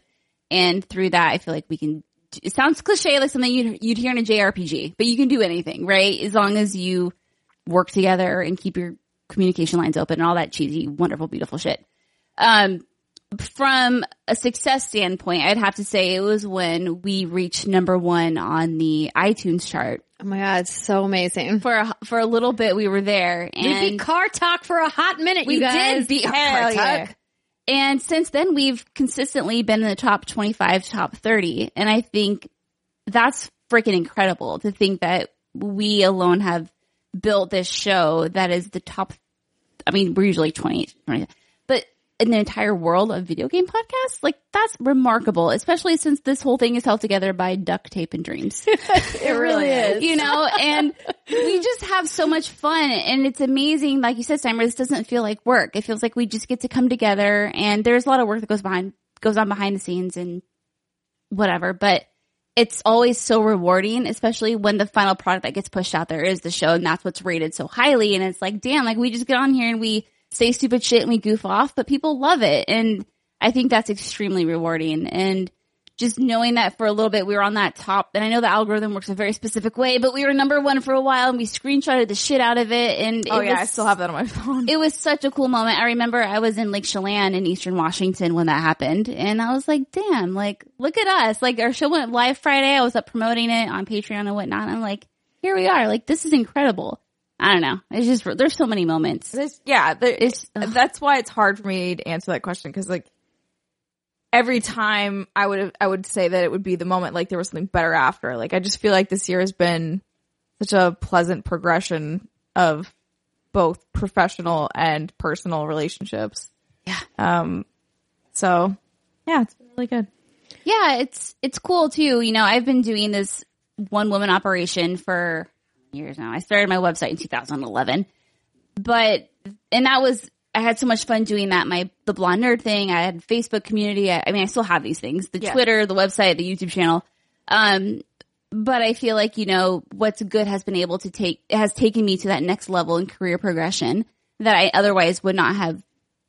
And through that, I feel like we can, it sounds cliche, like something you'd, you'd hear in a JRPG, but you can do anything, right? As long as you work together and keep your communication lines open and all that cheesy, wonderful, beautiful shit. Um, from a success standpoint, I'd have to say it was when we reached number one on the iTunes chart. oh my god it's so amazing For a, for a little bit, we were there, and we and beat car talk for a hot minute we you guys did beat Hell Car yeah. Talk. And since then, we've consistently been in the top twenty-five, top thirty, and I think that's freaking incredible to think that we alone have built this show that is the top. I mean, we're usually 20, 20 but in the entire world of video game podcasts, like that's remarkable, especially since this whole thing is held together by duct tape and dreams. it really is you know, and we just have so much fun and it's amazing. Like you said, Steimer, this doesn't feel like work. It feels like we just get to come together and there's a lot of work that goes behind, goes on behind the scenes and whatever, but it's always so rewarding, especially when the final product that gets pushed out there is the show and that's what's rated so highly. And it's like, damn, like we just get on here and we say stupid shit and we goof off, but people love it. And I think that's extremely rewarding. And just knowing that for a little bit we were on that top and I know the algorithm works a very specific way, but we were number one for a while and we screenshotted the shit out of it and Oh it yeah, was, I still have that on my phone. it was such a cool moment. I remember I was in Lake Chelan in Eastern Washington when that happened and I was like, damn, like look at us. Like our show went live Friday. I was up promoting it on Patreon and whatnot. I'm like, here we are. Like this is incredible. I don't know. It's just, there's so many moments. There's, yeah, there, It's- ugh. that's why it's hard for me to answer that question because like every time I would I would say that it would be the moment like there was something better after. Like I just feel like this year has been such a pleasant progression of both professional and personal relationships. Yeah. Um. So yeah, it's been really good. Yeah, it's it's cool too. You know, I've been doing this one woman operation for years now. I started my website in 2011, but and that was I had so much fun doing that. My the blonde nerd thing. I had Facebook community. I, I mean, I still have these things: the. Twitter, the website, the YouTube channel. Um, but I feel like you know what's good has been able to take it has taken me to that next level in career progression that I otherwise would not have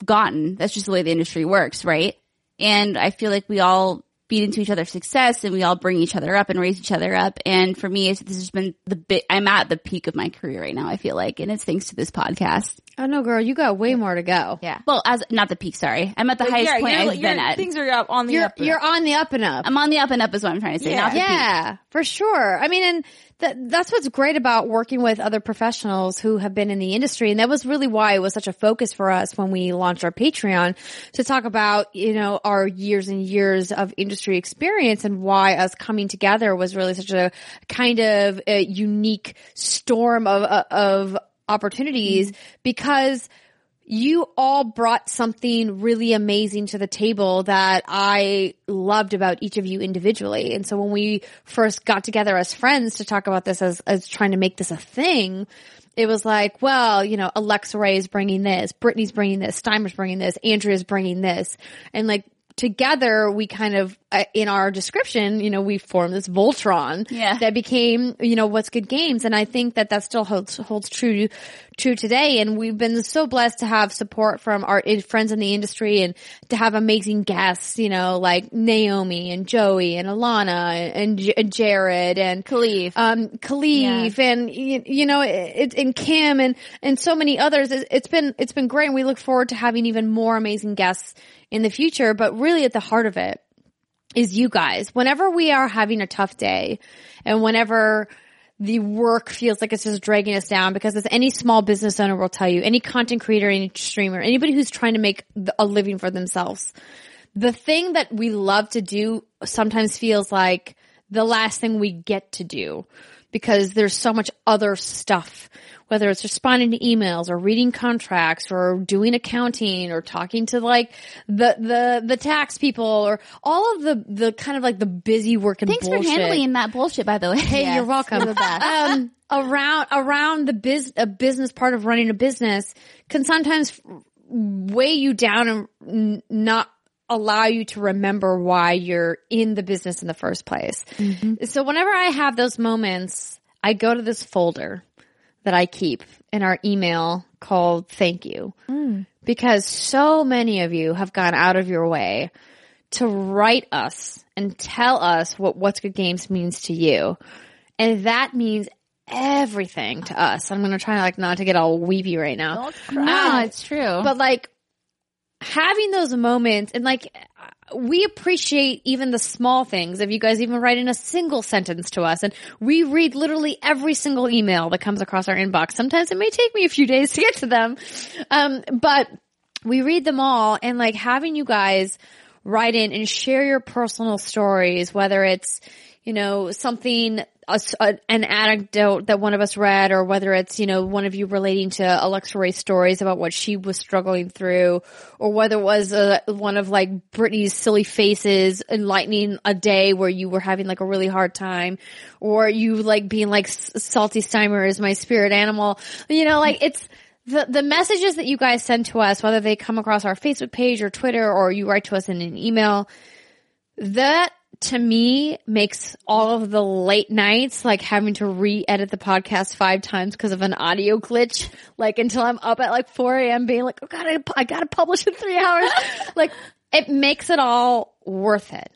gotten. That's just the way the industry works, right? And I feel like we all feed into each other's success and we all bring each other up and raise each other up. And for me, this has been the bit, I'm at the peak of my career right now, I feel like. And it's thanks to this podcast. Oh no, girl, you got way more to go. Yeah. Well, as, not the peak, sorry. I'm at the highest yeah, point you're- I've you're- been at. Things are up on the You're up. and you're up. on the up and up. I'm on the up and up is what I'm trying to say, Yeah. not the peak. Yeah, for sure. I mean, and that, that's what's great about working with other professionals who have been in the industry. And that was really why it was such a focus for us when we launched our Patreon to talk about, you know, our years and years of industry experience and why us coming together was really such a kind of a unique storm of, of opportunities mm-hmm. because you all brought something really amazing to the table that I loved about each of you individually. And so when we first got together as friends to talk about this as, as trying to make this a thing, it was like, well, you know, Alexa Ray is bringing this, Brittany's bringing this, Steimer's bringing this, Andrea's bringing this. And like, together we kind of uh, in our description you know we formed this voltron Yeah. that became you know what's good games and i think that that still holds holds true true today and we've been so blessed to have support from our friends in the industry and to have amazing guests you know like naomi and joey and alana and, J- and jared and Khalif. um, Khalif and you, you know it, and Kim and and so many others. It, it's been it's been great. and We look forward to having even more amazing guests in the future. But really, at the heart of it is you guys. Whenever we are having a tough day, and whenever the work feels like it's just dragging us down because as any small business owner will tell you, any content creator, any streamer, anybody who's trying to make a living for themselves, the thing that we love to do sometimes feels like the last thing we get to do because there's so much other stuff, whether it's responding to emails or reading contracts or doing accounting or talking to like the, the, the tax people or all of the, the kind of like the busy work and Thanks bullshit. for handling that bullshit, by the way. Hey, you're welcome. um, around around the biz a business part of running a business can sometimes weigh you down and not allow you to remember why you're in the business in the first place. So whenever I have those moments, I go to this folder that I keep in our email called thank you. Because so many of you have gone out of your way to write us and tell us what What's Good Games means to you. And that means everything to us. I'm going to try like not to get all weepy right now. No, um, it's true. But like having those moments and like we appreciate even the small things if you guys even write in a single sentence to us and we read literally every single email that comes across our inbox. Sometimes it may take me a few days to get to them. Um, but we read them all and like having you guys write in and share your personal stories, whether it's, you know, something, a a- an anecdote that one of us read, or whether it's, you know, one of you relating to Alexa Ray's stories about what she was struggling through, or whether it was uh, one of like Brittany's silly faces enlightening a day where you were having like a really hard time, or you like being like Salty Steimer is my spirit animal. You know, like it's, the, the messages that you guys send to us, whether they come across our Facebook page or Twitter or you write to us in an email, that to me makes all of the late nights like having to re-edit the podcast five times because of an audio glitch, like until I'm up at like 4 a.m. being like, oh god, I, I gotta publish in three hours. like it makes it all worth it.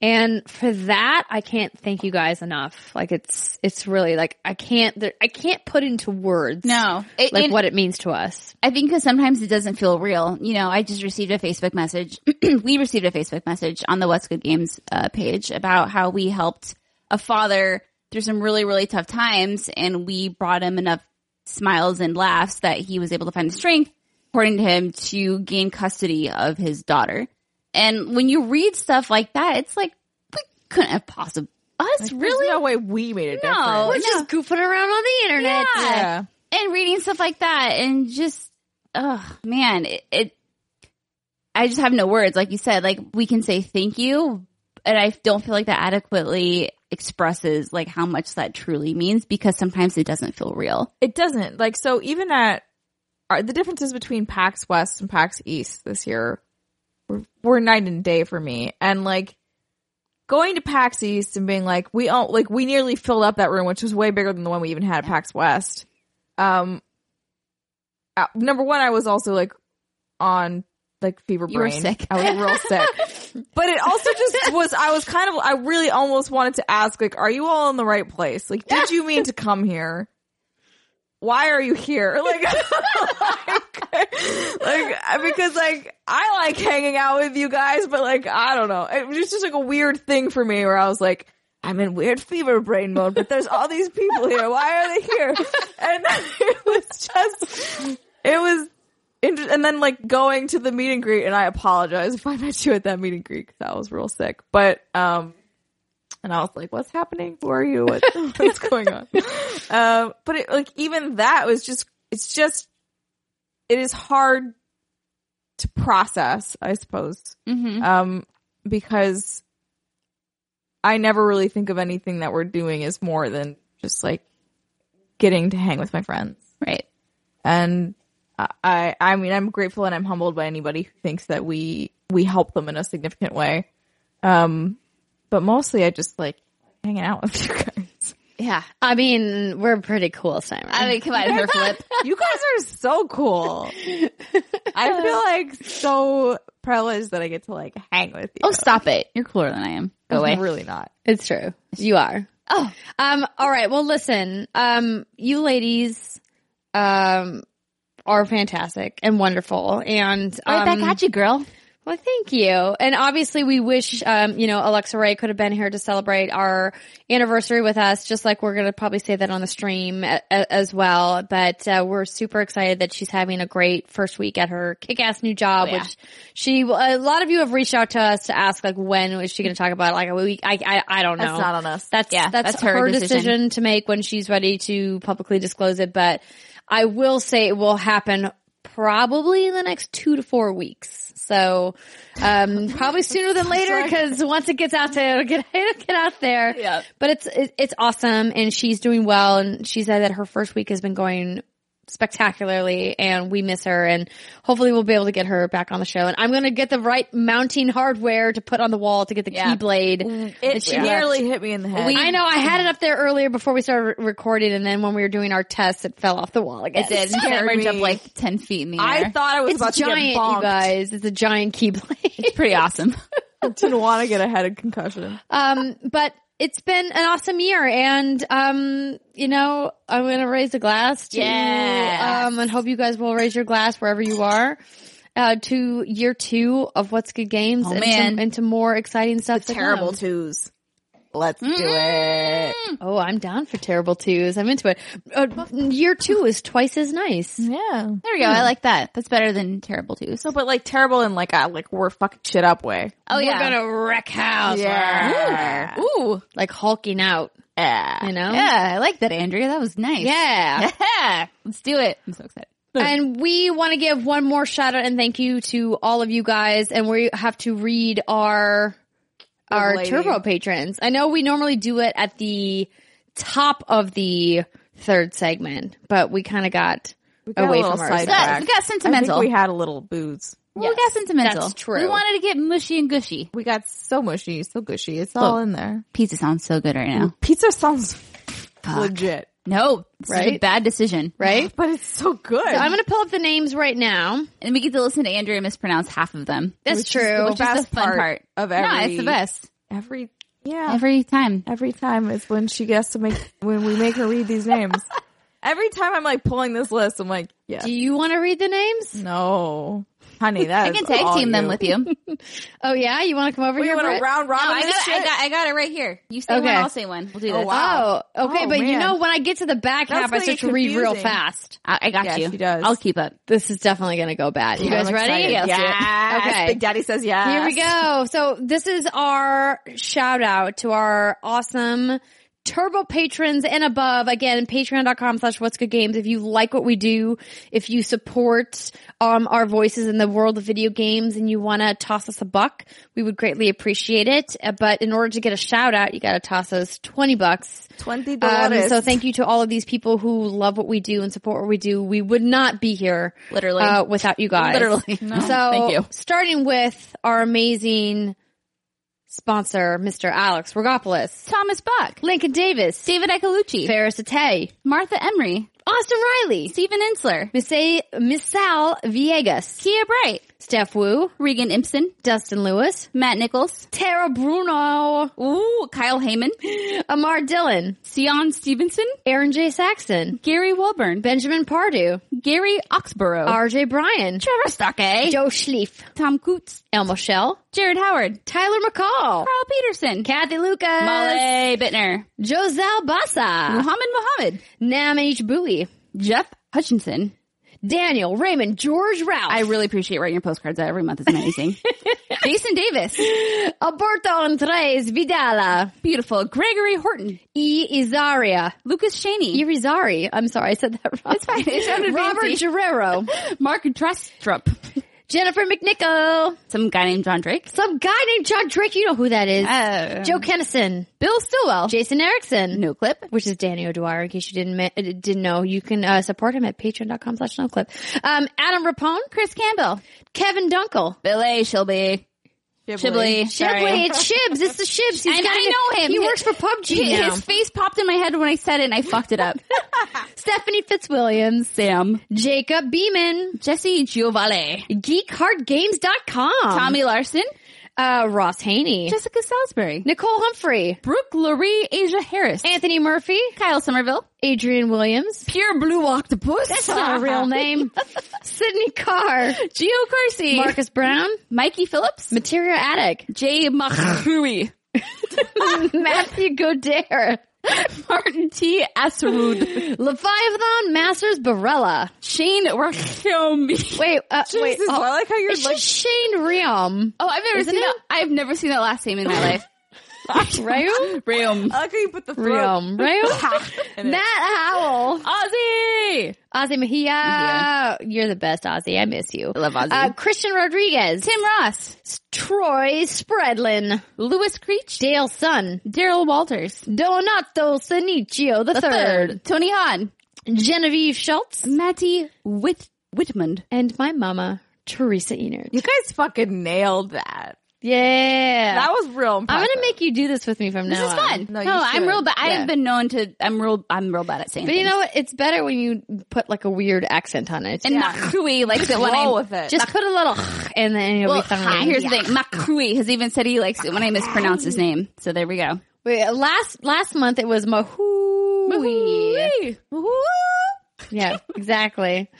And for that, I can't thank you guys enough. Like it's, it's really like, I can't, there- I can't put into words. No. It- like what it means to us. I think because sometimes it doesn't feel real. You know, I just received a Facebook message. we received a Facebook message on the What's Good Games uh, page about how we helped a father through some really, really tough times and we brought him enough smiles and laughs that he was able to find the strength, according to him, to gain custody of his daughter. And when you read stuff like that, it's like, we couldn't have possibly, us really? There's no way we made it No. different. We're just goofing around on the internet. Yeah. and reading stuff like that and just oh man it, it i just have no words like you said like we can say thank you and i don't feel like that adequately expresses like how much that truly means because sometimes it doesn't feel real It doesn't. Like, so even at, are the differences between PAX West and PAX East this year were, night and day for me. And like, going to PAX East and being like, we all, like, we nearly filled up that room, which was way bigger than the one we even had at PAX West. Um, uh, number one, I was also like on like fever You were brain. sick. I was real sick. but it also just was, I was kind of, I really almost wanted to ask, like, are you all in the right place? Like, did you mean to come here? Why are you here? Like, like, like, because like, I like hanging out with you guys, but like, I don't know. It was just like a weird thing for me where I was like, I'm in weird fever brain mode, but there's all these people here. Why are they here? And it was just, it was, inter- and then like going to the meet and greet, and I apologize if I met you at that meet and greet I was real sick. But um, and I was like, "What's happening? Who are you? What, what's going on?" Um, but it, like even that was just, it's just, it is hard to process, I suppose, Mm-hmm. um, because I never really think of anything that we're doing as more than just like getting to hang with my friends Right. and I, I mean, I'm grateful and I'm humbled by anybody who thinks that we, we help them in a significant way. Um, but mostly I just like hanging out with you guys. Yeah. I mean, we're pretty cool, Simon. I mean, come on, her flip. You guys are so cool. I feel like so privileged that I get to like hang with you. Oh, stop it. You're cooler than I am. Go away. I'm really not. It's true. You are. Oh, Um, all right. Well, listen, um, you ladies, um, are fantastic and wonderful. And, right um, back at you, girl. Well, thank you. And obviously we wish, um, you know, Alexa Ray could have been here to celebrate our anniversary with us, just like we're going to probably say that on the stream a- a- as well. But, uh, we're super excited that she's having a great first week at her kick-ass new job, Oh, yeah. which she, a lot of you have reached out to us to ask, like, when is she going to talk about it? Like a week? I, I, I don't know. That's not on us. That's Yeah, that's, that's her her, decision. decision. to make when she's ready to publicly disclose it. But I will say it will happen probably in the next two to four weeks. So um, probably sooner than later because once it gets out there, it'll get it'll get out there. Yeah. But it's it, it's awesome, and she's doing well. And she said that her first week has been going spectacularly and we miss her and hopefully we'll be able to get her back on the show and I'm going to get the right mounting hardware to put on the wall to get the Yeah. keyblade It she nearly hit me in the head. I know I had it up there earlier before we started re- recording, and then when we were doing our tests, it fell off the wall again. It did. scared Camera me. jumped like 10 feet in the air. I thought I was It's about to giant, get you guys. It's a giant keyblade. it's pretty awesome. Didn't want to get a head concussion. um, but it's been an awesome year, and um, you know, I'm gonna raise a glass to Yes. um, and hope you guys will raise your glass wherever you are. Uh, to year two of What's Good Games Oh, and. To, and to more exciting stuff. to Terrible come. twos. Let's do it. Oh, I'm down for terrible twos. I'm into it. Uh, year two is twice as nice. Yeah. There we go. I like that. That's better than terrible twos. So, but like terrible in like a like we're fucking shit up way. oh We're yeah. gonna wreck house. Yeah. Ooh. Like hulking out, Yeah. you know? Yeah, I like that, Andrea. That was nice. Yeah. Yeah. Let's do it. I'm so excited. And we want to give one more shout out and thank you to all of you guys. And we have to read our our lady. turbo patrons. I know we normally do it at the top of the third segment, but we kind of got, got away from sidetracked. ourselves. Got, we got I sentimental. think we had a little booze. we got sentimental. that's true. We wanted to get mushy and gushy. We got so mushy, so gushy. It's all in there. Pizza sounds so good right now. Pizza sounds legit, No, is a Right? bad decision. right. but it's so good. So I'm going to pull up the names right now. And we get to listen to Andrea mispronounce half of them. That's Which true. the Which is the fun part part of No, every. it's the best. Every yeah. Every time. Every time is when she gets to make when we make her read these names. Every time I'm like pulling this list, I'm like, yeah, Do you want to read the names? no, honey, that I can tag team them with you. Oh yeah, you want to come over We here? want Britt? to round robin No, I got. I got, I got it right here. You say Okay. one, I'll say one. We'll do oh, this. wow. Oh, okay, Oh, but you know when I get to the back That's half, I start to read real fast. I, I got Yeah, you. she does. I'll keep up. This is definitely going to go bad. You Yeah, guys I'm ready? excited. Yeah, let's do it. Yes. Okay. Big Daddy says yes. Here we go. So this is our shout out to our awesome turbo patrons and above. Again, patreon.com slash what's good games. If you like what we do, if you support um, our voices in the world of video games and you want to toss us a buck, we would greatly appreciate it. Uh, But in order to get a shout out, you got to toss us 20 bucks. Twenty Um, dollars. so thank you to all of these people who love what we do and support what we do. We would not be here Literally. uh, without you guys. Literally. So Thank you. starting with our amazing sponsor, Mr. Alex Rogopoulos, Thomas Buck. Lincoln Davis, David Ecolucci. Ferris Atay, Martha Emery. Austin Riley, Stephen A, Miss Sal Viegas, Kia Bright, Steph Wu, Regan Impson, Dustin Lewis, Matt Nichols, Tara Bruno, Ooh, Kyle Heyman, Amar Dillon, Sion Stevenson, Aaron J. Saxon, Gary Wilburn, Benjamin Pardew, Gary Oxborough, RJ Bryan, Trevor Stockey, Joe Schlief, Tom Coots, Elmo Shell, Jared Howard, Tyler McCall, Carl Peterson, Kathy Lucas, Molly Bittner, Joselle Bassa, Muhammad Mohammed, Nam H. Bowie, Jeff Hutchinson. Daniel Raymond, George Ralph, I really appreciate writing your postcards every month. It's amazing. Jason Davis, Alberto Andres Vidala, beautiful. Gregory Horton, E. Izaria, Lucas Shaney, Irizarry. I'm sorry, I said that wrong. It's fine. It sounded Robert fancy. Guerrero, Mark Drestrup, Jennifer McNichol, some guy named John Drake, some guy named John Drake. You know who that is? uh, Joe Kennison, Bill Stillwell, Jason Erickson, No Clip, which is Danny O'Dwyer. In case you didn't ma- uh, didn't know, you can uh, support him at patreon.com slash noclip. Um, Adam Rapone, Chris Campbell, Kevin Dunkel. Billy Shilby, Shibley, sorry. Shibley, it's Shibs. It's the Shibs. He's I, I know him. He His- works for PUBG His, now. his face popped in my head when I said it and I fucked it up. Stephanie Fitzwilliams, Sam, Jacob Beeman, Jesse Giovanni, GeekHeartGames.com, Tommy Larson, uh, Ross Haney, Jessica Salisbury, Nicole Humphrey, Brooke Laurie, Asia Harris, Anthony Murphy, Kyle Somerville, Adrian Williams. Pure Blue Octopus. That's not a real name. Sydney Carr, Gio Corsi, Marcus Brown, Mikey Phillips, Materia Attic, Jay Machrui, Matthew Godair, Martin T. Asrud, Leviathan Masters Barella. Shane Rachomi. Wait, uh, wait. Jesus, Oh, I like how you're it's like just Shane Riom. Oh, I've never Isn't seen it? that. I've never seen that last name in my life. Riom? Riom. I like how you put the throat. Riom. Riom? in it. Matt Howell. Ozzy! Ozzy Mejia. You're the best, Ozzy. I miss you. I love Ozzy. Uh, Christian Rodriguez. Tim Ross. Troy Spreadlin. Lewis Creech. Dale Sun. Daryl Walters. Donato Sanicio the, third. Tony Hahn. Genevieve Schultz. Matty Whit- Whitmund. And my mama, Teresa Enert. You guys fucking nailed that. Yeah. That was real I'm gonna make you do this with me from now This is on. fun. No, No, you I'm should. real bad. Yeah. I've been known to, I'm real, I'm real bad at saying But you things. know what? It's better when you put like a weird accent on it. and Yeah. Macrui likes it when I, Roll with it. Just put a little and then you'll well, be fine. here's the thing. Macrui has even said he likes it when I mispronounce his name. So there we go. Wait, last last month it was Mahui. Yeah, exactly.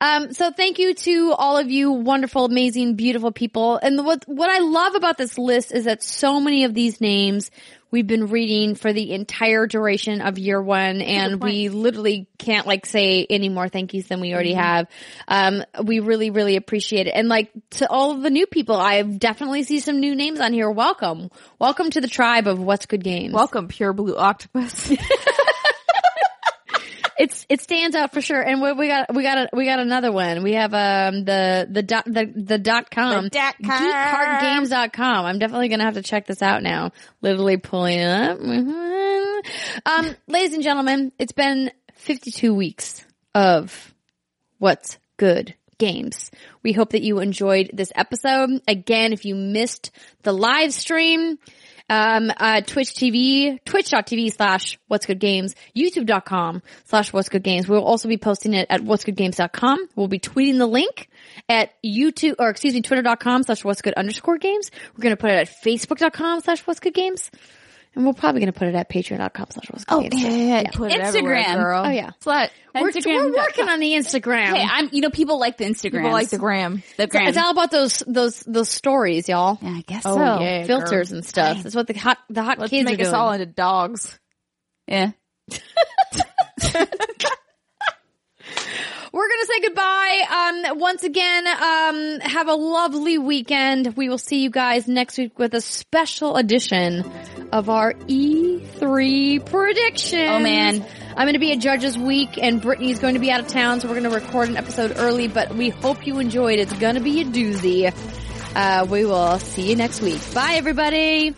Um, so thank you to all of you wonderful, amazing, beautiful people. And what what I love about this list is that so many of these names we've been reading for the entire duration of year one, and we literally can't like say any more thank yous than we already have. Um, we really, really appreciate it. And like to all of the new people, I definitely see some new names on here. Welcome, welcome to the tribe of What's Good Games. Welcome, pure blue octopus. It's it stands out for sure. And we, we got we got a, we got another one. We have um the the dot the the dot com The dot com. geekcardgames.com. I'm definitely gonna have to check this out now. Literally pulling it up. Mhm. Um, ladies and gentlemen, it's been 52 weeks of what's good games. We hope that you enjoyed this episode. Again, if you missed the live stream, um, uh, Twitch TV, twitch.tv slash what's good games, youtube.com slash what's good games. We'll also be posting it at what's good games.com. We'll be tweeting the link at YouTube, or excuse me, twitter.com slash what's good underscore games. We're going to put it at facebook.com slash what's good games. And we're probably going to put it at patreon.com slash oh, what's good games. yeah, Put it everywhere, Instagram. girl. Oh yeah. Slut. We're, Instagram. we're working on the Instagram. Hey, I'm, you know, people like the Instagram. People like the gram. the gram. It's all about those those those stories, y'all. yeah, I guess Oh, so. yeah. Filters and stuff. That's what the hot the hot Let's kids make are us doing. all into dogs. Yeah. We're gonna say goodbye. Um, once again, um, have a lovely weekend. We will see you guys next week with a special edition of our E3 prediction. Oh, man. I'm going to be at Judges Week, and Brittany's going to be out of town, so we're going to record an episode early. But we hope you enjoyed. It's going to be a doozy. Uh, we will see you next week. Bye, everybody.